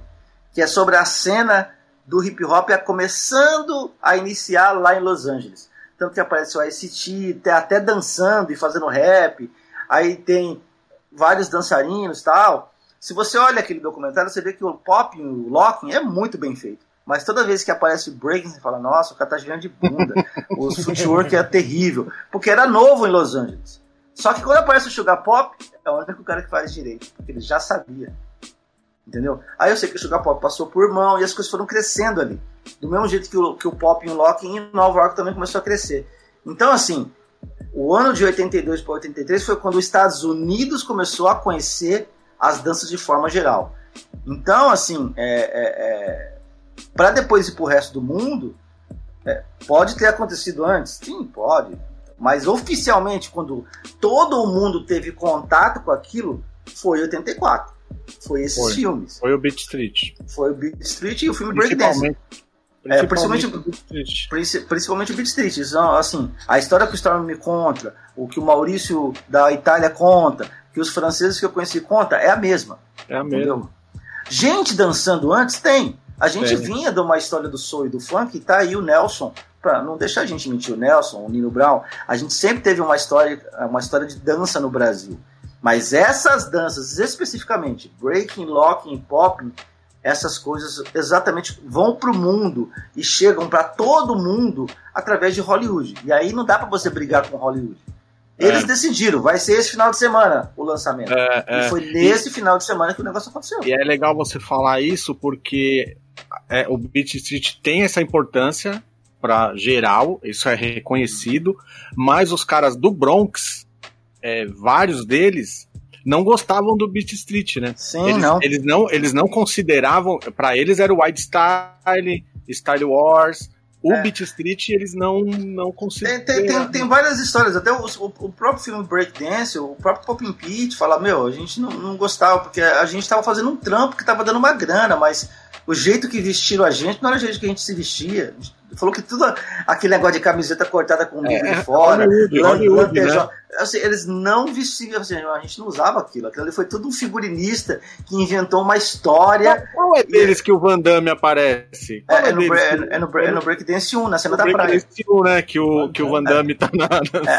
Speaker 4: que é sobre a cena do hip hop começando a iniciar lá em Los Angeles. Tanto que aparece o ICT, até dançando e fazendo rap, aí tem vários dançarinos tal. Se você olha aquele documentário, você vê que o pop, o locking é muito bem feito. Mas toda vez que aparece o breaking, você fala, nossa, o cara tá girando de bunda. o footwork é terrível. Porque era novo em Los Angeles. Só que quando aparece o Sugar Pop, é o único cara que faz direito. Porque ele já sabia. Entendeu? Aí eu sei que o Sugar Pop passou por mão e as coisas foram crescendo ali. Do mesmo jeito que o, que o pop e o locking em Nova York também começou a crescer. Então, assim, o ano de 82 para 83 foi quando os Estados Unidos começou a conhecer as danças de forma geral. Então, assim, é, é, é para depois ir para o resto do mundo, é, pode ter acontecido antes? Sim, pode. Mas oficialmente, quando todo mundo teve contato com aquilo, foi 84. Foi esses foi. filmes.
Speaker 3: Foi o Beat Street.
Speaker 4: Foi o Beat Street e o filme Breakdance. É, principalmente, principalmente o Beat Street. Então, assim, a história que o Storm me conta, o que o Maurício da Itália conta, que os franceses que eu conheci conta, é a mesma.
Speaker 3: É a mesma.
Speaker 4: Gente dançando antes tem. A gente vinha de uma história do soul e do funk, e tá aí o Nelson, para não deixar a gente mentir, o Nelson, o Nino Brown, a gente sempre teve uma história, uma história de dança no Brasil. Mas essas danças, especificamente, breaking, locking, popping, essas coisas exatamente vão para o mundo e chegam para todo mundo através de Hollywood. E aí não dá para você brigar com Hollywood. Eles é. decidiram, vai ser esse final de semana o lançamento. É, é. E foi nesse e, final de semana que o negócio aconteceu.
Speaker 3: E é legal você falar isso porque é, o Beat Street tem essa importância para geral, isso é reconhecido, mas os caras do Bronx, é, vários deles, não gostavam do Beat Street, né?
Speaker 4: Sim,
Speaker 3: eles,
Speaker 4: não.
Speaker 3: Eles não, eles não consideravam, para eles era o White Style, Style Wars, o é. Beat Street eles não, não consideram.
Speaker 4: Tem, tem, tem, várias histórias, até o, o, próprio filme Breakdance, o próprio Poppin' Pete fala, meu, a gente não, não gostava, porque a gente estava fazendo um trampo que estava dando uma grana, mas o jeito que vestiram a gente não era o jeito que a gente se vestia. Falou que tudo aquele negócio de camiseta cortada com o é, de é, fora, Hollywood, Hollywood, né? assim, eles não vestiam, assim, a gente não usava aquilo. Aquilo ali foi tudo um figurinista que inventou uma história.
Speaker 3: Qual é deles que o Van Damme aparece?
Speaker 4: É, é, no, é, é, no, é no Breakdance 1, na cena da praia. Breakdance
Speaker 3: 1, né? Que o, que o Van Damme tá na.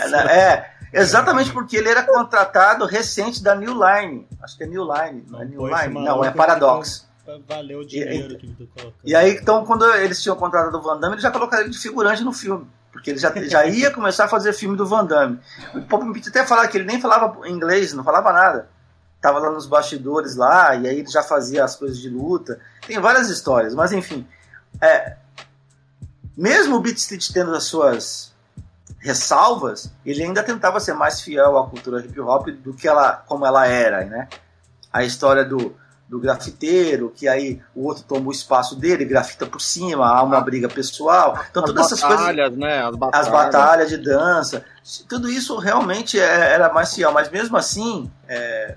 Speaker 4: na é, é, exatamente porque ele era contratado recente da New Line. Acho que é New Line, não é New Line? Não, é Paradox
Speaker 2: valeu o dinheiro e, que ele colocou.
Speaker 4: E aí, então, quando eles tinham contratado o Van Damme, eles já colocaram ele de figurante no filme. Porque ele já, já ia começar a fazer filme do Van Damme. O Pop Pete até falava que ele nem falava inglês, não falava nada. Tava lá nos bastidores lá, e aí ele já fazia as coisas de luta. Tem várias histórias, mas enfim. É, mesmo o Beat Street tendo as suas ressalvas, ele ainda tentava ser mais fiel à cultura hip hop do que ela, como ela era, né? A história do do grafiteiro, que aí o outro toma o espaço dele, grafita por cima, há uma briga pessoal. Então,
Speaker 3: as
Speaker 4: todas essas coisas.
Speaker 3: Né?
Speaker 4: As batalhas. as batalhas de dança. Tudo isso realmente é, era mais fiel, mas mesmo assim, é,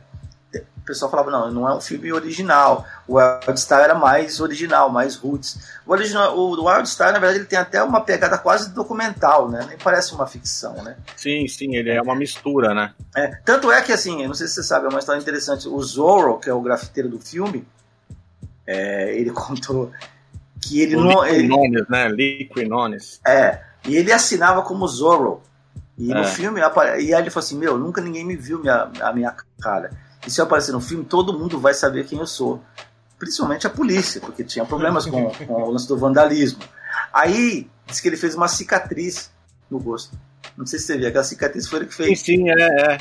Speaker 4: pessoal falava, não, não é um filme original. O Wild Star era mais original, mais roots. O, original, o Wild Star, na verdade, ele tem até uma pegada quase documental, né? Nem parece uma ficção, né?
Speaker 3: Sim, sim, ele é uma mistura, né?
Speaker 4: É, tanto é que, assim, não sei se você sabe, é uma história interessante. O Zorro, que é o grafiteiro do filme, é, ele contou que ele o não...
Speaker 3: Liquinones, né? Liquinones.
Speaker 4: É, e ele assinava como Zorro. E é. no filme, e aí ele falou assim, meu, nunca ninguém me viu minha, a minha cara. E se eu aparecer no filme, todo mundo vai saber quem eu sou. Principalmente a polícia, porque tinha problemas com, com o lance do vandalismo. Aí, disse que ele fez uma cicatriz no rosto. Não sei se você viu, aquela cicatriz foi ele que fez.
Speaker 3: Sim, sim, é, é.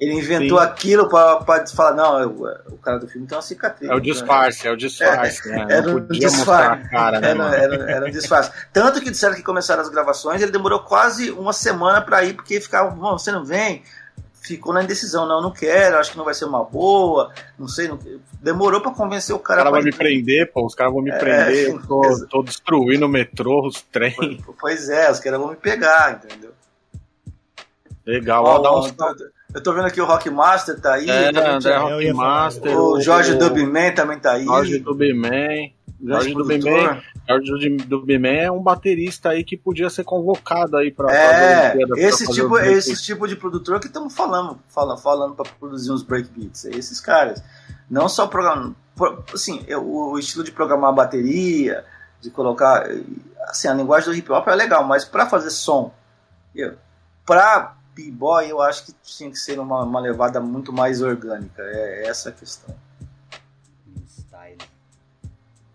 Speaker 4: Ele inventou Sim. aquilo para falar, não, eu, o cara do filme tem uma cicatriz.
Speaker 3: É o disfarce, né? é o disfarce.
Speaker 4: É, né? Era um disfarce. Cara, né, era, era, era, um disfarce. Tanto que disseram que começaram as gravações, ele demorou quase uma semana para ir, porque ficava, você não vem, ficou na indecisão, não, não quero, acho que não vai ser uma boa, não sei, não... demorou para convencer o cara.
Speaker 3: Os caras vão me prender, pô, os caras vão me é, prender, eu tô, tô, destruindo o metrô, os trens.
Speaker 4: Pois é, os caras vão me pegar, entendeu?
Speaker 3: Legal, ó, dá uns...
Speaker 4: Eu tô vendo aqui o Rockmaster tá aí.
Speaker 3: É, André Rockmaster.
Speaker 4: O Jorge Dubman também tá aí.
Speaker 3: Jorge Dubman. Jorge Dubman. George Dubman é um baterista aí que podia ser convocado aí para
Speaker 4: É, esse tipo, esse tipo de produtor que estamos falando, falando, falando para produzir uns breakbeats, é esses caras. Não só programar, assim, o estilo de programar a bateria, de colocar, assim, a linguagem do hip hop é legal, mas para fazer som, para b-boy eu acho que tinha que ser uma, uma levada muito mais orgânica, é essa a questão.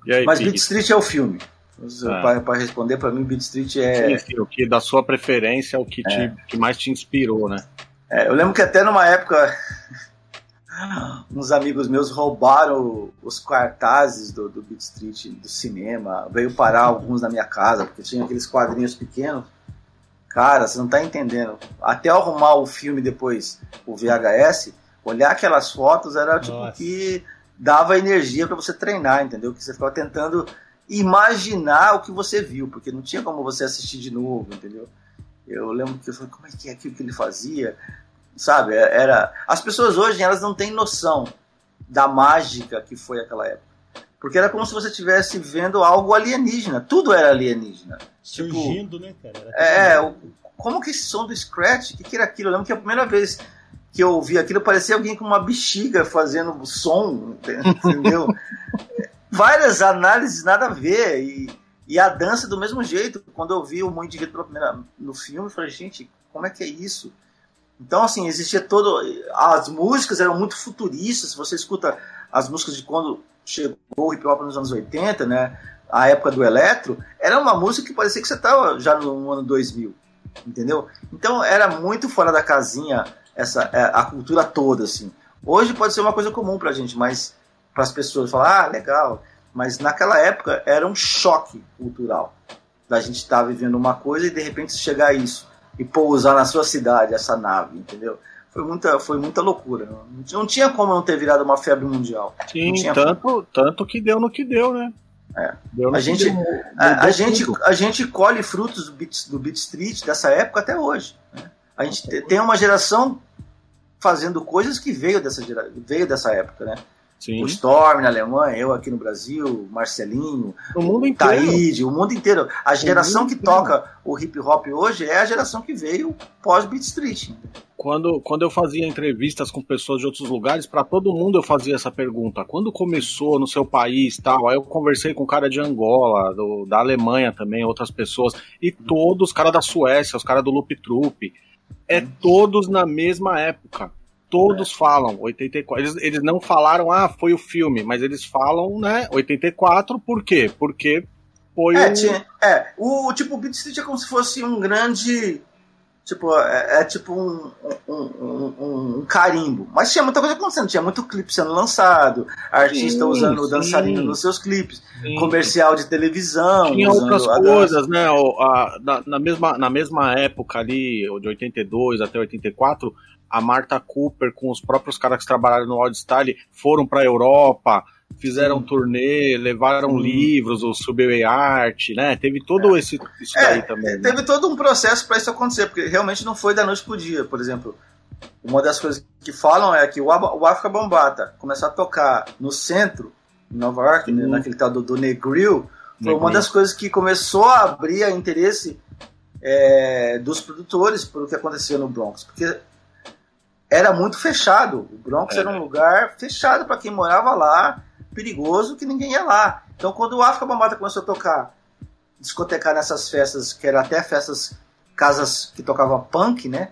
Speaker 4: Aí, Mas Beat Street é o filme. Ah. Para responder, para mim, Beat Street é.
Speaker 3: Sim, sim, o que da sua preferência é o que, é. Te, que mais te inspirou, né?
Speaker 4: É, eu lembro que até numa época. uns amigos meus roubaram os cartazes do, do Beat Street do cinema, veio parar alguns na minha casa, porque tinha aqueles quadrinhos pequenos. Cara, você não tá entendendo. Até arrumar o filme depois, o VHS, olhar aquelas fotos era tipo Nossa. que dava energia para você treinar, entendeu? Que você ficava tentando imaginar o que você viu, porque não tinha como você assistir de novo, entendeu? Eu lembro que eu falei, como é que é aquilo que ele fazia? Sabe? Era as pessoas hoje elas não têm noção da mágica que foi aquela época. Porque era como se você estivesse vendo algo alienígena. Tudo era alienígena.
Speaker 2: Tipo, Surgindo, tipo, né, cara?
Speaker 4: É, como que esse som do Scratch, o que, que era aquilo? Eu lembro que a primeira vez que eu ouvi aquilo, parecia alguém com uma bexiga fazendo som, entendeu? Várias análises, nada a ver. E, e a dança do mesmo jeito. Quando eu vi o Muito pela primeira no filme, eu falei, gente, como é que é isso? Então, assim, existia todo. As músicas eram muito futuristas. Você escuta as músicas de quando chegou o hip hop nos anos 80, né? A época do eletro, era uma música que parecia que você estava já no ano 2000, entendeu? Então era muito fora da casinha essa é, a cultura toda assim. Hoje pode ser uma coisa comum para a gente, mas para as pessoas falar, ah, legal. Mas naquela época era um choque cultural da gente estar tá vivendo uma coisa e de repente chegar a isso e pousar na sua cidade essa nave, entendeu? Foi muita, foi muita loucura. Não, tinha como não ter virado uma febre mundial.
Speaker 3: Sim, tanto, tanto que deu no que deu, né?
Speaker 4: É. a, gente, deu, a, a gente, a gente colhe frutos do Beat, do Beat Street dessa época até hoje. Né? A gente tem uma geração fazendo coisas que veio dessa, veio dessa época, né? Sim. O Storm na Alemanha, eu aqui no Brasil, Marcelinho,
Speaker 3: o mundo inteiro.
Speaker 4: Taíde, o mundo inteiro. A geração que inteiro. toca o hip hop hoje é a geração que veio pós Beat Street.
Speaker 3: Quando, quando eu fazia entrevistas com pessoas de outros lugares, para todo mundo eu fazia essa pergunta: quando começou no seu país tal? Aí eu conversei com o cara de Angola, do, da Alemanha também, outras pessoas, e todos, os caras da Suécia, os caras do Loop Troop é todos na mesma época. Todos é. falam 84. Eles, eles não falaram, ah, foi o filme, mas eles falam, né, 84, por quê? Porque foi
Speaker 4: é, o... Tinha, é, o tipo, o Beat Street é como se fosse um grande Tipo, é, é tipo um, um, um, um, carimbo. Mas tinha muita coisa acontecendo, tinha muito clipe sendo lançado, artista sim, usando o dançarino nos seus clipes, sim. comercial de televisão.
Speaker 3: Tinha outras coisas, né? A, na, na, mesma, na mesma época ali, de 82 até 84, a Marta Cooper com os próprios caras que trabalharam no Odd Style foram para a Europa fizeram turnê, levaram Sim. livros, o Subway Art, né? Teve todo é. esse isso é, também.
Speaker 4: Né? Teve né? todo um processo para isso acontecer, porque realmente não foi da noite pro dia, por exemplo. Uma das coisas que falam é que o, o África Bombata começou a tocar no centro, em Nova York, né, naquele tal do, do Negril, foi uma das coisas que começou a abrir a interesse é, dos produtores por o que acontecia no Bronx, porque era muito fechado. O Bronx é. era um lugar fechado para quem morava lá perigoso que ninguém ia lá. Então, quando o África Bambata começou a tocar, discotecar nessas festas, que eram até festas, casas que tocavam punk, né?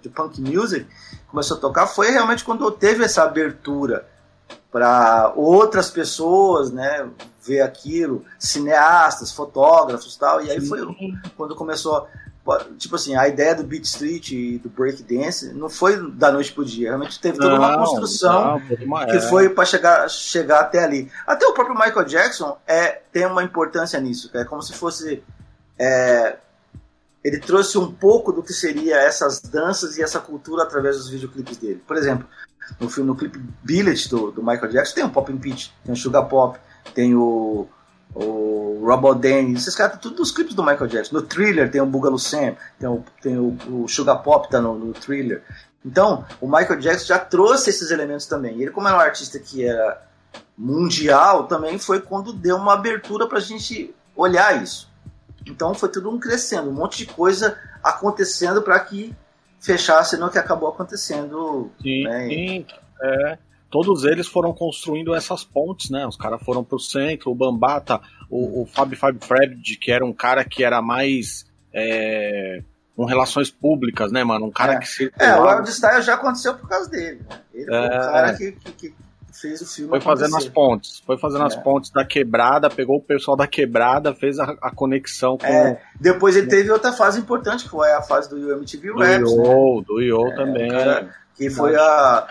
Speaker 4: De punk music, começou a tocar, foi realmente quando teve essa abertura para outras pessoas, né, ver aquilo, cineastas, fotógrafos, tal. E aí foi quando começou tipo assim, a ideia do Beat Street e do Break Dance não foi da noite pro dia, realmente teve toda uma construção não, que foi para chegar, chegar até ali. Até o próprio Michael Jackson é, tem uma importância nisso, é como se fosse. É, ele trouxe um pouco do que seria essas danças e essa cultura através dos videoclipes dele. Por exemplo, no filme, no clipe Billet do, do Michael Jackson, tem o Pop and Pitch, tem o Sugar Pop, tem o o Robot Danny, esses caras tudo dos clipes do Michael Jackson. No Thriller tem o Boogaloo Sam, tem o, tem o, o Sugar Pop tá no, no, Thriller. Então, o Michael Jackson já trouxe esses elementos também. Ele, como era um artista que era mundial, também foi quando deu uma abertura pra gente olhar isso. Então foi tudo um crescendo, um monte de coisa acontecendo para que fechasse no que acabou acontecendo.
Speaker 3: Sim,
Speaker 4: né?
Speaker 3: sim é. Todos eles foram construindo essas pontes, né? Os caras foram pro centro, o Bambata, o, o Fab Fab Fred, que era um cara que era mais. É, com relações públicas, né, mano? Um cara
Speaker 4: é.
Speaker 3: que se.
Speaker 4: É, o Wild Style já aconteceu por causa dele. Né? Ele foi o
Speaker 3: É.
Speaker 4: cara que, que, que fez o filme.
Speaker 3: Foi fazendo as
Speaker 4: acontecer.
Speaker 3: pontes. Foi fazendo as
Speaker 4: É.
Speaker 3: pontes da quebrada, pegou o pessoal da quebrada, fez a, a conexão com
Speaker 4: É, depois ele teve outra fase importante, que foi a fase do UMTV
Speaker 3: do
Speaker 4: Raps, né?
Speaker 3: Do Yo também.
Speaker 4: cara, que foi a,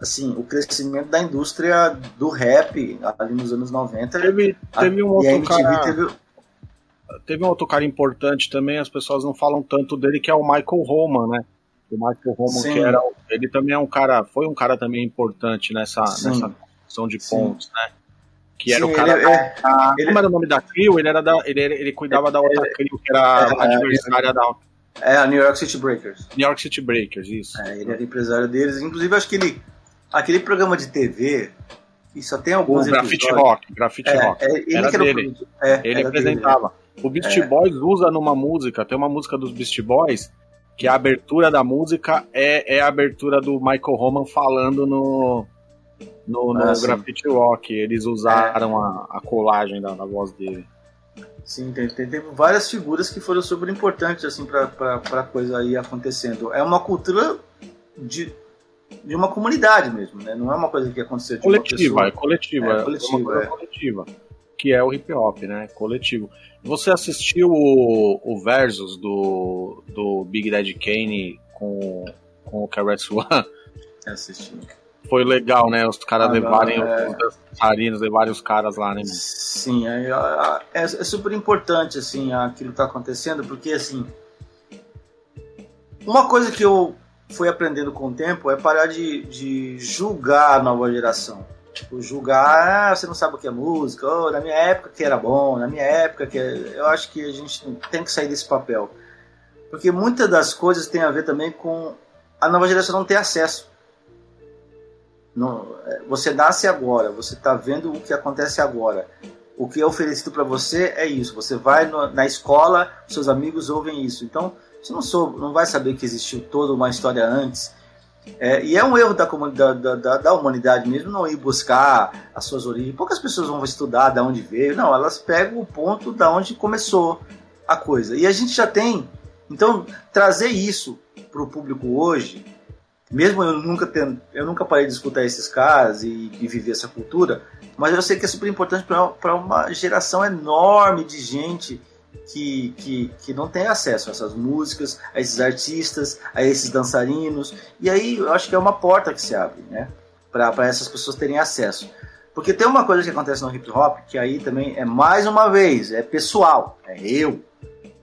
Speaker 4: assim, o crescimento da indústria do rap ali nos anos 90.
Speaker 3: Teve, teve um
Speaker 4: a
Speaker 3: outro cara.
Speaker 4: teve.
Speaker 3: Teve um outro cara importante também, as pessoas não falam tanto dele, que é o Michael Roman, né? O Michael Roman,
Speaker 4: Sim.
Speaker 3: que era. Ele também é um cara. Foi um cara também importante nessa,
Speaker 4: Sim.
Speaker 3: nessa construção de
Speaker 4: Sim.
Speaker 3: pontes, né? Que era
Speaker 4: Sim,
Speaker 3: o cara.
Speaker 4: ele- é,
Speaker 3: da-
Speaker 4: ele-
Speaker 3: Como era o nome da Crio? Ele, era da, ele, ele cuidava da outra Crio, que era
Speaker 4: É,
Speaker 3: adversária da
Speaker 4: é a New York City Breakers.
Speaker 3: New York City Breakers, isso.
Speaker 4: É, ele era empresário deles. Inclusive, acho que ele. Aquele programa de TV, que só tem alguns
Speaker 3: O Graffiti
Speaker 4: episódios.
Speaker 3: Rock, Graffiti
Speaker 4: É,
Speaker 3: Rock.
Speaker 4: é, ele
Speaker 3: Era dele.
Speaker 4: É,
Speaker 3: Ele
Speaker 4: era dele,
Speaker 3: apresentava. O Beast
Speaker 4: É.
Speaker 3: Boys usa numa música, tem uma música dos Beast Boys, que a abertura da música é, é a abertura do Michael Roman falando no, no, no
Speaker 4: Ah.
Speaker 3: Graffiti Rock. Eles usaram a, a colagem da, da voz dele.
Speaker 4: Sim, tem, tem, tem várias figuras que foram super importantes assim para a coisa aí acontecendo. É uma cultura de, de uma comunidade mesmo, né? Não é uma coisa que aconteceu de
Speaker 3: Coletiva,
Speaker 4: uma
Speaker 3: é
Speaker 4: pessoa.
Speaker 3: coletiva.
Speaker 4: É,
Speaker 3: É,
Speaker 4: coletiva,
Speaker 3: coisa
Speaker 4: é.
Speaker 3: coletiva. Que é o hip hop, né? Coletivo. Você assistiu o, o Versus do, do Big Daddy Kane com, com o Caress One?
Speaker 4: É assistir.
Speaker 3: Foi legal, né? Os caras
Speaker 4: Ah,
Speaker 3: levarem
Speaker 4: é.
Speaker 3: os dançarinos, levarem os caras lá, né?
Speaker 4: Sim, é, é, é super importante assim aquilo que está acontecendo, porque assim uma coisa que eu fui aprendendo com o tempo é parar de, de julgar a nova geração. Tipo, julgar, ah, você não sabe o que é música, oh, na minha época que era bom, na minha época que eu acho que a gente tem que sair desse papel. Porque muitas das coisas têm a ver também com a nova geração não ter acesso. Não, é, você nasce agora, você está vendo o que acontece agora. O que é oferecido para você é isso. Você vai no- na escola, seus amigos ouvem isso. Então, você não, soube, não vai saber que existiu toda uma história antes. É, e é um erro da, da, da, da humanidade mesmo não ir buscar as suas origens. Poucas pessoas vão estudar de onde veio. Não, elas pegam o ponto da onde começou a coisa. E a gente já tem. Então, trazer isso para o público hoje, mesmo eu nunca tendo, eu nunca parei de escutar esses caras e, e viver essa cultura, mas eu sei que é super importante para uma geração enorme de gente que, que, que não tem acesso a essas músicas, a esses artistas, a esses dançarinos. E aí eu acho que é uma porta que se abre, né? Para essas pessoas terem acesso. Porque tem uma coisa que acontece no hip hop que aí também é mais uma vez, é pessoal, é eu.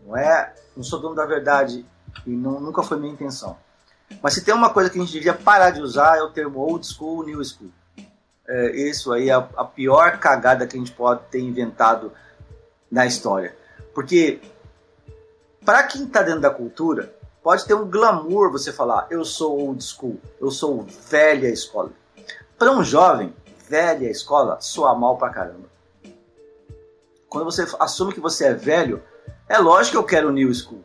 Speaker 4: Não é, não sou dono da verdade e não, nunca foi minha intenção. Mas se tem uma coisa que a gente devia parar de usar é o termo old school, new school. É, isso aí é a, a pior cagada que a gente pode ter inventado na história. Porque para quem está dentro da cultura, pode ter um glamour você falar, eu sou old school, eu sou velha escola. Para um jovem, velha escola soa mal pra caramba. Quando você assume que você é velho, é lógico que eu quero new school.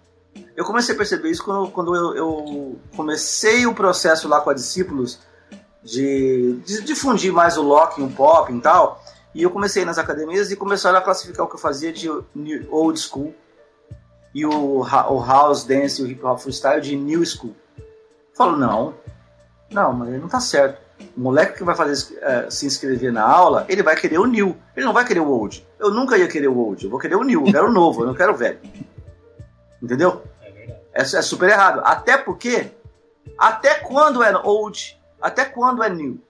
Speaker 4: Eu comecei a perceber isso quando, quando eu, eu comecei o processo lá com a Discípulos de, de difundir mais o locking, o pop e tal. E eu comecei nas academias e começaram a classificar o que eu fazia de old school e o, o house dance e o hip hop freestyle de new school. Eu falo, não, não, mas não tá certo. O moleque que vai fazer eh, se inscrever na aula, ele vai querer o new, ele não vai querer o old. Eu nunca ia querer o old, eu vou querer o new, eu quero o novo, eu não quero o velho. Entendeu?
Speaker 2: É.
Speaker 4: É, é super errado. Até porque, até quando é old, até quando é new?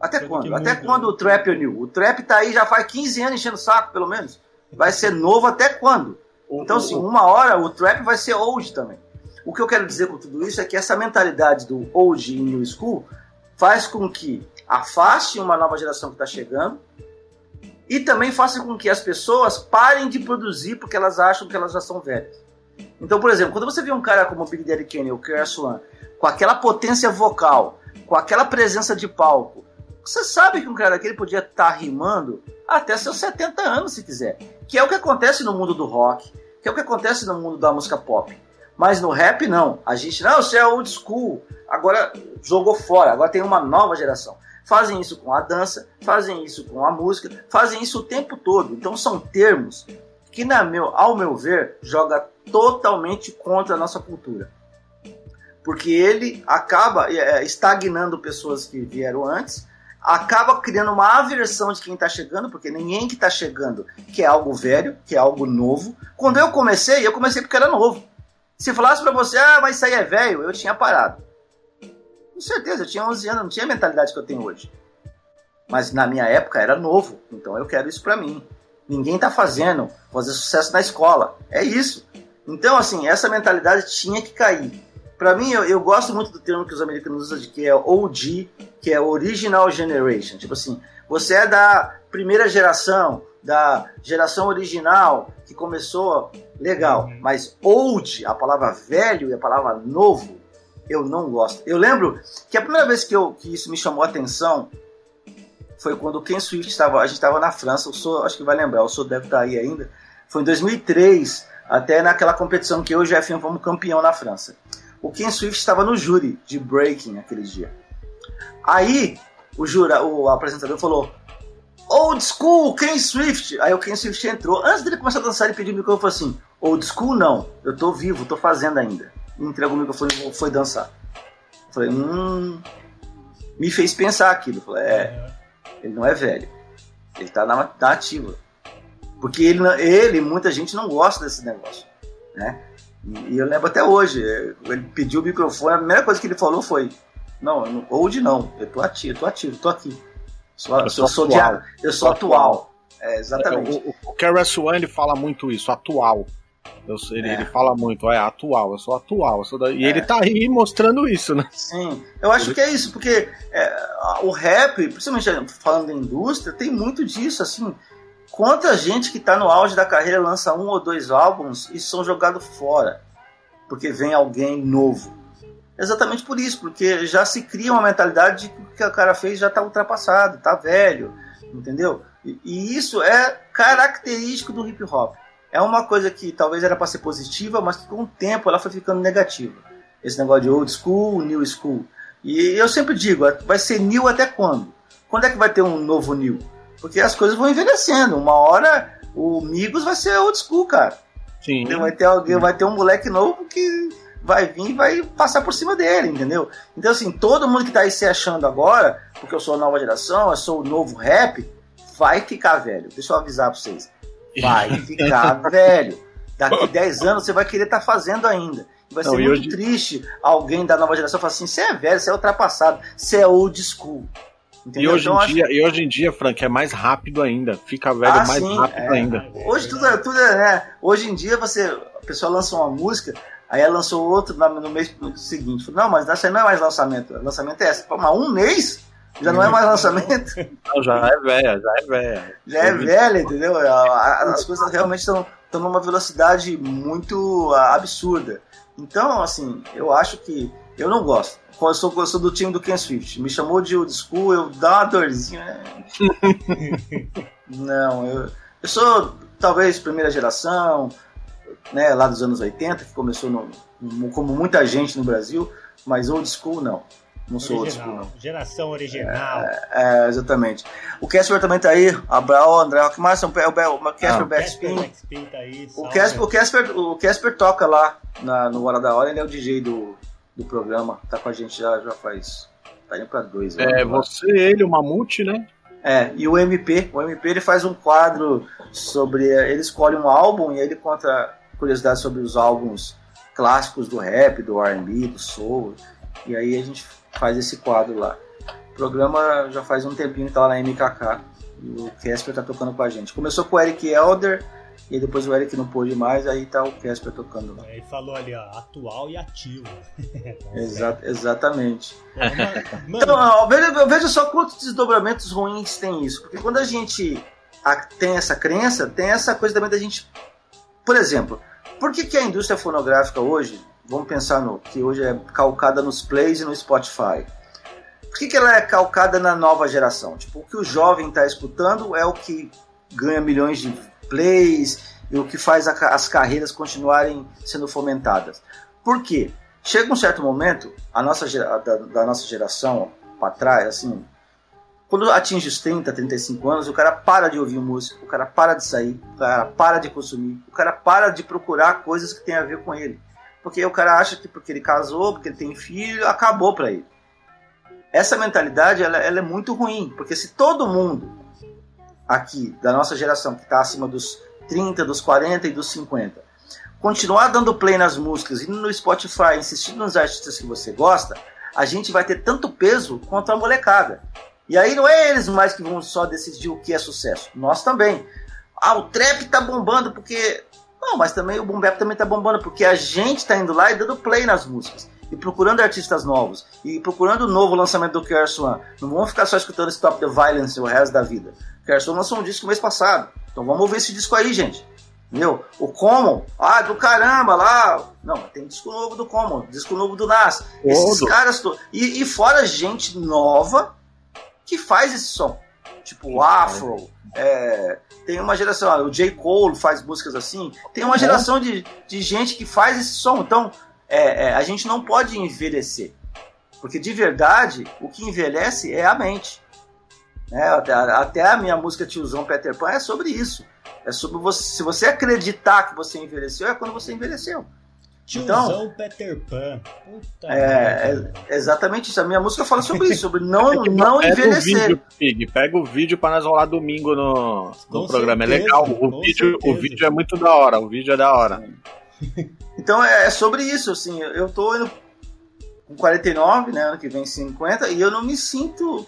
Speaker 4: Até quando? Até
Speaker 2: muda,
Speaker 4: quando
Speaker 2: né?
Speaker 4: o trap é new? O trap tá aí já faz 15 anos enchendo o saco, pelo menos. Vai ser novo até quando? Então, assim, uma hora o trap vai ser old também. O que eu quero dizer com tudo isso é que essa mentalidade do old e new school faz com que afaste uma nova geração que está chegando e também faça com que as pessoas parem de produzir porque elas acham que elas já são velhas. Então, por exemplo, quando você vê um cara como o Big Daddy Kane ou o KRS One, com aquela potência vocal, com aquela presença de palco, você sabe que um cara daquele podia estar rimando até seus 70 anos, se quiser. que é o que acontece no mundo do rock, que é o que acontece no mundo da música pop. Mas no rap, não. A gente, não, você é old school, agora jogou fora, agora tem uma nova geração. Fazem isso com a dança, fazem isso com a música, fazem isso o tempo todo. Então são termos que, na meu, ao meu ver, joga totalmente contra a nossa cultura. Porque ele acaba é, estagnando pessoas que vieram antes, acaba criando uma aversão de quem está chegando, porque ninguém que está chegando quer algo velho, quer algo novo. Quando eu comecei, eu comecei porque era novo. Se falasse para você, ah, mas isso aí é velho, eu tinha parado. Com certeza, eu tinha 11 anos, não tinha a mentalidade que eu tenho hoje. Mas na minha época era novo, então eu quero isso para mim. Ninguém tá fazendo fazer sucesso na escola. É isso. Então, assim, essa mentalidade tinha que cair. Para mim, eu, eu, gosto muito do termo que os americanos usam de que é OG, que é Original Generation. Tipo assim, você é da primeira geração, da geração original que começou legal, uhum. mas old, a palavra velho e a palavra novo, eu não gosto. Eu lembro que a primeira vez que, eu, que isso me chamou a atenção foi quando o Ken Swift estava, a gente estava na França, eu sou, acho que vai lembrar, o sou deve estar aí ainda. Foi em 2003, até naquela competição que eu e o Jefinho fomos campeão na França. O Ken Swift estava no júri de breaking aquele dia. Aí o jura, o apresentador falou: Old School, Ken Swift. Aí o Ken Swift entrou. Antes dele começar a dançar, ele pediu o microfone e falou assim: Old School não, eu tô vivo, tô fazendo ainda. Entregou o microfone e foi dançar. Eu falei: Hum. Me fez pensar aquilo. Eu falei: É, ele não é velho. Ele tá na, na ativa. Porque ele, ele, muita gente não gosta desse negócio. Né? E eu lembro até hoje. Ele pediu o microfone, a primeira coisa que ele falou foi: Não, old não, eu tô ativo, eu tô ativo, tô aqui. Sou, eu sou, sou atual. Eu sou atual. É, exatamente.
Speaker 3: É, o, o Keras One ele fala muito isso, atual. Eu, ele, é. ele fala muito, é atual, eu sou atual. Eu sou da... E é. ele tá aí mostrando isso, né?
Speaker 4: Sim, eu acho que é isso, porque é, o rap, principalmente falando da indústria, tem muito disso, assim. Quanta gente que tá no auge da carreira lança um ou dois álbuns e são jogados fora, porque vem alguém novo. Exatamente por isso, porque já se cria uma mentalidade de que o que o cara fez já está ultrapassado, está velho, entendeu? E, e, isso é característico do hip hop. É uma coisa que talvez era para ser positiva, mas que com o tempo ela foi ficando negativa. Esse negócio de old school, new school. E eu sempre digo, vai ser new até quando? Quando é que vai ter um novo new? Porque as coisas vão envelhecendo. Uma hora o Migos vai ser old school, cara. Sim. Vai ter alguém, vai ter um moleque novo que vai vir e vai passar por cima dele, entendeu? Então, assim, todo mundo que tá aí se achando agora, porque eu sou a nova geração, eu sou o novo rap, vai ficar velho. Deixa eu avisar pra vocês. Vai ficar velho. Daqui 10 anos você vai querer estar tá fazendo ainda. Vai ser Não, muito hoje... triste alguém da nova geração falar assim: você é velho, você é ultrapassado, você é old school.
Speaker 3: Entendeu? E hoje, então, em dia, acho... e hoje em dia, Frank, é mais rápido ainda. Fica velho ah, mais sim, rápido
Speaker 4: é.
Speaker 3: ainda.
Speaker 4: Hoje tudo, é, tudo é, né? Hoje em dia você. A pessoa lança uma música, Aí ela lançou outro no mês seguinte. Falei, não, mas essa não é mais lançamento. Lançamento é essa. Mas um mês já não é mais lançamento.
Speaker 3: Não, já é velha, já é velha.
Speaker 4: Já é velha, entendeu? As coisas realmente estão numa velocidade muito absurda. Então, assim, eu acho que. Eu não gosto. Eu sou, do time do Ken Swift. Me chamou de old school, eu dá uma dorzinha. Né? não, eu, eu sou talvez primeira geração, né, lá dos anos 80, que começou no, no, como muita gente no Brasil, mas old school não. Não sou original, old school, não.
Speaker 2: Geração original.
Speaker 4: É, é, exatamente. O Casper também tá aí. Abraão, André, o o Casper ah, Backspin. Tá aí, o, Casper, o, Casper, o Casper toca lá na, no Hora da Hora, ele é o DJ do, do programa. Tá com a gente já, já faz. Tá indo pra dois.
Speaker 3: É, você, ele, o Mamute, né?
Speaker 4: É, e o MP, o MP ele faz um quadro sobre. Ele escolhe um álbum e ele conta curiosidades sobre os álbuns clássicos do rap, do R&B, do soul. E aí a gente faz esse quadro lá. O programa já faz um tempinho que tá lá na MKK. E o Casper tá tocando com a gente. Começou com o Eric Elder, e depois o Eric não pôde mais, aí tá o Casper tocando lá.
Speaker 2: Ele falou ali, ó, atual e ativo.
Speaker 4: Exato, exatamente. então, veja, veja só quantos desdobramentos ruins tem isso. Porque quando a gente tem essa crença, tem essa coisa também da gente. Por exemplo, por que, que a indústria fonográfica hoje, vamos pensar no que hoje é calcada nos plays e no Spotify? Por que, que ela é calcada na nova geração? Tipo, o que o jovem está escutando é o que ganha milhões de plays e o que faz a, as carreiras continuarem sendo fomentadas. Por quê? Chega um certo momento, a nossa, da, da nossa geração para trás, assim, quando atinge os 30, 35 anos, o cara para de ouvir música, o cara para de sair, o cara para de consumir, o cara para de procurar coisas que tem a ver com ele. Porque o cara acha que porque ele casou, porque ele tem filho, acabou para ele. Essa mentalidade ela, ela, é muito ruim, porque se todo mundo aqui da nossa geração, que está acima dos 30, dos 40 e dos 50, continuar dando play nas músicas, indo no Spotify, insistindo nos artistas que você gosta, a gente vai ter tanto peso quanto a molecada. E aí não é eles mais que vão só decidir o que é sucesso, nós também. Ah, o trap tá bombando porque. Não, mas também o boom também tá bombando porque a gente tá indo lá e dando play nas músicas. E procurando artistas novos. E procurando o novo lançamento do One. Não vamos ficar só escutando Stop the Violence o resto da vida. One lançou um disco no mês passado. Então vamos ouvir esse disco aí, gente. Entendeu? O Common, ah, do caramba lá. Não, tem disco novo do Common, disco novo do Nas. Esses caras. To... E, e fora gente nova que faz esse som. Tipo o Afro. É, tem uma geração, o J. Cole faz músicas assim. Tem uma geração de, de gente que faz esse som. Então, é, é, a gente não pode envelhecer. Porque de verdade, o que envelhece é a mente. É, até, até, a minha música Tiozão Peter Pan é sobre isso. É sobre você. Se você acreditar que você envelheceu, é quando você envelheceu.
Speaker 2: Tiozão então, Peter Pan.
Speaker 4: Puta é, é, exatamente isso. A minha música fala sobre isso, sobre não, é não pega envelhecer.
Speaker 3: O vídeo, Pig, pega o vídeo para nós rolar domingo no, no programa. Certeza, é legal. O vídeo, o vídeo é muito da hora. O vídeo é da hora.
Speaker 4: Então é, é sobre isso, assim. Eu tô indo com 49, né? Ano que vem 50, e eu não me sinto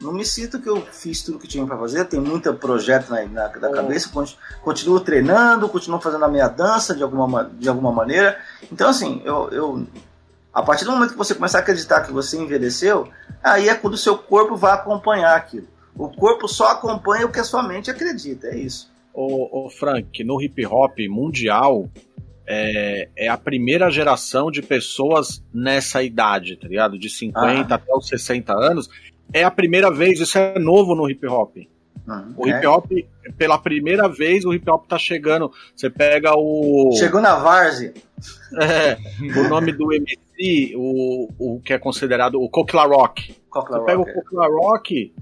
Speaker 4: não me sinto que eu fiz tudo que tinha para fazer, tem muito projeto na, na, na cabeça, continuo treinando, continuo fazendo a minha dança de alguma, de alguma maneira. Então, assim, eu, eu, a partir do momento que você começar a acreditar que você envelheceu, aí é quando o seu corpo vai acompanhar aquilo. O corpo só acompanha o que a sua mente acredita, é isso.
Speaker 3: Ô, ô Frank, no hip hop mundial, é, é, a primeira geração de pessoas nessa idade, tá ligado? De 50 ah. até os 60 anos é a primeira vez, isso é novo no hip hop. Uhum. o hip hop, pela primeira vez, o hip hop tá chegando. Você pega o.
Speaker 4: Chegou na Várzea.
Speaker 3: É, o nome do MC, o, o que é considerado o Coquila Rock. Coquila Você pega o Coquila Rock,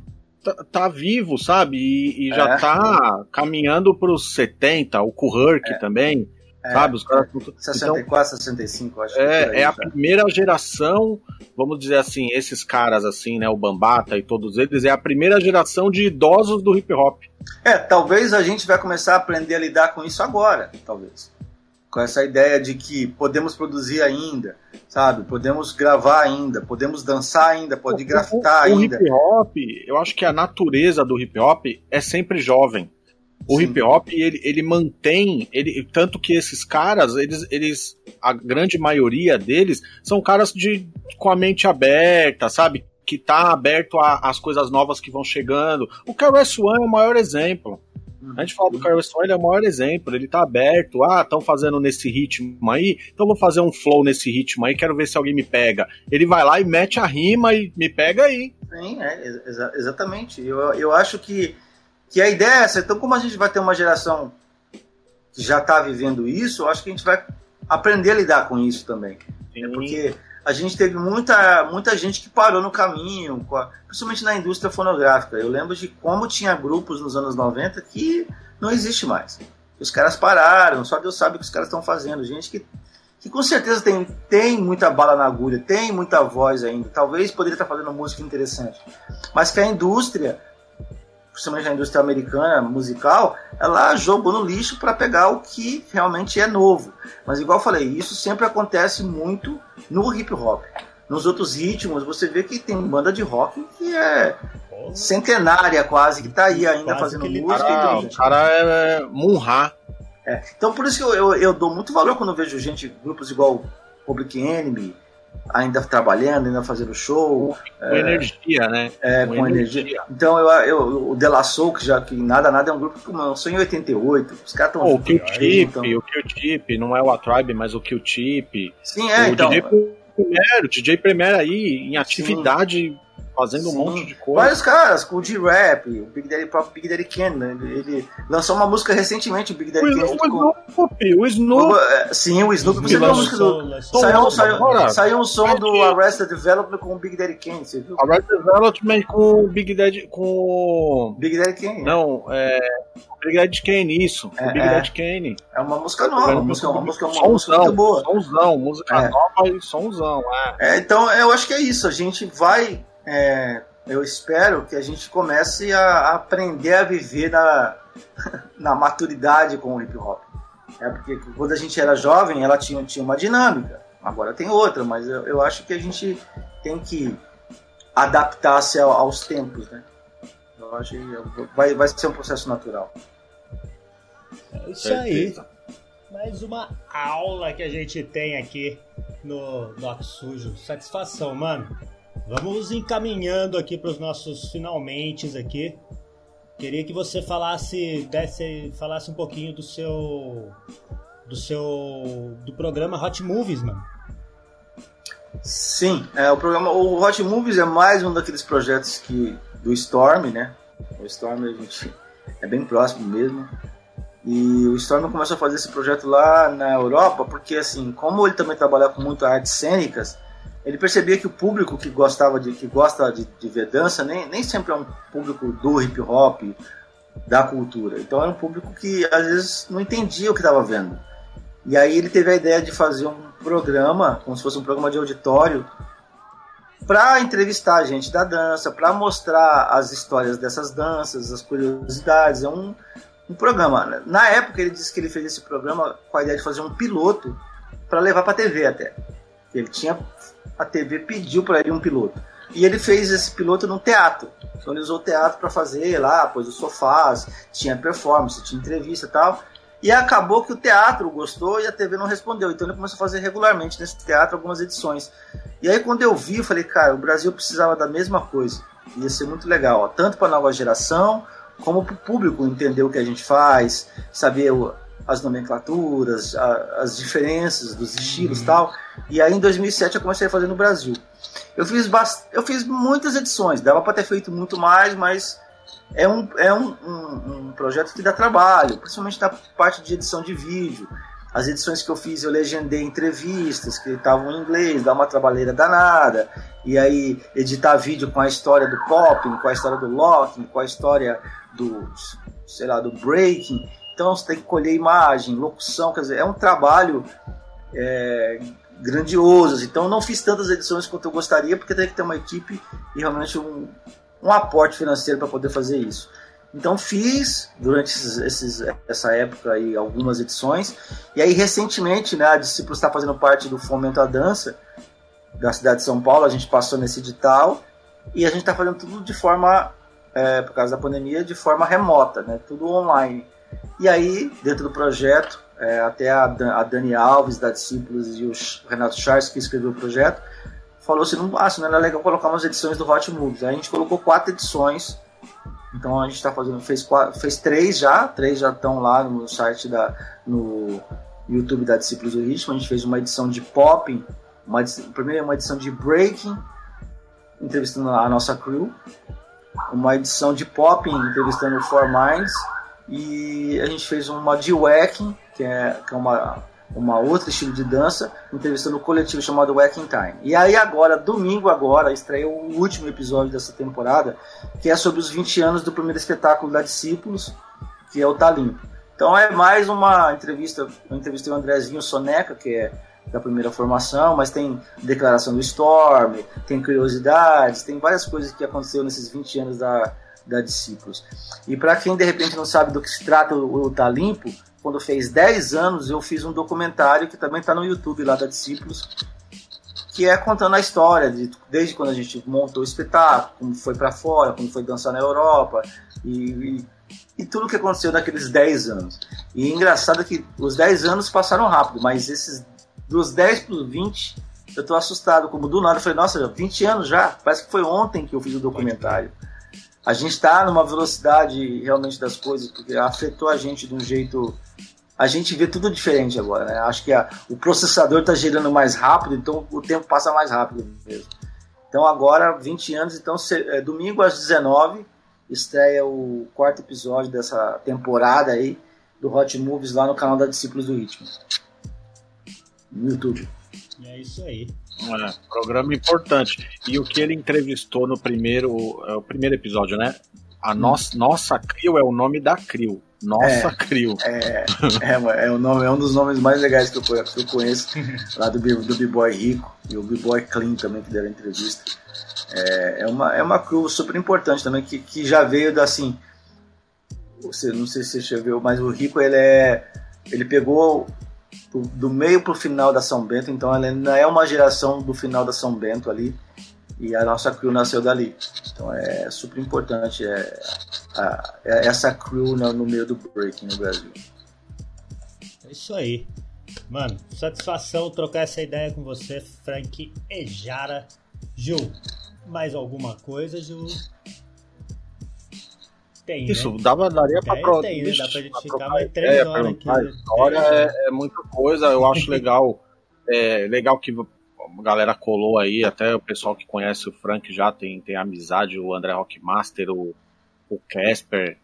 Speaker 3: tá, tá, vivo, sabe? E, e já é. tá caminhando pros 70, o Kuhurk é. também. É, sabe? Os caras.
Speaker 4: 64, então, 65, acho.
Speaker 3: É, é, é a primeira geração, vamos dizer assim, esses caras assim, né? O Bambata e todos eles, é a primeira geração de idosos do hip hop.
Speaker 4: É, talvez a gente vai começar a aprender a lidar com isso agora, talvez. Com essa ideia de que podemos produzir ainda, sabe? Podemos gravar ainda, podemos dançar ainda, pode grafitar o, o, ainda.
Speaker 3: O hip hop, eu acho que a natureza do hip hop é sempre jovem. O Sim. hip hop, ele, ele mantém, ele, tanto que esses caras, eles, eles, a grande maioria deles, são caras de, com a mente aberta, sabe? Que tá aberto às coisas novas que vão chegando. O KRS One é o maior exemplo. A gente fala do One, ele é o maior exemplo. Ele tá aberto. Ah, estão fazendo nesse ritmo aí, então vou fazer um flow nesse ritmo aí, quero ver se alguém me pega. Ele vai lá e mete a rima e me pega aí.
Speaker 4: Sim, é, exa exatamente. Eu, eu acho que que a ideia é essa. Então, como a gente vai ter uma geração que já está vivendo isso, eu acho que a gente vai aprender a lidar com isso também. Né? Porque a gente teve muita, muita gente que parou no caminho, principalmente na indústria fonográfica. Eu lembro de como tinha grupos nos anos 90 que não existe mais. Os caras pararam, só Deus sabe o que os caras estão fazendo. Gente que, que com certeza tem, tem muita bala na agulha, tem muita voz ainda. Talvez poderia estar fazendo música interessante. Mas que a indústria principalmente na indústria americana musical, ela jogou no lixo para pegar o que realmente é novo. Mas igual eu falei, isso sempre acontece muito no hip hop. Nos outros ritmos, você vê que tem banda de rock que é centenária quase, que tá aí ainda quase fazendo música.
Speaker 3: Cara, o cara é, é Munha.
Speaker 4: É. Então por isso que eu, eu, eu, dou muito valor quando vejo gente, grupos igual Public Enemy, ainda trabalhando, ainda fazendo show.
Speaker 3: Com é, energia, né?
Speaker 4: É, com, com energia. energia. Então eu, eu, o De La Soul, que já que nada nada é um grupo que começou em 88. Os caras estão.
Speaker 3: Oh, o Q-Tip, então... o Q-Tip, não é o A-Tribe, mas o Q-Tip.
Speaker 4: Sim, é, o então.
Speaker 3: DJ Premier, o DJ Premier aí em atividade. Sim fazendo Sim. um monte de coisa.
Speaker 4: Vários caras, com o G-Rap, o Big Daddy, próprio Big Daddy Kane, né? ele, ele, lançou uma música recentemente, o Big Daddy Kane.
Speaker 3: O Snoop, o Snoop.
Speaker 4: É, sim, o Snoop, você viu a música do... Saiu, saiu, saiu um som do Arrested Development com o Big Daddy Kane, você viu?
Speaker 3: Arrested Development com o Big Daddy, com...
Speaker 4: Big Daddy Kane.
Speaker 3: Não, é... Big Daddy Kane, isso. É, Big é. Daddy Kane.
Speaker 4: É uma música nova, uma música, uma música, uma música muito boa.
Speaker 3: Somzão, música é. nova e somzão,
Speaker 4: é. é. Então, eu acho que é isso. A gente vai. É, eu espero que a gente comece a, aprender a viver na, na maturidade com o hip hop. É porque quando a gente era jovem, ela tinha, tinha uma dinâmica. Agora tem outra, mas eu, eu acho que a gente tem que adaptar-se aos tempos, né? Eu acho que vai, vai ser um processo natural.
Speaker 2: É isso aí. Mais uma aula que a gente tem aqui no Doc Sujo. Satisfação, mano. Vamos encaminhando aqui para os nossos finalmente aqui. Queria que você falasse, desse, falasse um pouquinho do seu do seu do programa Hot Movies, mano.
Speaker 4: Sim, é, o programa o Hot Movies é mais um daqueles projetos que do Storm, né? O Storm a gente é bem próximo mesmo. E o Storm começou a fazer esse projeto lá na Europa, porque assim, como ele também trabalha com muitas artes cênicas, ele percebia que o público que gostava de que gosta de, de ver dança nem, nem sempre é um público do hip hop, da cultura. Então era um público que às vezes não entendia o que estava vendo. E aí ele teve a ideia de fazer um programa, como se fosse um programa de auditório, para entrevistar a gente da dança, para mostrar as histórias dessas danças, as curiosidades. É um, um programa. Na época ele disse que ele fez esse programa com a ideia de fazer um piloto para levar para a TV até. Ele tinha a TV pediu para ele um piloto. E ele fez esse piloto no teatro. Então ele usou o teatro para fazer lá, pôs os sofás, tinha performance, tinha entrevista e tal. E acabou que o teatro gostou e a TV não respondeu. Então ele começou a fazer regularmente nesse teatro algumas edições. E aí quando eu vi, eu falei, cara, o Brasil precisava da mesma coisa. Ia ser muito legal, ó, tanto para a nova geração, como para o público entender o que a gente faz, saber o, as nomenclaturas, a, as diferenças dos estilos e uhum. tal. E aí em 2007 eu comecei a fazer no Brasil. Eu fiz, bast... eu fiz muitas edições, dava para ter feito muito mais, mas é um, é um, um, um, projeto que dá trabalho, principalmente na parte de edição de vídeo. As edições que eu fiz, eu legendei entrevistas que estavam em inglês, dá uma trabalheira danada. E aí, editar vídeo com a história do popping, com a história do locking, com a história do, sei lá, do breaking. Então, você tem que colher imagem, locução, quer dizer, é um trabalho é, grandioso. Então, não fiz tantas edições quanto eu gostaria, porque tem que ter uma equipe e realmente um, um aporte financeiro para poder fazer isso. Então fiz durante esses, esses, essa época aí algumas edições e aí recentemente né, a Discípulo está fazendo parte do Fomento à Dança da cidade de São Paulo, a gente passou nesse edital e a gente está fazendo tudo de forma, é, por causa da pandemia, de forma remota, né, tudo online. E aí, dentro do projeto, é, até a, a Dani Alves da Discípulos e o Renato Charles, que escreveu o projeto, falou assim, não, ah, não era legal colocar umas edições do Hot Movies. Aí a gente colocou quatro edições. Então a gente está fazendo, fez, quatro, fez três já, três já estão lá no site da, no YouTube da Discípulos do Ritmo. A gente fez uma edição de pop, uma primeira uma edição de breaking, entrevistando a nossa crew, uma edição de pop, entrevistando o Four Minds, e a gente fez uma de wacking, que é, que é uma uma outra estilo de dança, entrevistando um coletivo chamado Wacking Time. E aí agora, domingo agora, estreou o último episódio dessa temporada, que é sobre os 20 anos do primeiro espetáculo da Discípulos, que é o Talimpo. Então é mais uma entrevista, eu entrevistei o Andrezinho Soneca, que é da primeira formação, mas tem declaração do Storm, tem curiosidades, tem várias coisas que aconteceu nesses 20 anos da, da Discípulos. E para quem de repente não sabe do que se trata o, o Talimpo, quando fez 10 anos, eu fiz um documentário que também está no YouTube lá da Discípulos, que é contando a história, de, desde quando a gente montou o espetáculo, como foi para fora, como foi dançar na Europa, e, e, e tudo o que aconteceu naqueles 10 anos. E é engraçado que os 10 anos passaram rápido, mas esses dos 10 para os 20, eu estou assustado, como do nada, eu falei, nossa, 20 anos já, parece que foi ontem que eu fiz o documentário. A gente está numa velocidade realmente das coisas, porque afetou a gente de um jeito a gente vê tudo diferente agora. Né? Acho que a, o processador está girando mais rápido, então o tempo passa mais rápido mesmo. Então agora, 20 anos, então é, domingo às 19 estreia o quarto episódio dessa temporada aí do Hot Movies lá no canal da Discípulos do Ritmo. No YouTube.
Speaker 2: É isso aí.
Speaker 3: É, programa importante. E o que ele entrevistou no primeiro, é, o primeiro episódio, né? A hum. nossa, nossa Crio é o nome da Crio. Nossa
Speaker 4: é,
Speaker 3: Crio.
Speaker 4: É, é, é, o nome, é um dos nomes mais legais que eu, que eu conheço, lá do, do B-Boy Rico e o B-Boy Clean também, que deram entrevista. É, é, uma, é uma crew super importante também, que, que já veio da assim. Você, não sei se você já viu, mas o Rico ele é. Ele pegou do meio pro final da São Bento, então ela ainda é uma geração do final da São Bento ali. E a nossa crew nasceu dali. Então é super importante é, a, é essa crew no, no meio do breaking no Brasil.
Speaker 2: É isso aí. Mano, satisfação trocar essa ideia com você, Frank Ejara. Gil, mais alguma coisa, Gil?
Speaker 3: Tem, Isso, né? dava, daria pra, pro...
Speaker 2: tem, né? Dá pra gente ficar mais três horas aqui. A
Speaker 3: história é, é, muita coisa, eu acho legal. é legal que a galera colou aí, até o pessoal que conhece o Frank já tem, tem amizade, o André Rockmaster, o, o Casper,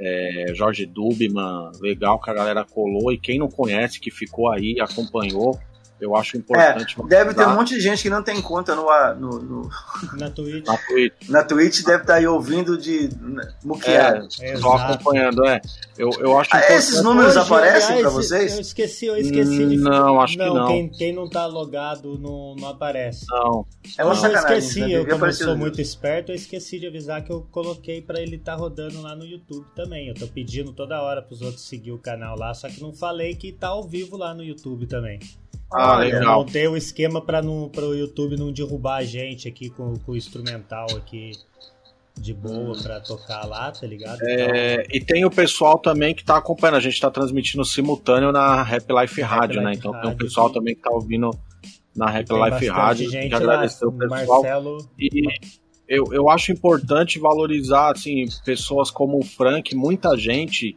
Speaker 3: é, Jorge Dubman, legal que a galera colou, e quem não conhece, que ficou aí, acompanhou, eu acho importante.
Speaker 4: É, deve ter um monte de gente que não tem conta no, no, no...
Speaker 2: na Twitch.
Speaker 3: Na Twitch.
Speaker 4: Na Twitch deve estar tá aí ouvindo de muqueado.
Speaker 3: É, só acompanhando, é. Eu, eu acho
Speaker 4: ah, esses números Hoje, aparecem para vocês?
Speaker 2: Eu esqueci, eu esqueci de
Speaker 3: Não, acho não, que não.
Speaker 2: Quem, quem não tá logado não, não aparece.
Speaker 3: Não.
Speaker 4: É uma sacanagem.
Speaker 2: Eu esqueci, né? eu, como eu sou muito esperto, eu esqueci de avisar que eu coloquei para ele estar tá rodando lá no YouTube também. Eu tô pedindo toda hora pros outros seguir o canal lá, só que não falei que tá ao vivo lá no YouTube também.
Speaker 3: Ah, legal. Eu
Speaker 2: montei o um esquema para o YouTube não derrubar a gente aqui com, com o instrumental aqui de boa para tocar lá, tá ligado?
Speaker 3: É, então... E tem o pessoal também que tá acompanhando, a gente tá transmitindo simultâneo na Rap Life Rádio, né? Então tem o pessoal também que tá ouvindo na Rap Life Rádio, que agradeceu o pessoal. Marcelo... E eu, eu acho importante valorizar, assim, pessoas como o Frank, muita gente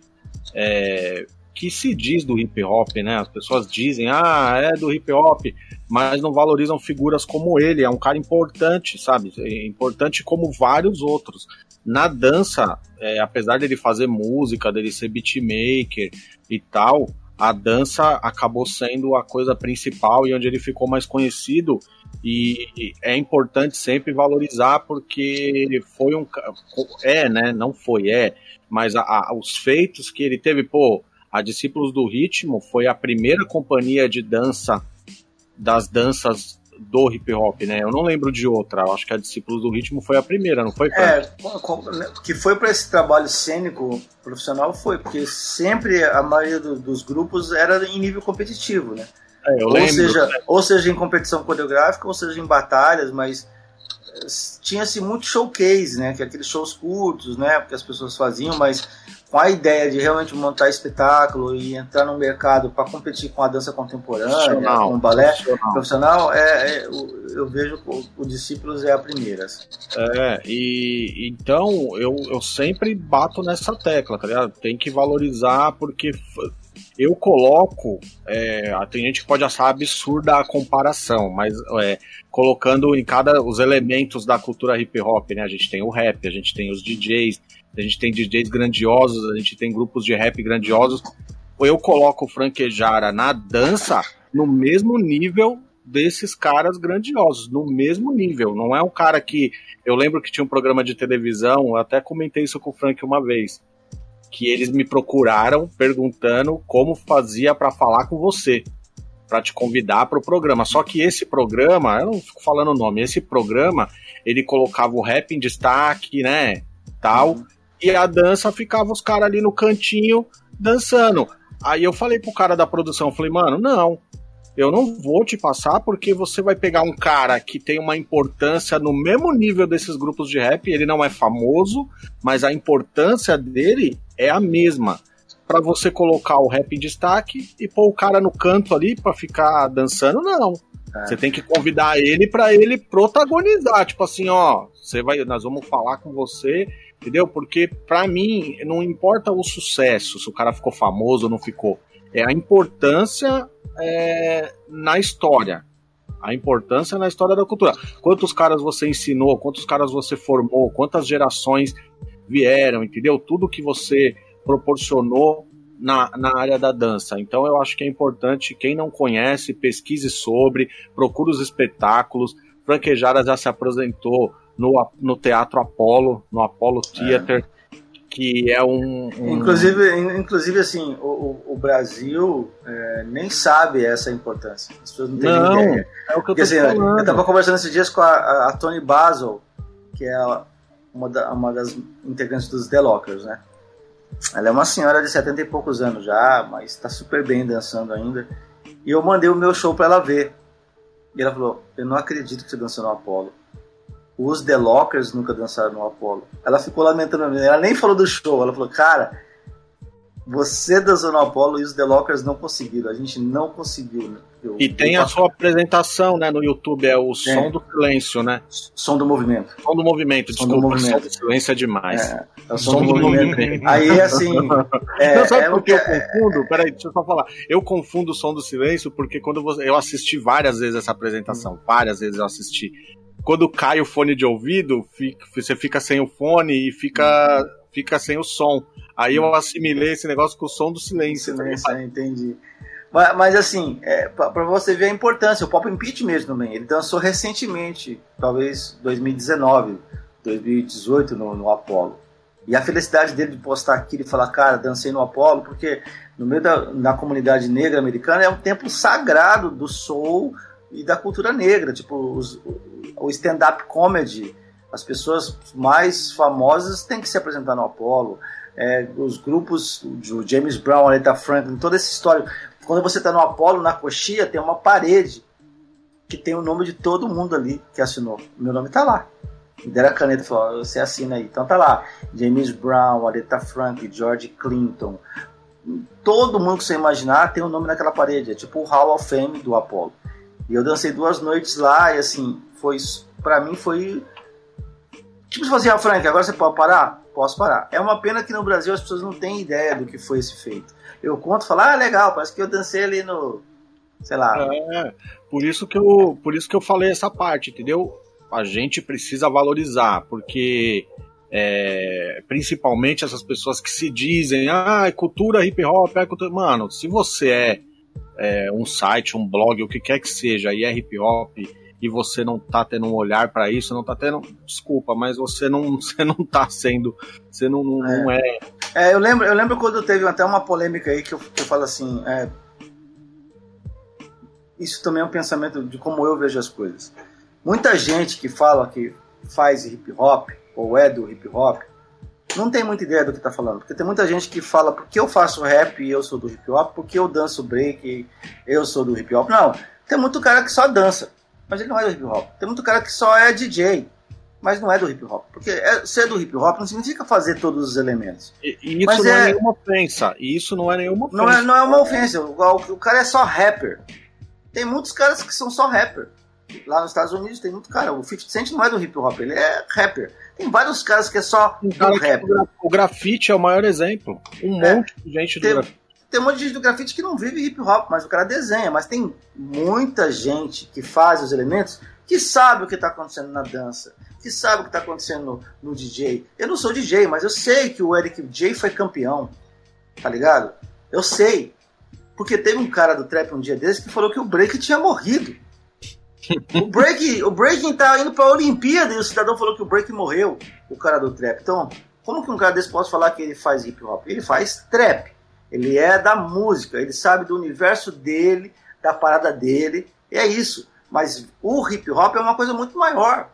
Speaker 3: é, que se diz do hip hop, né? As pessoas dizem, ah, é do hip hop, mas não valorizam figuras como ele. É um cara importante, sabe? Importante como vários outros. Na dança, é, apesar dele fazer música, dele ser beatmaker e tal, a dança acabou sendo a coisa principal e onde ele ficou mais conhecido. E é importante sempre valorizar porque foi um. É, né? Não foi, é. Mas a, a, os feitos que ele teve, pô a Discípulos do Ritmo foi a primeira companhia de dança das danças do hip hop, né? Eu não lembro de outra. Eu acho que a Discípulos do Ritmo foi a primeira, não foi?
Speaker 4: É, que foi para esse trabalho cênico profissional foi, porque sempre a maioria do, dos grupos era em nível competitivo, né?
Speaker 3: É, ou,
Speaker 4: lembro, seja, né? ou seja em competição coreográfica, ou seja em batalhas, mas tinha-se muito showcase, né? Que é aqueles shows curtos, né? Porque as pessoas faziam, mas com a ideia de realmente montar espetáculo e entrar no mercado para competir com a dança contemporânea, com o balé profissional, profissional é, é, eu vejo o, o Discípulos é a primeira. Assim.
Speaker 3: É, e então eu, eu sempre bato nessa tecla, tá ligado? Tem que valorizar porque eu coloco, é, tem gente que pode achar absurda a comparação, mas é, colocando em cada os elementos da cultura hip hop, né? A gente tem o rap, a gente tem os DJs, a gente tem DJs grandiosos, a gente tem grupos de rap grandiosos. Eu coloco o Franquejara na dança no mesmo nível desses caras grandiosos, no mesmo nível. Não é um cara que. Eu lembro que tinha um programa de televisão, eu até comentei isso com o Frank uma vez. Que eles me procuraram perguntando como fazia para falar com você, para te convidar para o programa. Só que esse programa, eu não fico falando o nome, esse programa ele colocava o rap em destaque, né? Tal. Uhum e a dança ficava os caras ali no cantinho dançando. Aí eu falei pro cara da produção, falei, mano, não, eu não vou te passar porque você vai pegar um cara que tem uma importância no mesmo nível desses grupos de rap, ele não é famoso, mas a importância dele é a mesma. Para você colocar o rap em destaque e pôr o cara no canto ali para ficar dançando, não. É. Você tem que convidar ele para ele protagonizar, tipo assim, ó, você vai, nós vamos falar com você Entendeu? Porque para mim não importa o sucesso, se o cara ficou famoso ou não ficou. É a importância é, na história. A importância na história da cultura. Quantos caras você ensinou, quantos caras você formou, quantas gerações vieram, entendeu? Tudo que você proporcionou na, na área da dança. Então eu acho que é importante, quem não conhece, pesquise sobre, procure os espetáculos. Franquejara já se apresentou no, no Teatro Apollo, no Apollo Theater. É que é um, um...
Speaker 4: Inclusive, inclusive assim, o, o Brasil é, nem sabe essa importância. As pessoas não têm não, ideia. É o que eu Porque, assim, falando. Eu tava conversando esses dias com a, a, a Tony Basel, que é uma, da, uma das integrantes dos The Lockers, né? Ela é uma senhora de 70 e poucos anos já, mas está super bem dançando ainda. E eu mandei o meu show para ela ver. E ela falou: Eu não acredito que você dançou no Apollo. Os The Lockers nunca dançaram no Apollo. Ela ficou lamentando, ela nem falou do show. Ela falou: Cara, você dançou no Apollo e os The Lockers não conseguiram. A gente não conseguiu. Né?
Speaker 3: Eu, e tem a sua apresentação, né, no YouTube, é o Som é. do Silêncio, né?
Speaker 4: Som do Movimento.
Speaker 3: Som do Movimento,
Speaker 4: som desculpa, do movimento. Som do
Speaker 3: Silêncio é demais. É,
Speaker 4: é o som, som do, do movimento. movimento. Aí, assim... É,
Speaker 3: não, sabe é por que eu confundo? Peraí, deixa eu só falar. Eu confundo o Som do Silêncio porque quando você... eu assisti várias vezes essa apresentação, várias vezes eu assisti. Quando cai o fone de ouvido, fica, você fica sem o fone e fica, fica sem o som. Aí eu assimilei esse negócio com o som do silêncio.
Speaker 4: silêncio né? entendi. Mas, mas assim, é, para você ver a importância, o Pop Pitch mesmo também, ele dançou recentemente, talvez 2019, 2018 no, no Apollo. E a felicidade dele de postar aquilo e falar, cara, dancei no Apollo, porque no meio da, da comunidade negra americana é um templo sagrado do soul e da cultura negra. Tipo, os, o stand-up comedy, as pessoas mais famosas têm que se apresentar no Apollo. É, os grupos, o James Brown, Aretha Franklin, toda essa história. Quando você está no Apolo, na coxia, tem uma parede que tem o nome de todo mundo ali que assinou. Meu nome está lá. Me deram a caneta e falou: você assina aí. Então tá lá. James Brown, Aretha Franklin, George Clinton. Todo mundo que você imaginar tem o um nome naquela parede. É tipo o Hall of Fame do Apollo. E eu dancei duas noites lá e assim, foi. para mim foi. Tipo, você assim, ah, Frank, agora você pode parar? Posso parar. É uma pena que no Brasil as pessoas não têm ideia do que foi esse feito eu conto falo, ah, legal, parece que eu dancei ali no. Sei lá.
Speaker 3: É, por isso que eu, por isso que eu falei essa parte, entendeu? A gente precisa valorizar, porque é, principalmente essas pessoas que se dizem, ah, é cultura hip hop, é cultura. Mano, se você é, é, um site, um blog, o que quer que seja, e é hip hop, e você não tá tendo um olhar para isso, não tá tendo. Desculpa, mas você não, você não tá sendo. Você não, não é. Não é...
Speaker 4: é. eu, lembro, eu lembro quando teve até uma polêmica aí que eu, que eu falo assim. É, isso também é um pensamento de como eu vejo as coisas. Muita gente que fala que faz hip hop, ou é do hip hop, não tem muita ideia do que tá falando. Porque tem muita gente que fala porque eu faço rap e eu sou do hip hop, porque eu danço break e eu sou do hip hop. Não, tem muito cara que só dança mas ele não é do hip hop. Tem muito cara que só é DJ, mas não é do hip hop. Porque é, ser do hip hop não significa fazer todos os elementos.
Speaker 3: E, e isso não é, é nenhuma ofensa. E isso não é nenhuma ofensa.
Speaker 4: Não é, não é uma ofensa. O, o, o, cara é só rapper. Tem muitos caras que são só rapper. Lá nos Estados Unidos tem muito cara. O 50 Cent não é do hip hop, ele é rapper. Tem vários caras que é só um do rap.
Speaker 3: O grafite é o maior exemplo. Um é, monte de gente do
Speaker 4: tem,
Speaker 3: grafite
Speaker 4: tem um monte de gente do grafite que não vive hip hop, mas o cara desenha. Mas tem muita gente que faz os elementos que sabe o que está acontecendo na dança, que sabe o que está acontecendo no, no, DJ. Eu não sou DJ, mas eu sei que o Eric J foi campeão, tá ligado? Eu sei. Porque teve um cara do trap um dia desse que falou que o break tinha morrido. O break, o breaking tá indo pra Olimpíada e o cidadão falou que o break morreu, o cara do trap. Então, como que um cara desse pode falar que ele faz hip hop? Ele faz trap. Ele é da música, ele sabe do universo dele, da parada dele, e é isso. Mas o hip hop é uma coisa muito maior.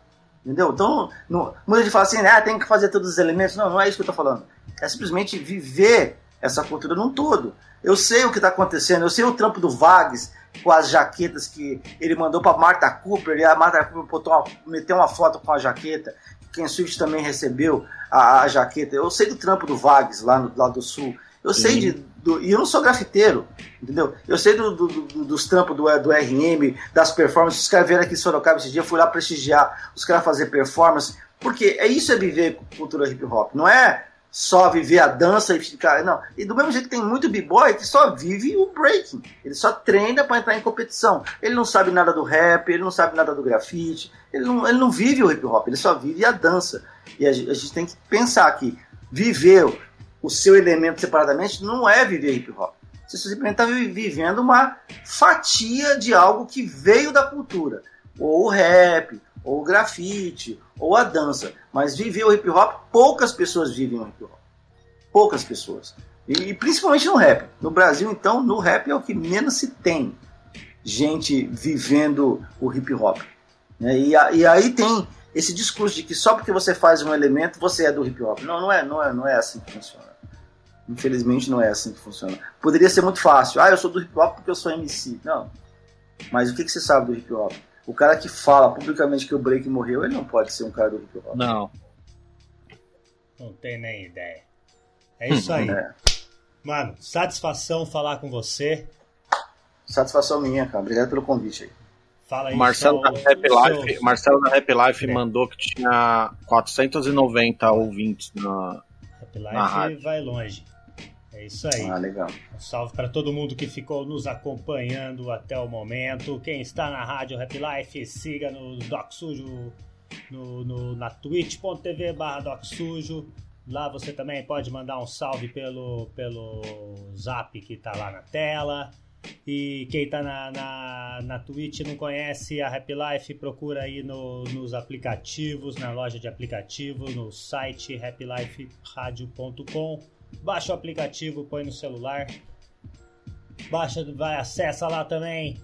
Speaker 4: Entendeu? Então, não, muita gente fala assim, ah, tem que fazer todos os elementos. Não, não é isso que eu estou falando. É simplesmente viver essa cultura num todo. Eu sei o que está acontecendo, eu sei o trampo do Vags com as jaquetas que ele mandou para Marta Cooper, e a Marta Cooper uma, meteu uma foto com a jaqueta. Ken Swift também recebeu a, a, jaqueta. Eu sei do trampo do Vags lá, no, lá do Sul. Eu sei de. Do, e eu não sou grafiteiro, entendeu? Eu sei do, do, do, dos trampos do, do RM, das performances. Os caras vieram aqui em Sorocaba esse dia, fui lá prestigiar os caras fazer performance. Porque é isso é viver cultura hip hop. Não é
Speaker 5: só viver a dança e ficar. Não. E do mesmo jeito tem muito b-boy que só vive o breaking. Ele só treina para entrar em competição. Ele não sabe nada do rap, ele não sabe nada do grafite, ele não, ele não vive o hip hop, ele só vive a dança. E a, a gente tem que pensar que viver o seu elemento separadamente não é viver hip hop. Você simplesmente está vivendo uma fatia de algo que veio da cultura. Ou o rap, ou o grafite, ou a dança. Mas viver o hip hop, poucas pessoas vivem o hip hop. Poucas pessoas. E, principalmente no rap. No Brasil, então, no rap é o que menos se tem gente vivendo o hip hop. Né? E, e aí tem esse discurso de que só porque você faz um elemento você é do hip hop. Não, não é, não é, não é assim que funciona. Infelizmente não é assim que funciona. Poderia ser muito fácil. Ah, eu sou do hip hop porque eu sou MC. Não. Mas o que, que você sabe do hip hop? O cara que fala publicamente que o Break morreu, ele não pode ser um cara do hip hop.
Speaker 3: Não.
Speaker 2: Não tem nem ideia. É isso aí. É. Mano, satisfação falar com você.
Speaker 5: Satisfação minha, cara. Obrigado pelo convite aí.
Speaker 3: Fala aí, Marcelo, da Rap Life, seu... Marcelo da Rap Life é. mandou que tinha 490 ouvintes na,
Speaker 2: Rap Life na rádio. vai longe. É isso aí.
Speaker 5: Ah, legal.
Speaker 2: Um salve para todo mundo que ficou nos acompanhando até o momento. Quem está na rádio Rap Life, siga no Doc Sujo, no, no na twitch.tv barra Doc Sujo. Lá você também pode mandar um salve pelo, pelo zap que está lá na tela. E quem está na, na, na Twitch não conhece a Rap Life, procura aí no, nos aplicativos, na loja de aplicativos, no site rapliferadio.com Baixa o aplicativo, põe no celular. Baixa, vai, acessa lá também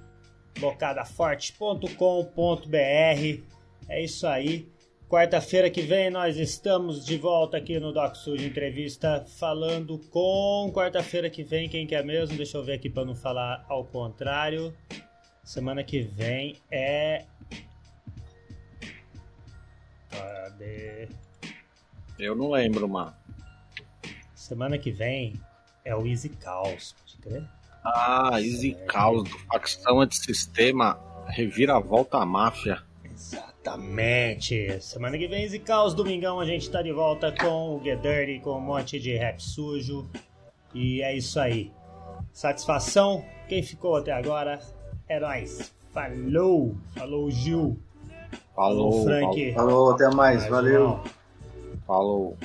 Speaker 2: bocadaforte.com.br. É isso aí. Quarta-feira que vem nós estamos de volta aqui no Doc Sujo Entrevista falando com quarta-feira que vem quem quer mesmo, deixa eu ver aqui para não falar ao contrário. Semana que vem é Cadê?
Speaker 3: Eu não lembro, mano.
Speaker 2: Semana que vem é o Easy Caos, pode crer?
Speaker 3: Ah, Easy é. Caos, do facção antissistema, reviravolta à máfia.
Speaker 2: Exatamente. Semana que vem, Easy Caos, domingão, a gente tá de volta com o Get Dirty, com um monte de rap sujo. E é isso aí. Satisfação. Quem ficou até agora é nóis. Falou! Falou, Gil.
Speaker 3: Falou, Falou
Speaker 5: Frank. Falou, até mais. mais Valeu.
Speaker 3: Falou.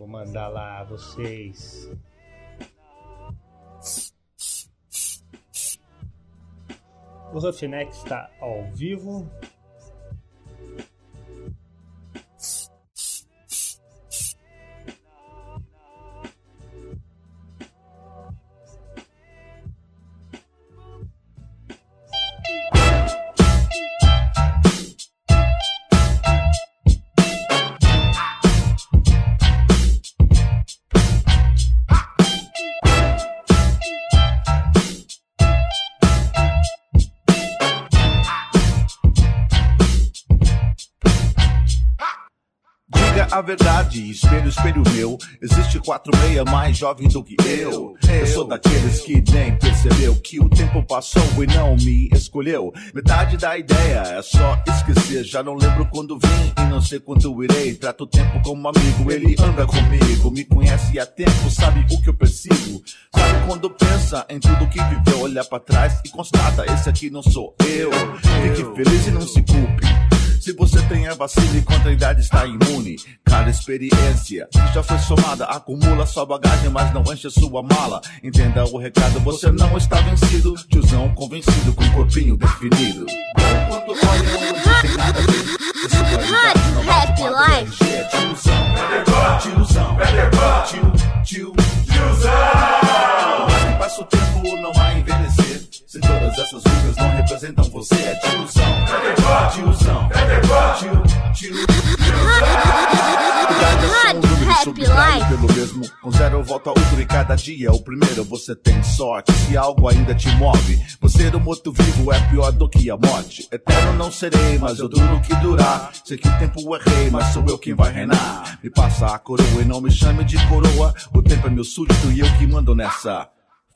Speaker 2: Vou mandar lá vocês. O Roughneck está ao vivo.
Speaker 4: Verdade, espelho, espelho meu. Existe quatro meia mais jovem do que eu. Eu sou daqueles que nem percebeu que o tempo passou e não me escolheu. Metade da ideia é só esquecer. Já não lembro quando vim e não sei quando irei. Trato o tempo como amigo, ele anda comigo. Me conhece há tempo, sabe o que eu persigo. Sabe quando pensa em tudo que viveu, olha para trás e constata: esse aqui não sou eu. Fique feliz e não se culpe. Se você tem a vacina e contra a idade está imune, cada experiência já foi somada acumula sua bagagem, mas não enche sua mala. Entenda o recado, você não está vencido. Tiozão convencido com o corpinho definido. Quando olham, não tem nada a ver. Happy Life. Tiozão, tiozão, tio, tio, tiozão. Mas que passa o tempo não vai envelhecer. Se todas essas rugas não representam você, é tiozão. Tiozão. Tio, tio, Happy Life. pelo mesmo. Com zero eu volto a outro e cada dia é o primeiro. Você tem sorte se algo ainda te move. Você do morto vivo é pior do que a morte. Eterno não serei, mas eu duro que durar. Sei que o tempo é rei, mas sou eu quem vai reinar. Me passa a coroa e não me chame de coroa. O tempo é meu súdito e eu que mando nessa.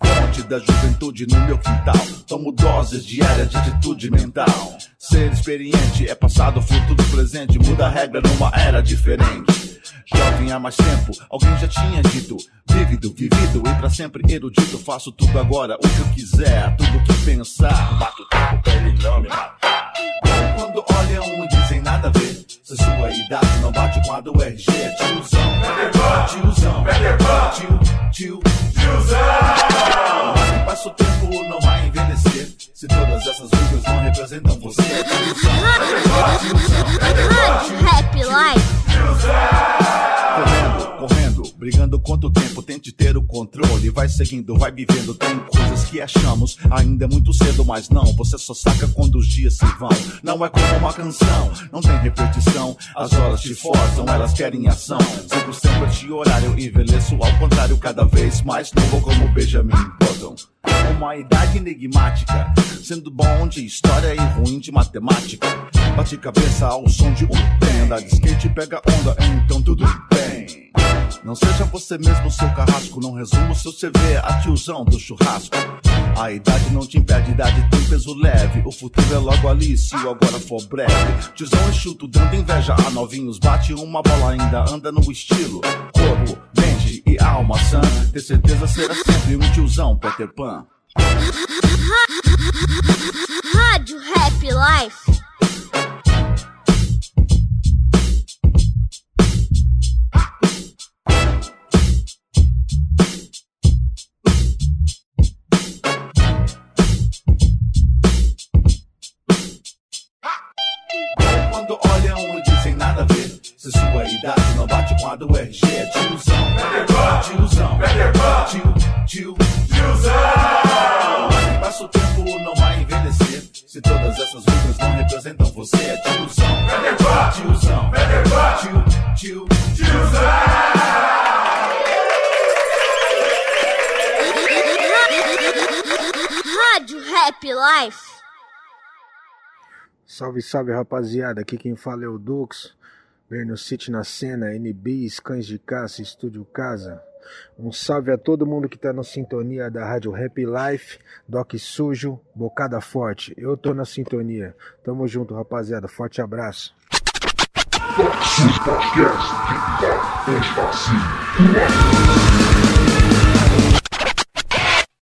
Speaker 4: Fonte da juventude no meu quintal. Tomo doses diárias de atitude mental. Ser experiente é passado, fruto do presente. Muda a regra numa era diferente. Jovem há mais tempo, alguém já tinha dito. Vívido, vivido e pra sempre erudito. Faço tudo agora, o que eu quiser, tudo que pensar. Mato o tempo pra ele não me matar. Quando olham e dizem nada a ver. Se sua idade não bate com a do RG, é tiozão. Tiozão, tio, tio, tiozão. Mas que passa o tempo não vai envelhecer. Se todas essas rugas não representam você, é tiozão.
Speaker 6: Tiozão, Happy Life.
Speaker 4: Correndo, correndo, brigando contra o tempo, tente ter o controle. Vai seguindo, vai vivendo. Tem coisas que achamos ainda é muito cedo, mas não. Você só saca quando os dias se vão. Não é como uma canção, não tem repetição. As horas te forçam, elas querem ação. Sempre sempre de horário, envelheço ao contrário, cada vez mais novo como Benjamin Button. Uma idade enigmática, sendo bom de história e ruim de matemática. Bate cabeça ao som de um trem, andar de skate pega onda, então tudo bem. Não seja você mesmo seu carrasco, não resuma seu CV a tiozão do churrasco. A idade não te impede, idade tem peso leve. O futuro é logo ali, se o agora for breve. Tiozão é chuto, dando inveja a novinhos. Bate uma bola ainda, anda no estilo. Corpo, mente e alma sã. Ter certeza será sempre um tiozão Peter Pan.
Speaker 6: Rádio Happy Life.
Speaker 4: Do RG, é tiozão. Tiozão, tio, tio, tiozão. Passa o tempo não vai envelhecer. Se todas essas rugas não representam você, é tiozão. Tiozão, tio, tio,
Speaker 6: Rádio Happy Life.
Speaker 7: Salve, salve rapaziada, aqui quem fala é o Dux, Berno City na cena, NBs, Cães de Caça, Estúdio Casa. Um salve a todo mundo que tá na sintonia da Rádio Happy Life, Doc Sujo, Bocada Forte. Eu tô na sintonia. Tamo junto, rapaziada. Forte abraço.
Speaker 8: Podcast,